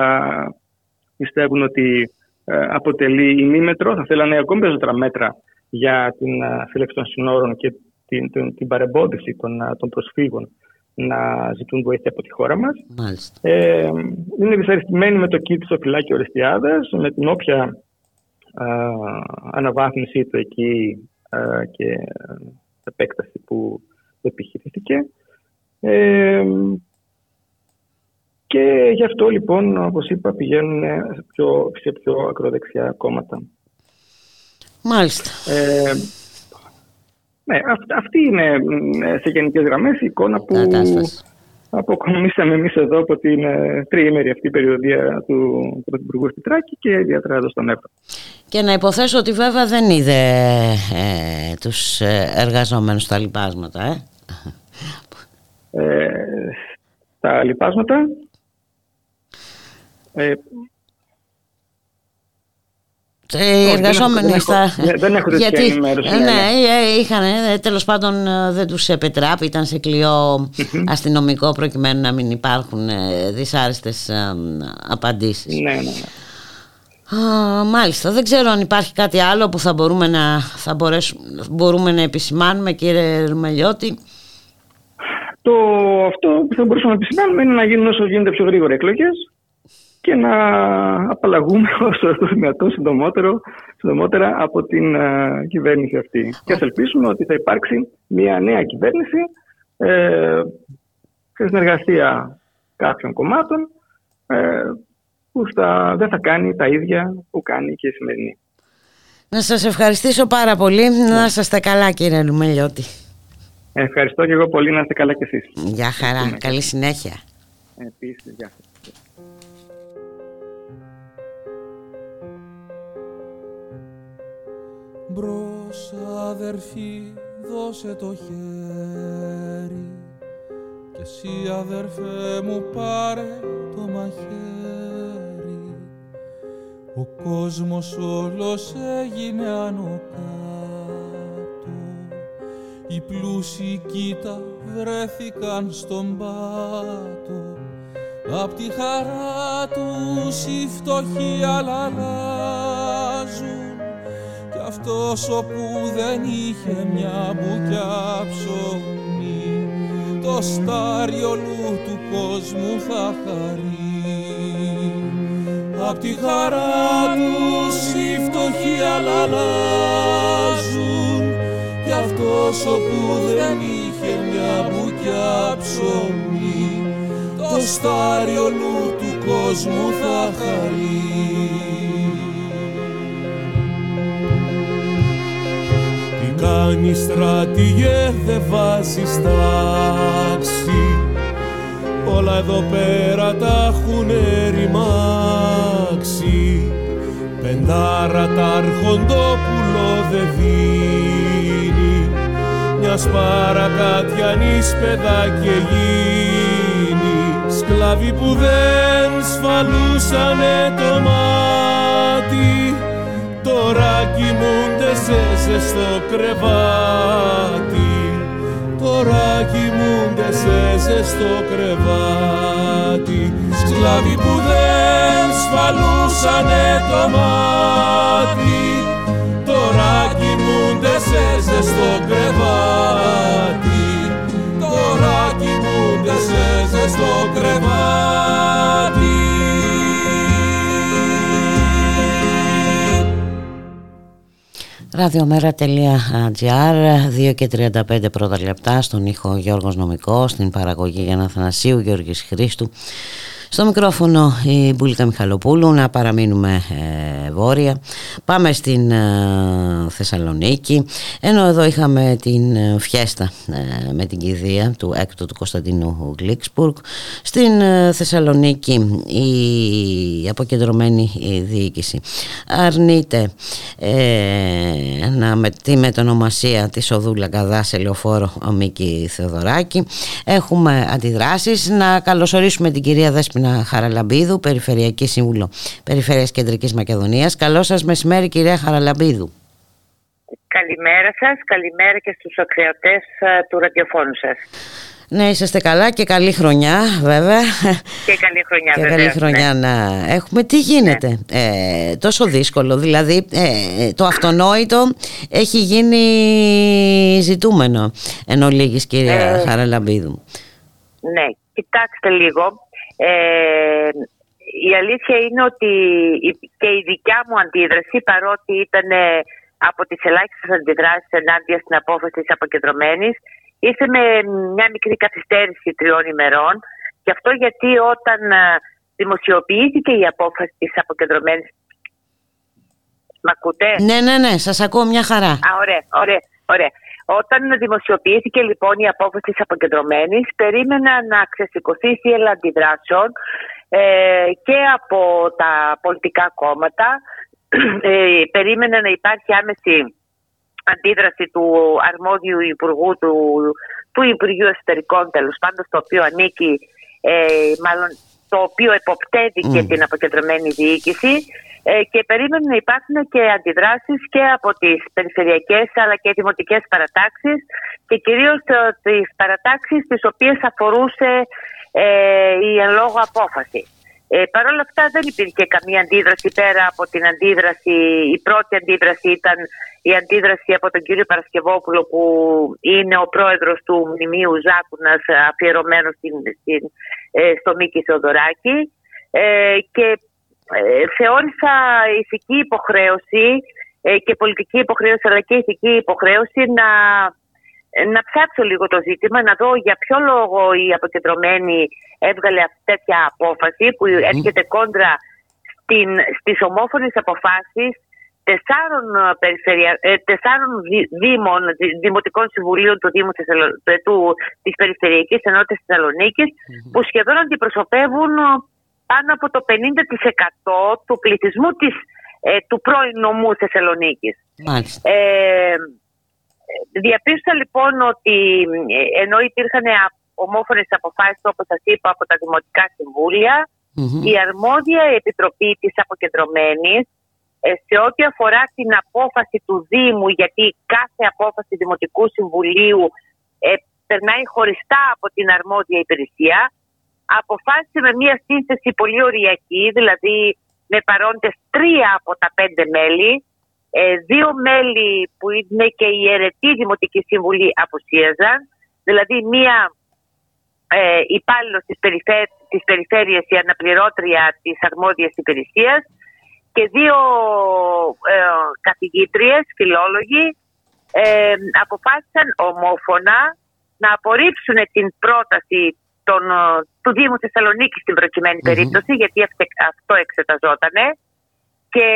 πιστεύουν ότι ε, αποτελεί ημίμετρο. Θα θέλανε ακόμη περισσότερα μέτρα για την ε, φύλαξη των συνόρων και την, την, την παρεμπόδιση των, ε, των προσφύγων να ζητούν βοήθεια από τη χώρα μας. Μάλιστα. Ε, είναι δυσαρεστημένοι με το κήπι στο φυλάκι Ορεστιάδας, με την όποια α, αναβάθμιση του εκεί α, και ε, επέκταση που επιχειρήθηκε. Ε, και γι' αυτό λοιπόν, όπως είπα, πηγαίνουν σε πιο, σε πιο ακροδεξιά κόμματα. Μάλιστα. Ε, ναι, αυ- αυτή είναι μ, σε γενικές γραμμές η εικόνα που Κατάσταση. Αποκομίσαμε εμείς εδώ από την ε, τριήμερη αυτή περιοδία του Πρωθυπουργού Σπιτράκη και ιδιαίτερα εδώ στον Εύρο. Και να υποθέσω ότι βέβαια δεν είδε ε, τους ε, εργαζόμενους στα λοιπάσματα, ε. Ε, τα λοιπάσματα. Ε, Ε, Οι Όχι, εργαζόμενοι δεν έχω- στα... δεν έχω- δεν έχω τέτοια Γιατί, ενημέρωση, ε, ναι, ναι, ναι. ε, είχαν, ε, τέλος πάντων ε, δεν τους επετράπη, ήταν σε κλειό αστυνομικό προκειμένου να μην υπάρχουν ε, δυσάρεστες ε, απαντήσεις. ναι, ναι, ναι. Α, μάλιστα, δεν ξέρω αν υπάρχει κάτι άλλο που θα μπορούμε να, θα μπορέσουμε, μπορούμε να επισημάνουμε κύριε Ρουμελιώτη. Το, αυτό που θα μπορούσαμε να επισημάνουμε είναι να γίνουν όσο γίνεται πιο γρήγορα εκλογές και να απαλλαγούμε όσο το δυνατόν συντομότερο, συντομότερα από την ε, κυβέρνηση αυτή. Και ας ελπίσουμε ότι θα υπάρξει μια νέα κυβέρνηση ε, σε συνεργασία κάποιων κομμάτων ε, που θα, δεν θα κάνει τα ίδια που κάνει και η σημερινή. Να σας ευχαριστήσω πάρα πολύ. Να είστε καλά κύριε Ρουμελιώτη. Ευχαριστώ και εγώ πολύ να είστε καλά κι εσείς. Γεια χαρά. Καλή συνέχεια. Επίσης, γεια σας. Μπρος αδερφή δώσε το χέρι. Και εσύ αδερφέ μου πάρε το μαχαίρι. Ο κόσμος όλος έγινε άνω κάτω. Οι πλούσιοι κοίτα βρέθηκαν στον πάτο. Απ' τη χαρά τους οι φτωχοί αλλάζουν Κι αυτός όπου δεν είχε μια μπουκιά ψωμί Το στάριολου του κόσμου θα χαρεί Απ' τη χαρά τους οι φτωχοί αλλάζουν Κι αυτός όπου δεν είχε μια μπουκιά ψωμί το στάριο νου του κόσμου θα χαρεί. Κάνει στρατηγέ δεν βάζεις τάξη. Όλα εδώ πέρα τα έχουν ρημάξει. Πεντάρα τα αρχοντόπουλο δεν δίνει. Μιας παρακάτιανης παιδάκια γίνει. Σκλάβοι που δεν σφαλούσανε το μάτι Τώρα κοιμούνται σε ζεστό κρεβάτι. Τώρα κοιμούνται σε ζεστό κρεβάτι. Σκλάβοι που δεν σφαλούσανε το μάτι. Τώρα κοιμούνται σε ζεστό κρεβάτι. Τώρα κοιμούνται σε ζεστό κρεβάτι radiomera.gr 2 και 35 πρώτα λεπτά στον ήχο Γιώργος Νομικός στην παραγωγή Γιάννα Θανασίου Γιώργης Χρήστου στο μικρόφωνο η Μπουλίκα Μιχαλοπούλου να παραμείνουμε ε, βόρεια. Πάμε στην ε, Θεσσαλονίκη. Ενώ εδώ είχαμε την ε, φιέστα ε, με την κηδεία του έκτου του Κωνσταντίνου Γλίξπουργκ. Στην Θεσσαλονίκη η αποκεντρωμένη διοίκηση αρνείται να με τη μετονομασία της Οδούλα Καδά σε λεωφόρο Μίκη Θεοδωράκη. Έχουμε αντιδράσεις. Να καλωσορίσουμε την κυρία Δέσποινα Δέσποινα Χαραλαμπίδου, Περιφερειακή Σύμβουλο Περιφέρειας Κεντρικής Μακεδονίας. Καλό σας μεσημέρι κυρία Χαραλαμπίδου. Καλημέρα σας, καλημέρα και στους ακροατές ε, του ραδιοφώνου σας. Ναι, είσαστε καλά και καλή χρονιά βέβαια. Και καλή χρονιά και βέβαια. καλή χρονιά ναι. να έχουμε. Τι γίνεται, ε, τόσο δύσκολο, δηλαδή ε, το αυτονόητο έχει γίνει ζητούμενο εν ολίγης κυρία Ε, Χαραλαμπίδου. Ναι, κοιτάξτε λίγο. Ε, η αλήθεια είναι ότι η- και η δικιά μου αντίδραση, παρότι ήταν ε, από τις ελάχιστες αντιδράσεις ενάντια στην απόφαση της αποκεντρωμένης, ήρθε με μια μικρή καθυστέρηση τριών ημερών και αυτό γιατί όταν ε, δημοσιοποιήθηκε η απόφαση της αποκεντρωμένης Μ' ακούτε; Ναι, ναι, ναι, σας ακούω μια χαρά. Α, ωραία, ωραία, ωραία. Όταν δημοσιοποιήθηκε λοιπόν η απόφαση της αποκεντρωμένης, περίμενα να ξεσηκωθεί η σύραγγα αντιδράσεων ε, και από τα πολιτικά κόμματα. Ε, περίμενα να υπάρχει άμεση αντίδραση του αρμόδιου υπουργού του, του Υπουργείου Εσωτερικών τέλος πάντων, στο οποίο ανήκει, ε, μάλλον το οποίο εποπτεύει και την αποκεντρωμένη διοίκηση ε, και περίμενε να υπάρχουν και αντιδράσεις και από τις περιφερειακές αλλά και δημοτικές παρατάξεις και κυρίως ε, τις παρατάξεις τις οποίες αφορούσε ε, η εν λόγω απόφαση. Ε, Παρ' όλα αυτά δεν υπήρχε καμία αντίδραση πέρα από την αντίδραση, η πρώτη αντίδραση ήταν η αντίδραση από τον κύριο Παρασκευόπουλο που είναι ο πρόεδρος του Μνημείου Ζάκουνας ε, αφιερωμένος στην, στην, ε, στο Μίκη Θεοδωράκη ε, και ε, θεώρησα ηθική υποχρέωση ε, και πολιτική υποχρέωση αλλά και ηθική υποχρέωση να, να ψάξω λίγο το ζήτημα, να δω για ποιο λόγο η αποκεντρωμένη έβγαλε αυτή τέτοια απόφαση που έρχεται κόντρα στην, στις ομόφωνες αποφάσεις τεσσάρων, ε, περιφερεια... ε, τεσσάρων δι- δήμων, δη- δημοτικών συμβουλίων του Δήμου Θεσσαλο- ε, του, της Περιφερειακής Ενότητας Θεσσαλονίκης που σχεδόν αντιπροσωπεύουν ε, πάνω από το 50% του πληθυσμού της, ε, του πρώην νομού Θεσσαλονίκης. Μάλιστα. Ε, διαπίστωσα λοιπόν ότι ε, ενώ υπήρχαν ομόφωνες αποφάσεις όπως σας είπα από τα Δημοτικά Συμβούλια, η αρμόδια επιτροπή της αποκεντρωμένης ε, σε ό,τι αφορά την απόφαση του Δήμου, γιατί κάθε απόφαση Δημοτικού Συμβουλίου ε, περνάει χωριστά από την αρμόδια υπηρεσία, αποφάσισε με μια σύνθεση πολύ οριακή, δηλαδή με παρόντες τρία από τα πέντε μέλη, ε, δύο μέλη που είναι και η αιρετή Δημοτική Συμβουλή αποσίαζαν, δηλαδή μία ε, υπάλληλος της, περιφέ, της περιφέρειας, η αναπληρώτρια της αρμόδιας υπηρεσίας και δύο ε, καθηγήτριες, φιλόλογοι, ε, αποφάσισαν ομόφωνα να απορρίψουν την πρόταση των, του Δήμου Θεσσαλονίκης στην προκειμένη περίπτωση, γιατί αυτό εξεταζότανε. Και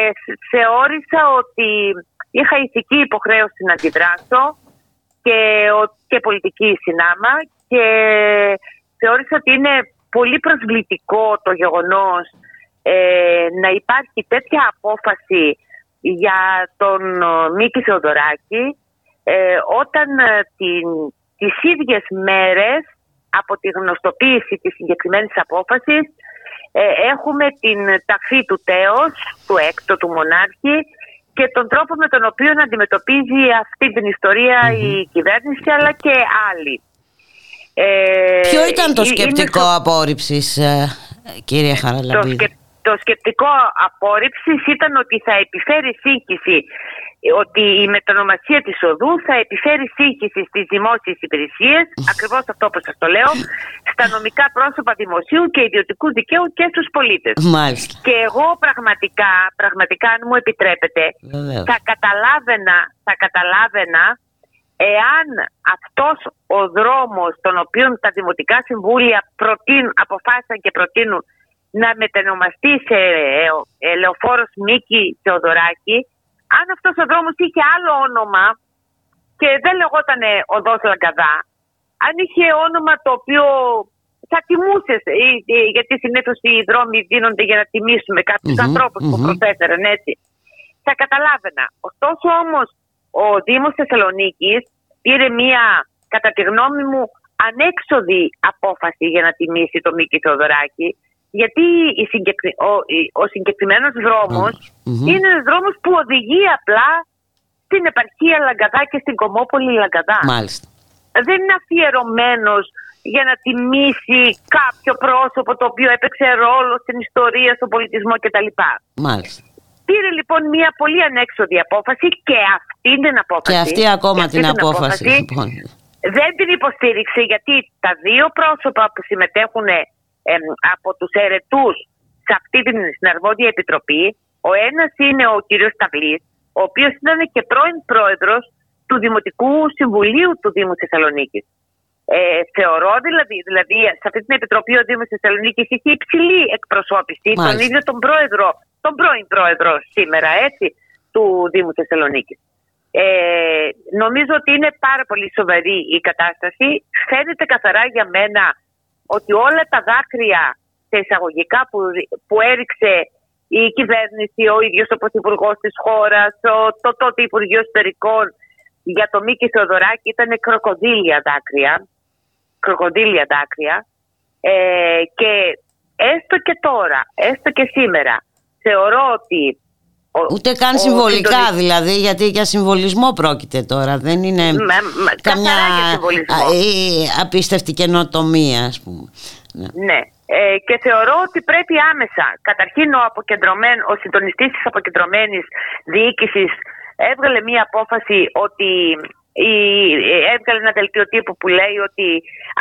θεώρησα ότι είχα ηθική υποχρέωση να αντιδράσω και, και πολιτική συνάμα και θεώρησα ότι είναι πολύ προσβλητικό το γεγονός ε, να υπάρχει τέτοια απόφαση για τον Μίκη Θεοδωράκη ε, όταν ε, την, τις ίδιες μέρες από τη γνωστοποίηση της συγκεκριμένης απόφασης ε, έχουμε την ταφή του τέος, του έκτο του μονάρχη και τον τρόπο με τον οποίο αντιμετωπίζει αυτή την ιστορια η κυβέρνηση αλλά και άλλοι. Ε, Ποιο ήταν το σκεπτικό στο... απόρριψης, ε, κύριε Χαραλαμπίδη; Το, το σκεπτικό απόρριψης ήταν ότι θα επιφέρει σύγχυση ότι η μετανομασία της οδού θα επιφέρει σύγχυση στις δημόσιες υπηρεσίες, ακριβώς αυτό που σας το λέω, στα νομικά πρόσωπα δημοσίου και ιδιωτικού δικαίου και στους πολίτες. Μάλιστα. Και εγώ πραγματικά, πραγματικά αν μου επιτρέπετε, θα καταλάβαινα, θα καταλάβαινα εάν αυτός ο δρόμος τον οποίο τα Δημοτικά Συμβούλια προτείνουν, αποφάσισαν και προτείνουν να μετανομαστεί σε ελεοφόρος Μίκη Θεοδωράκη, αν αυτός ο δρόμος είχε άλλο όνομα και δεν λεγόταν οδός Λαγκαδά, αν είχε όνομα το οποίο θα τιμούσε, γιατί συνήθως οι δρόμοι δίνονται για να τιμήσουμε κάποιους mm-hmm, ανθρώπους που προσέφεραν έτσι. Θα καταλάβαινα. Ωστόσο όμως ο Δήμος Θεσσαλονίκης πήρε μία, κατά τη γνώμη μου, ανέξοδη απόφαση για να τιμήσει το Μίκη Θεοδωράκη γιατί η συγκεκρι... ο, ο συγκεκριμένος είναι ένας δρόμος που οδηγεί απλά στην επαρχία Λαγκαδά και στην Κομόπολη Λαγκαδά. Μάλιστα. Δεν είναι αφιερωμένος για να τιμήσει κάποιο πρόσωπο το οποίο έπαιξε ρόλο στην ιστορία, στον πολιτισμό κτλ. Μάλιστα. Πήρε λοιπόν μια πολύ ανέξοδη απόφαση και αυτή την απόφαση. Και αυτή ακόμα την, απόφαση. λοιπόν. Δεν την υποστήριξε γιατί τα δύο πρόσωπα που συμμετέχουν από τους αιρετούς σε αυτή την αρμόδια επιτροπή. Ο ένας είναι ο κύριος Σταυλής, ο οποίος ήταν και πρώην πρόεδρος του Δημοτικού Συμβουλίου του Δήμου Θεσσαλονίκη. Ε, θεωρώ δηλαδή, δηλαδή σε αυτή την επιτροπή ο Δήμος Θεσσαλονίκης είχε υψηλή εκπροσώπηση, τον ίδιο τον πρόεδρο, τον πρώην πρόεδρο σήμερα έτσι, του Δήμου Θεσσαλονίκης. Ε, νομίζω ότι είναι πάρα πολύ σοβαρή η κατάσταση. Φαίνεται καθαρά για μένα ότι όλα τα δάκρυα σε εισαγωγικά που, που έριξε η κυβέρνηση, ο ίδιος ο Πρωθυπουργός της χώρας, ο, το τότε Υπουργείο Εσωτερικών για το Μίκη Θεοδωράκη ήταν κροκοδίλια δάκρυα. Κροκοδίλια δάκρυα. Ε, και έστω και τώρα, έστω και σήμερα, θεωρώ ότι Ούτε καν συμβολικά δηλαδή, γιατί για συμβολισμό πρόκειται τώρα. Δεν είναι με, με, καμιά απίστευτη καινοτομία, ας πούμε. Ναι. ναι. Ε, και θεωρώ ότι πρέπει άμεσα, καταρχήν ο, ο συντονιστής της αποκεντρωμένης διοίκησης έβγαλε μία απόφαση ότι η, έβγαλε ένα δελτίο τύπου που λέει ότι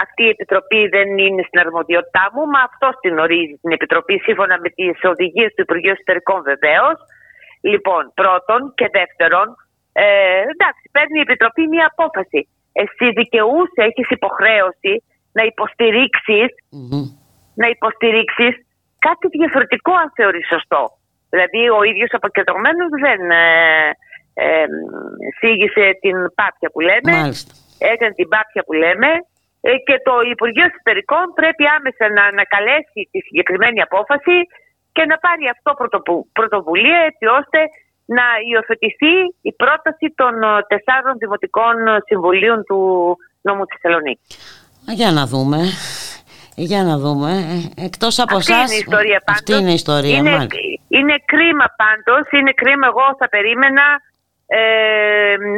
αυτή η επιτροπή δεν είναι στην αρμοδιότητά μου, μα αυτό την ορίζει την επιτροπή σύμφωνα με τις οδηγίες του Υπουργείου Εσωτερικών βεβαίως. Λοιπόν, πρώτον και δεύτερον, ε, εντάξει, παίρνει η Επιτροπή μια απόφαση. Εσύ δικαιούσε, έχεις υποχρέωση να υποστηριξεις να υποστηρίξεις κάτι διαφορετικό αν θεωρείς σωστό. Δηλαδή ο ίδιος αποκεντρωμένος δεν ε, ε, σήγησε την πάπια που λέμε, Μάλιστα. έκανε την πάπια που λέμε ε, και το Υπουργείο Εσωτερικών πρέπει άμεσα να ανακαλέσει τη συγκεκριμένη απόφαση και να πάρει αυτό πρωτοβουλία έτσι ώστε να υιοθετηθεί η πρόταση των ε, τεσσάρων δημοτικών συμβουλίων του νόμου της Θεσσαλονίκης. Για να δούμε. Για να δούμε. Ε, εκτός από Αυτή εσάς. είναι η ιστορία πάντως. Αυτή είναι η ιστορία. Είναι, μάλιστα. είναι κρίμα πάντως, είναι κρίμα εγώ θα περίμενα ε,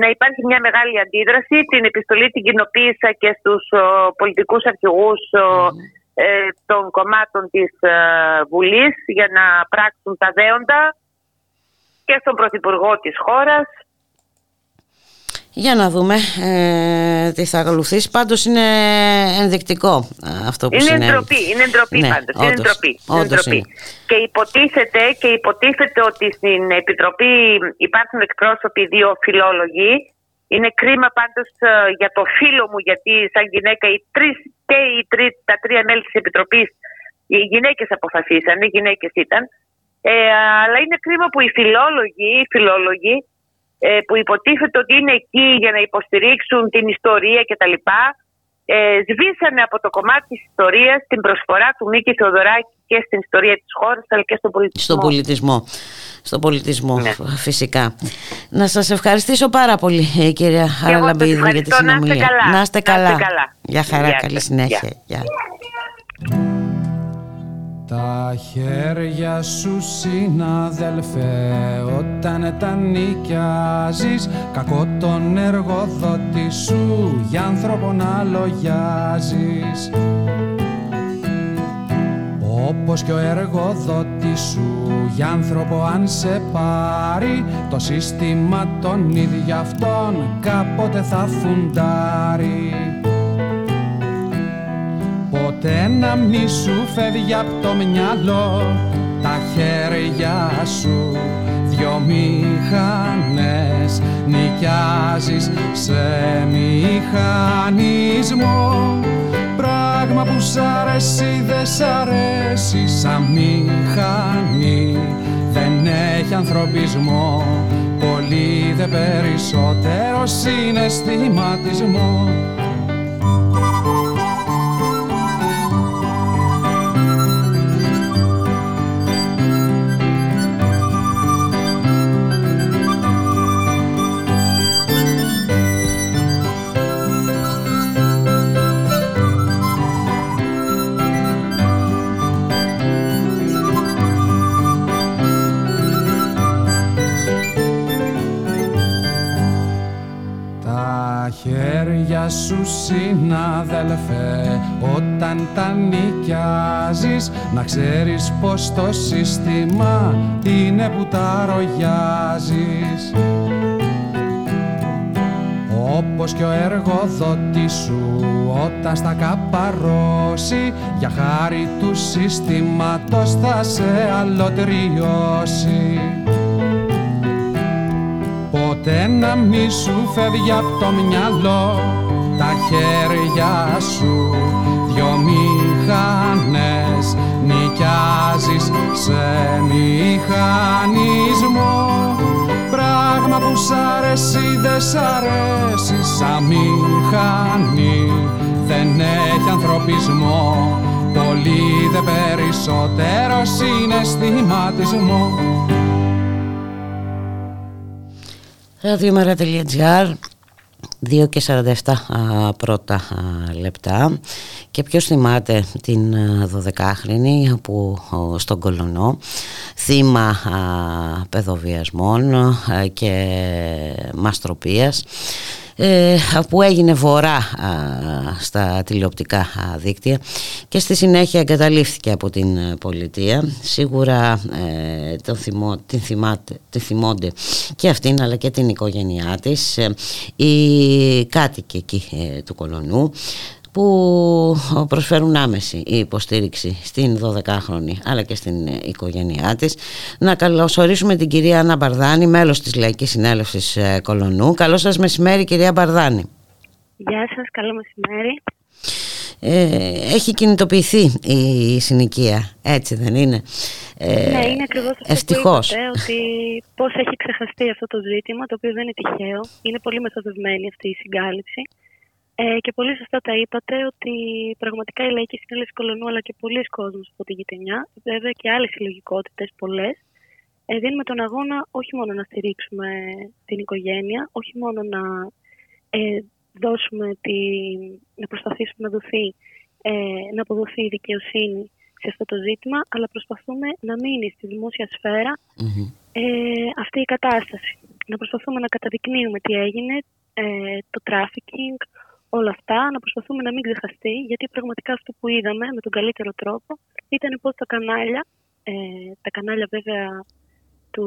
να υπάρχει μια μεγάλη αντίδραση. Την επιστολή την κοινοποίησα και στους ο, πολιτικούς αρχηγούς ο, ε, των κομμάτων της ε, Βουλής για να πράξουν τα δέοντα και στον Πρωθυπουργό της χώρας Για να δούμε ε, τι θα ακολουθήσει. Πάντως είναι ενδεικτικό ε, αυτό που Είναι συνέβη. ντροπή, είναι ντροπή Ναι, πάντως. Είναι όντως, ντροπή. είναι όντως ντροπή. είναι. Και υποτίθεται, και υποτίθεται ότι στην Επιτροπή υπάρχουν εκπρόσωποι δύο φιλόλογοι. Είναι κρίμα πάντως ε, για το φίλο μου, γιατί σαν γυναίκα οι τρεις και οι τρεις, τα τρία μέλη της Επιτροπής οι γυναίκες αποφασίσαν, οι γυναίκες ήταν. Ε, αλλά είναι κρίμα που οι φιλόλογοι, οι φιλόλογοι ε, που υποτίθεται ότι είναι εκεί για να υποστηρίξουν την ιστορία κτλ. Ε, σβήσανε από το κομμάτι της ιστορίας την προσφορά του Μίκη Θεοδωράκη και στην ιστορία της χώρας αλλά και στον πολιτισμό. Στον πολιτισμό. Στον πολιτισμό, Ναι. φυσικά. Να σας ευχαριστήσω πάρα πολύ, ε, κυρία σας Χαραλαμπίδου, για τη ευχαριστώ. Να είστε συνομιλία. καλά. Να είστε Να είστε καλά. καλά. Γεια χαρά, Γεια καλή σας. συνέχεια. Γεια. Γεια. Τα χέρια σου συναδελφέ όταν τα νοικιάζεις Κακό τον εργοδότη σου για άνθρωπο να λογιάζεις όπως και ο εργοδότης σου για άνθρωπο αν σε πάρει Το σύστημα των ίδια αυτών κάποτε θα φουντάρει. Ποτέ να μη σου φεύγει από το μυαλό τα χέρια σου. Δυο μηχανές νοικιάζεις σε μηχανισμό πράγμα που σ' αρέσει δεν σ' αρέσει. Σαν μηχανή δεν έχει ανθρωπισμό. Πολύ δε περισσότερο συναισθηματισμό χέρια σου συναδελφέ όταν τα νοικιάζεις να ξέρεις πως το σύστημα είναι που τα ρογιάζεις. Όπως και ο εργοδότης σου όταν στα καπαρώσει για χάρη του συστήματος θα σε αλωτριώσει. Ποτέ να μη σου φεύγει από το μυαλό τα χέρια σου δυο μηχανές νοικιάζεις σε μηχανισμό. Πράγμα που σ' αρέσει δεν σ' αρέσει σαν μηχανή. Δεν έχει ανθρωπισμό πολύ δε περισσότερο συναισθηματισμό. Ραδιομέρα.gr 2 και 47 α, πρώτα α, λεπτά. Και ποιος θυμάται την 12χρονη που ο, στον Κολονό. Θύμα α, παιδοβιασμών α, και μαστροπίας. ε, που έγινε βορρά α, στα τηλεοπτικά α, δίκτυα και στη συνέχεια εγκαταλείφθηκε από την ε, πολιτεία σίγουρα ε, τον θυμό, την, θυμάται, τη θυμώνται και αυτήν αλλά και την οικογένειά της. Ε, οι κάτοικοι εκεί ε, του Κολονού που προσφέρουν άμεση υποστήριξη στην 12χρονη αλλά και στην οικογένειά της. Να καλωσορίσουμε την κυρία Άννα Μπαρδάνη, μέλος της Λαϊκής Συνέλευσης Κολονού. Καλό σας μεσημέρι κυρία Μπαρδάνη. Γεια σας, καλό μεσημέρι. Ε, έχει κινητοποιηθεί η συνοικία, έτσι δεν είναι; Ε, ναι, είναι ακριβώς αυτό ευτυχώς. που είπατε, ότι πώς έχει ξεχαστεί αυτό το ζήτημα, το οποίο δεν είναι τυχαίο. Είναι πολύ μεθοδευμένη αυτή η συγκάλυψη. Ε, και πολύ σωστά τα είπατε ότι πραγματικά η Λαϊκή Συνέλευσης Κολονού αλλά και πολλοί κόσμοι από τη γειτονιά, βέβαια και άλλες συλλογικότητες, πολλές, ε, δίνουμε τον αγώνα όχι μόνο να στηρίξουμε την οικογένεια, όχι μόνο να ε, δώσουμε τη, να προσπαθήσουμε να δοθεί ε, να αποδοθεί η δικαιοσύνη σε αυτό το ζήτημα, αλλά προσπαθούμε να μείνει στη δημόσια σφαίρα ε, αυτή η κατάσταση. Να προσπαθούμε να καταδεικνύουμε τι έγινε, ε, το trafficking, όλα αυτά, να προσπαθούμε να μην ξεχαστεί, γιατί πραγματικά αυτό που είδαμε με τον καλύτερο τρόπο ήταν πως τα κανάλια, ε, τα κανάλια βέβαια του,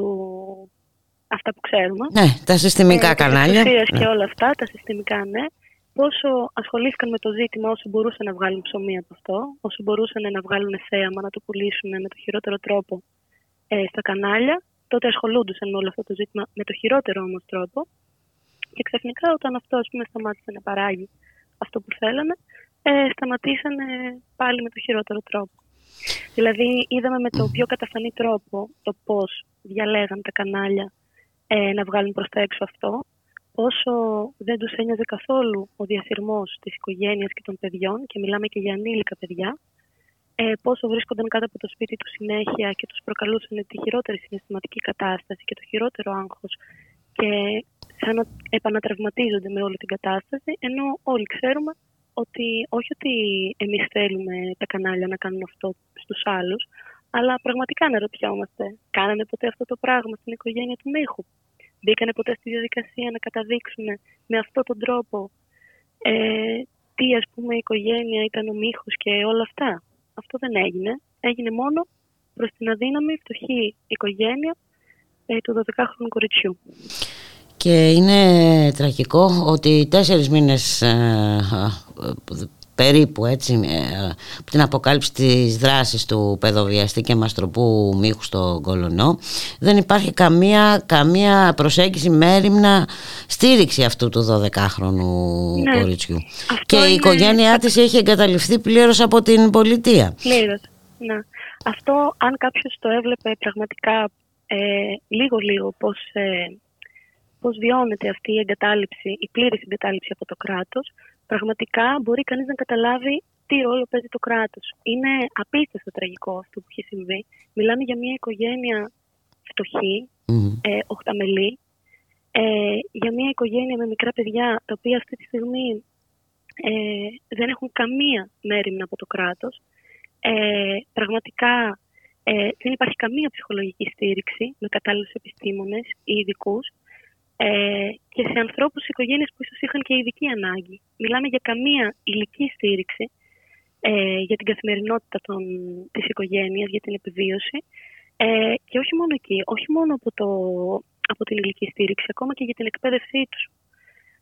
αυτά που ξέρουμε. Ναι, τα συστημικά ε, κανάλια. και Ναι. όλα αυτά, τα συστημικά ναι. Πόσο ασχολήθηκαν με το ζήτημα όσο μπορούσαν να βγάλουν ψωμί από αυτό, όσο μπορούσαν να βγάλουν θέαμα, να το πουλήσουν με το χειρότερο τρόπο ε, στα κανάλια, τότε ασχολούντουσαν με όλο αυτό το ζήτημα με το χειρότερο όμως τρόπο. Και ξαφνικά όταν αυτό ας πούμε, σταμάτησε να παράγει αυτό που θέλανε, ε, σταματήσανε πάλι με το χειρότερο τρόπο. Δηλαδή είδαμε με το πιο καταφανή τρόπο το πώς διαλέγαν τα κανάλια ε, να βγάλουν προς τα έξω αυτό, πόσο δεν τους ένοιαζε καθόλου ο διαθυρμός της οικογένειας και των παιδιών και μιλάμε και για ανήλικα παιδιά, ε, πόσο βρίσκονταν κάτω από το σπίτι τους συνέχεια και τους προκαλούσαν τη χειρότερη συναισθηματική κατάσταση και το χειρότερο άγχος και σαν να επανατραυματίζονται με όλη την κατάσταση, ενώ όλοι ξέρουμε ότι όχι ότι εμείς θέλουμε τα κανάλια να κάνουν αυτό στους άλλους, αλλά πραγματικά να ρωτιόμαστε, κάνανε ποτέ αυτό το πράγμα στην οικογένεια του Μίχου; Μπήκανε ποτέ στη διαδικασία να καταδείξουν με αυτόν τον τρόπο ε, τι ας πούμε η οικογένεια ήταν ο Μίχος και όλα αυτά; Αυτό δεν έγινε. Έγινε μόνο προς την αδύναμη φτωχή οικογένεια ε, του 12χρονου κοριτσιού. Και είναι τραγικό ότι τέσσερις μήνες ε, ε, περίπου έτσι ε, από την αποκάλυψη της δράσης του παιδοβιαστή και μαστροπού μύχου στο Κολονό δεν υπάρχει καμία, καμία προσέγγιση μέρημνα στήριξη αυτού του 12χρονου Ναι. κοριτσιού. Αυτό Και η είναι- οικογένειά της έχει εγκαταλειφθεί πλήρως από την πολιτεία. Πλήρως, ναι. Αυτό αν κάποιος το έβλεπε πραγματικά ε, λίγο-λίγο πώς, ε, πώς βιώνεται αυτή η εγκατάλειψη, η πλήρης εγκατάλειψη από το κράτος, πραγματικά μπορεί κανείς να καταλάβει τι ρόλο παίζει το κράτος. Είναι απίστευτο τραγικό αυτό που έχει συμβεί. Μιλάμε για μια οικογένεια φτωχή, ε, οχταμελή, ε, για μια οικογένεια με μικρά παιδιά, τα οποία αυτή τη στιγμή ε, δεν έχουν καμία μέρημνα από το κράτος. Ε, πραγματικά ε, δεν υπάρχει καμία ψυχολογική στήριξη με κατάλληλους επιστήμονες ή ειδικούς. Ε, και σε ανθρώπους οικογένειες που ίσως είχαν και ειδική ανάγκη. Μιλάμε για καμία υλική στήριξη ε, για την καθημερινότητα των, της οικογένειας, για την επιβίωση. Ε, και όχι μόνο εκεί, όχι μόνο από, το, από την υλική στήριξη, ακόμα και για την εκπαίδευσή τους.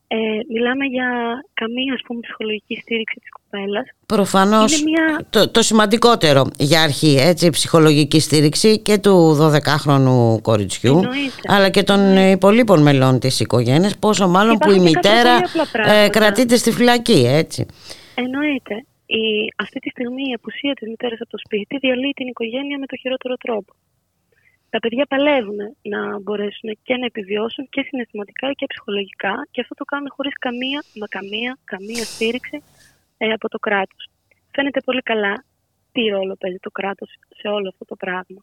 Ε, μιλάμε για καμία ας πούμε, ψυχολογική στήριξη της κοπέλας. Προφανώς Είναι μια... το, το σημαντικότερο για αρχή έτσι, η ψυχολογική στήριξη και του 12χρονου κοριτσιού Εννοείται. αλλά και των υπολείπων μελών της οικογένειας πόσο μάλλον που η Υπάρχουν και κάποια μητέρα πολύ απλά ε, πράγματα. κρατείται στη φυλακή έτσι. Εννοείται. Η, αυτή τη στιγμή η απουσία της μητέρας από το σπίτι διαλύει την οικογένεια με το χειρότερο τρόπο. Τα παιδιά παλεύουν να μπορέσουν και να επιβιώσουν και συναισθηματικά και ψυχολογικά και αυτό το κάνουν χωρίς καμία, μα καμία, καμία στήριξη ε, από το κράτος. Φαίνεται πολύ καλά τι ρόλο παίζει το κράτος σε όλο αυτό το πράγμα.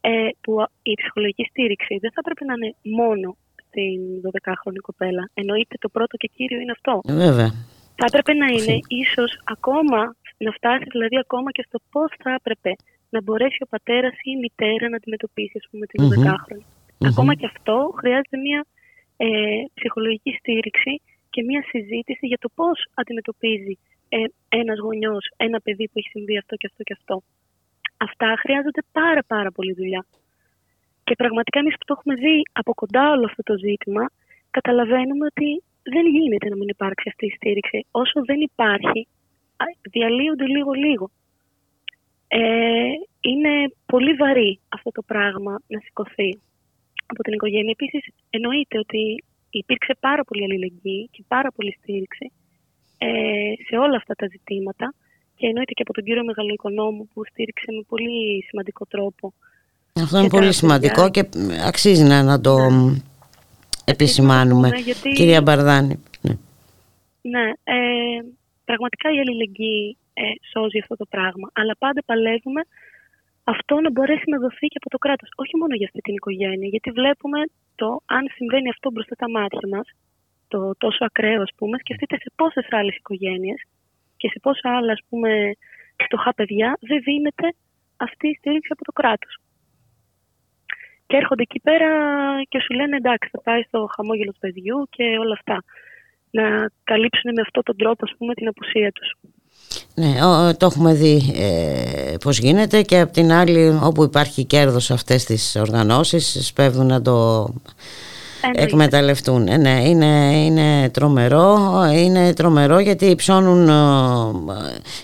Ε, που η ψυχολογική στήριξη δεν θα πρέπει να είναι μόνο στην 12χρονη κοπέλα. Εννοείται το πρώτο και κύριο είναι αυτό. Βέβαια. Θα έπρεπε να είναι ίσως ακόμα, να φτάσει δηλαδή ακόμα και στο πώς θα έπρεπε να μπορέσει ο πατέρας ή η μητέρα να αντιμετωπίσει ας πούμε, την Μμμ. 12χρονη. Μμμ. Ακόμα και αυτό χρειάζεται μια ε, ψυχολογική στήριξη και μια συζήτηση για το πώς αντιμετωπίζει ε, ένας γονιός, ένα παιδί που έχει συμβεί αυτό και αυτό και αυτό. Αυτά χρειάζονται πάρα πάρα πολύ δουλειά. Και πραγματικά εμείς που το έχουμε δει από κοντά όλο αυτό το ζήτημα, καταλαβαίνουμε ότι δεν γίνεται να μην υπάρξει αυτή η στήριξη. Όσο δεν υπάρχει, α, διαλύονται λίγο-λίγο. Ε, είναι πολύ βαρύ αυτό το πράγμα να σηκωθεί από την οικογένεια. Επίσης, εννοείται ότι υπήρξε πάρα πολύ αλληλεγγύη και πάρα πολύ στήριξη ε, σε όλα αυτά τα ζητήματα και εννοείται και από τον κύριο Μεγαλοοικονόμου που στήριξε με πολύ σημαντικό τρόπο. Αυτό είναι Και τα πολύ παιδιά. σημαντικό και αξίζει να, να το επισημάνουμε πούμε, γιατί- κυρία Μπαρδάνη. Ναι. Ναι, ε, πραγματικά η αλληλεγγύη ε, σώζει αυτό το πράγμα. Αλλά πάντα παλεύουμε αυτό να μπορέσει να δοθεί και από το κράτος. Όχι μόνο για αυτή την οικογένεια, γιατί βλέπουμε το αν συμβαίνει αυτό μπροστά τα μάτια μας, το τόσο ακραίο ας πούμε, σκεφτείτε σε πόσες άλλες οικογένειες και σε πόσα άλλα, ας πούμε, φτωχά παιδιά δεν δίνεται αυτή η στήριξη από το κράτος. Και έρχονται εκεί πέρα και σου λένε εντάξει θα πάει στο χαμόγελο του παιδιού και όλα αυτά. Να καλύψουν με αυτόν τον τρόπο ας πούμε την απουσία τους. Ναι, το έχουμε δει ε, πώς γίνεται και από την άλλη όπου υπάρχει κέρδος σε αυτές τις οργανώσεις σπέβδουν να το εκμεταλλευτούν. Ε, ναι, είναι, είναι τρομερό, είναι τρομερό γιατί ψώνουν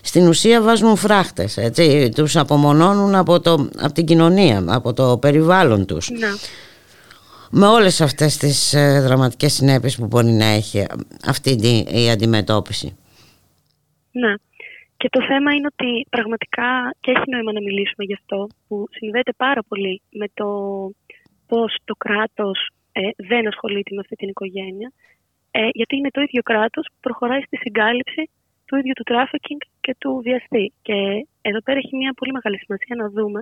στην ουσία βάζουν φράχτες, έτσι, τους απομονώνουν από, το, από την κοινωνία, από το περιβάλλον τους. Ναι. Με όλες αυτές τις ε, δραματικές συνέπειες που μπορεί να έχει αυτή η αντιμετώπιση. Ναι. Και το θέμα είναι ότι πραγματικά και έχει νόημα να μιλήσουμε γι' αυτό που συνδέεται πάρα πολύ με το πώς το κράτος ε, δεν ασχολείται με αυτή την οικογένεια ε, γιατί είναι το ίδιο κράτος που προχωράει στη συγκάλυψη του ίδιου του τράφικινγκ και του βιαστή. Και εδώ πέρα έχει μια πολύ μεγάλη σημασία να δούμε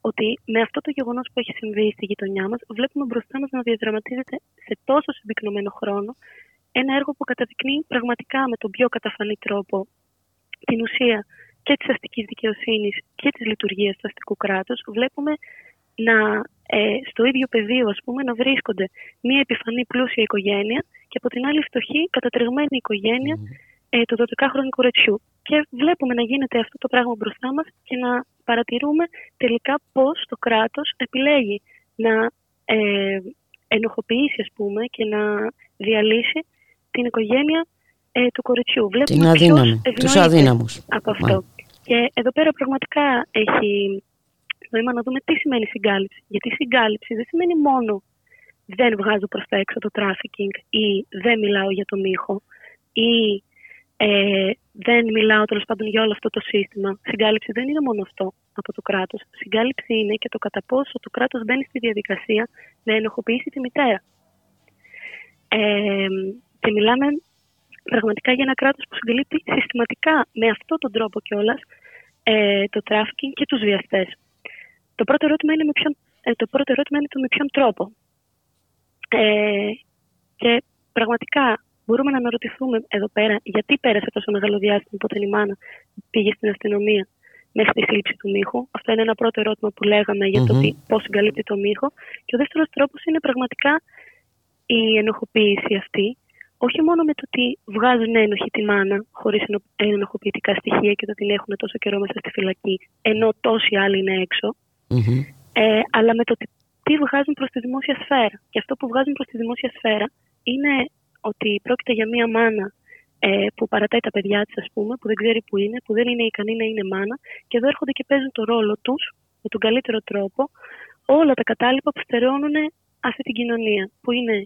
ότι με αυτό το γεγονός που έχει συμβεί στη γειτονιά μας, βλέπουμε μπροστά μας να διαδραματίζεται σε τόσο συμπυκνωμένο χρόνο ένα έργο που καταδεικνύει πραγματικά με τον πιο καταφανή τρόπο την ουσία και της αστικής δικαιοσύνης και της λειτουργίας του αστικού κράτους βλέπουμε να, ε, στο ίδιο πεδίο ας πούμε, να βρίσκονται μια επιφανή πλούσια οικογένεια και από την άλλη φτωχή κατατρεγμένη οικογένεια ε, του 12χρονου κορετσιού. Και βλέπουμε να γίνεται αυτό το πράγμα μπροστά μας και να παρατηρούμε τελικά πώς το κράτος επιλέγει να ε, ενοχοποιήσει ας πούμε και να διαλύσει την οικογένεια ε, του κοριτσιού. Βλέπουμε Την αδύναμη, τους αδύναμους. Από αυτό. Και εδώ πέρα πραγματικά έχει νόημα να δούμε τι σημαίνει συγκάλυψη. Γιατί συγκάλυψη δεν σημαίνει μόνο δεν βγάζω προς τα έξω το τράφικινγκ ή δεν μιλάω για το Μίχο ή ε, δεν μιλάω τέλος πάντων για όλο αυτό το σύστημα. Συγκάλυψη δεν είναι μόνο αυτό από το κράτος. Συγκάλυψη είναι και το κατά πόσο το κράτος μπαίνει στη διαδικασία να ενοχοποιήσει τη μητέρα. Ε, και μιλάμε πραγματικά για ένα κράτος που συγκαλύπτει συστηματικά με αυτόν τον τρόπο κιόλας ε, το τράφικινγκ και τους βιαστές. Το πρώτο ερώτημα είναι με ποιον, ε, το πρώτο ερώτημα είναι το με ποιον τρόπο. Ε, και πραγματικά μπορούμε να αναρωτηθούμε εδώ πέρα γιατί πέρασε τόσο μεγάλο διάστημα που όταν η μάνα πήγε στην αστυνομία μέχρι τη σύλληψη του Μίχου. Αυτό είναι ένα πρώτο ερώτημα που λέγαμε για το πώς συγκαλύπτει το Μίχο. Και ο δεύτερος τρόπος είναι πραγματικά η ενοχοποίηση αυτή όχι μόνο με το ότι βγάζουν ένοχη τη μάνα χωρίς ενοχοποιητικά στοιχεία και το την έχουν τόσο καιρό μέσα στη φυλακή, ενώ τόσοι άλλοι είναι ε, αλλά με το ότι τι βγάζουν προς τη δημόσια σφαίρα. Και αυτό που βγάζουν προς τη δημόσια σφαίρα είναι ότι πρόκειται για μία μάνα ε, που παρατάει τα παιδιά της, ας πούμε, που δεν ξέρει που είναι, που δεν είναι ικανή να είναι μάνα, και εδώ έρχονται και παίζουν το ρόλο τους με τον καλύτερο τρόπο όλα τα κατάλοιπα που στερεώνουν αυτή την κοινωνία, που είναι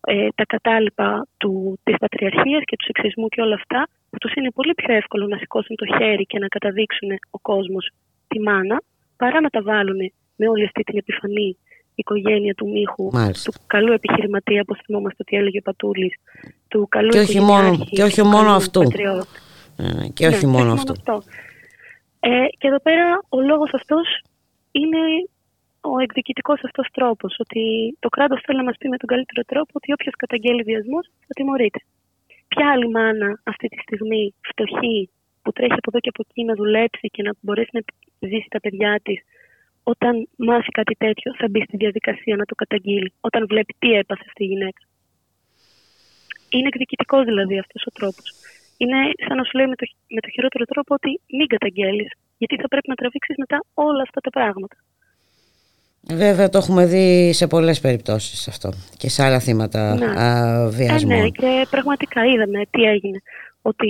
ε, τα κατάλοιπα του, της πατριαρχίας και του σεξισμού και όλα αυτά που τους είναι πολύ πιο εύκολο να σηκώσουν το χέρι και να καταδείξουν ο κόσμος τη μάνα παρά να τα βάλουν με όλη αυτή την επιφανή οικογένεια του Μίχου, του καλού επιχειρηματία, όπως θυμόμαστε ότι έλεγε ο Πατούλης, του καλού και όχι μόνο, και όχι μόνο αυτού. Ε, και όχι ναι, μόνο αυτού. Ε, και εδώ πέρα ο λόγος αυτός είναι ο εκδικητικός αυτός τρόπος. Ότι το κράτος θέλει να μας πει με τον καλύτερο τρόπο ότι όποιος καταγγέλει βιασμό θα τιμωρείται. Ποια άλλη μάνα αυτή τη στιγμή φτωχή που τρέχει από εδώ και από εκεί να δουλέψει και να μπορέσει να ζήσει τα παιδιά της, όταν μάθει κάτι τέτοιο, θα μπει στη διαδικασία να το καταγγείλει, όταν βλέπει τι έπαθε αυτή η γυναίκα. Είναι εκδικητικός δηλαδή αυτός ο τρόπος. Είναι σαν να σου λέει με το, με το χειρότερο τρόπο ότι μην καταγγέλεις, γιατί θα πρέπει να τραβήξεις μετά όλα αυτά τα πράγματα. Βέβαια το έχουμε δει σε πολλές περιπτώσεις αυτό και σε άλλα θύματα ναι. βιασμού. Ε, ναι, και πραγματικά είδαμε τι έγινε. Ότι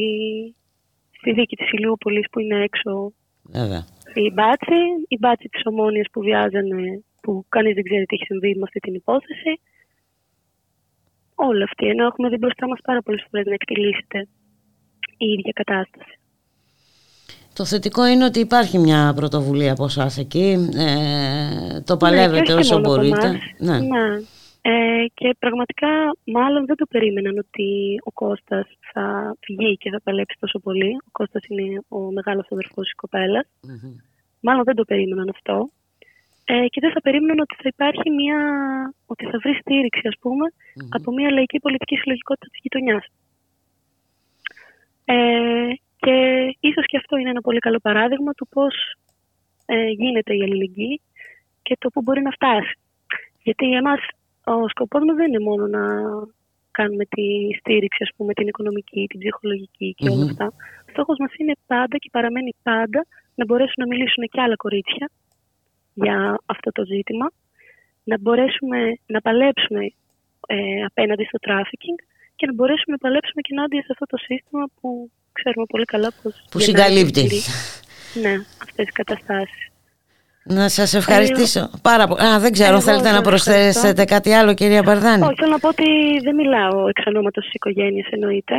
στη δίκη της Ηλιούπολης που είναι έξω Βέβαια. η μπάτσι, η μπάτσι της Ομόνιας που βιάζανε, που κανείς δεν ξέρει τι έχει συμβεί με αυτή την υπόθεση. Όλα αυτή, ενώ έχουμε δει μπροστά μας πάρα πολλές φορές να εκτελήσεται η ίδια κατάσταση. Το θετικό είναι ότι υπάρχει μια πρωτοβουλία από εσάς εκεί. Ε, το ναι, παλεύετε ναι, όσο μπορείτε. Ναι. ναι. Ε, και πραγματικά μάλλον δεν το περίμεναν ότι ο Κώστας θα βγει και θα παλέψει τόσο πολύ. Ο Κώστας είναι ο μεγάλος αδερφός της κοπελας Μάλλον δεν το περίμεναν αυτό. Ε, και δεν θα περίμεναν ότι θα υπάρχει μια, ότι θα βρει στήριξη ας πουμε από μια λαϊκή πολιτική συλλογικότητα της γειτονιάς. Ε, και Και ίσως και αυτό είναι ένα πολύ καλό παράδειγμα του πώς ε, γίνεται η αλληλεγγύη και το που μπορεί να φτάσει. Γιατί εμάς ο σκοπός μας δεν είναι μόνο να κάνουμε τη στήριξη, ας πούμε, την οικονομική, την ψυχολογική και όλα αυτά. Ο στόχος μας είναι πάντα και παραμένει πάντα να μπορέσουν να μιλήσουν και άλλα κορίτσια για αυτό το ζήτημα, να μπορέσουμε να παλέψουμε ε, απέναντι στο τράφικινγκ και να μπορέσουμε να παλέψουμε και ενάντια σε αυτό το σύστημα που ξέρουμε πολύ καλά πως... Που συγκαλύπτει. Ναι, αυτές οι καταστάσεις. Να σας ευχαριστήσω ε, πάρα πολύ. Α, δεν ξέρω, θέλετε να προσθέσετε κάτι άλλο κυρία Μπαρδάνη; Όχι, θέλω να πω ότι δεν μιλάω εξ ονόματος της οικογένειας εννοείται.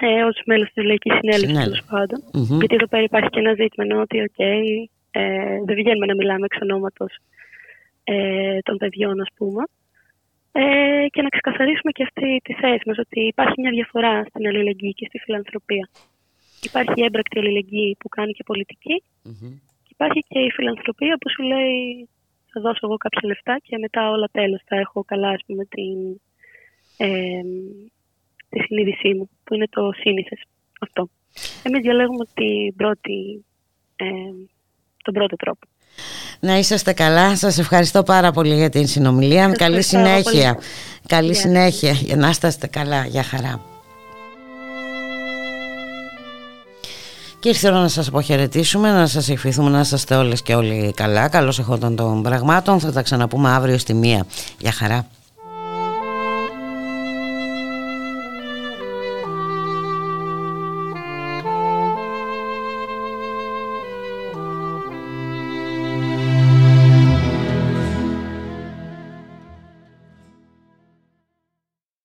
Ε, ως μέλος της Λαϊκής Συνέλευσης τέλος πάντων. Mm-hmm. Γιατί εδώ πέρα υπάρχει και ένα ζήτημα ότι okay, ε, δεν βγαίνουμε να μιλάμε εξ ονόματος ε, των παιδιών ας πούμε. Ε, και να ξεκαθαρίσουμε και αυτή τη θέση μας ότι υπάρχει μια διαφορά στην αλληλεγγύη και στη φιλανθρωπία. Υπάρχει η έμπρακτη αλληλεγγύη που κάνει και πολιτική υπάρχει και η φιλανθρωπία που σου λέει θα δώσω εγώ κάποια λεφτά και μετά όλα τέλος θα έχω καλά ας πούμε την, ε, τη συνείδησή μου που είναι το σύνηθες αυτό. Εμείς διαλέγουμε την πρώτη, ε, τον πρώτο τρόπο. Να είσαστε καλά. Σας ευχαριστώ πάρα πολύ για την συνομιλία. Καλή συνέχεια. Καλή συνέχεια. Για να είστε καλά. Για χαρά. Και ήρθε ώρα να σας αποχαιρετήσουμε, να σας ευχηθούμε να είστε όλες και όλοι καλά. Καλώς εχόταν των πραγμάτων. Θα τα ξαναπούμε αύριο στη μία. Για χαρά.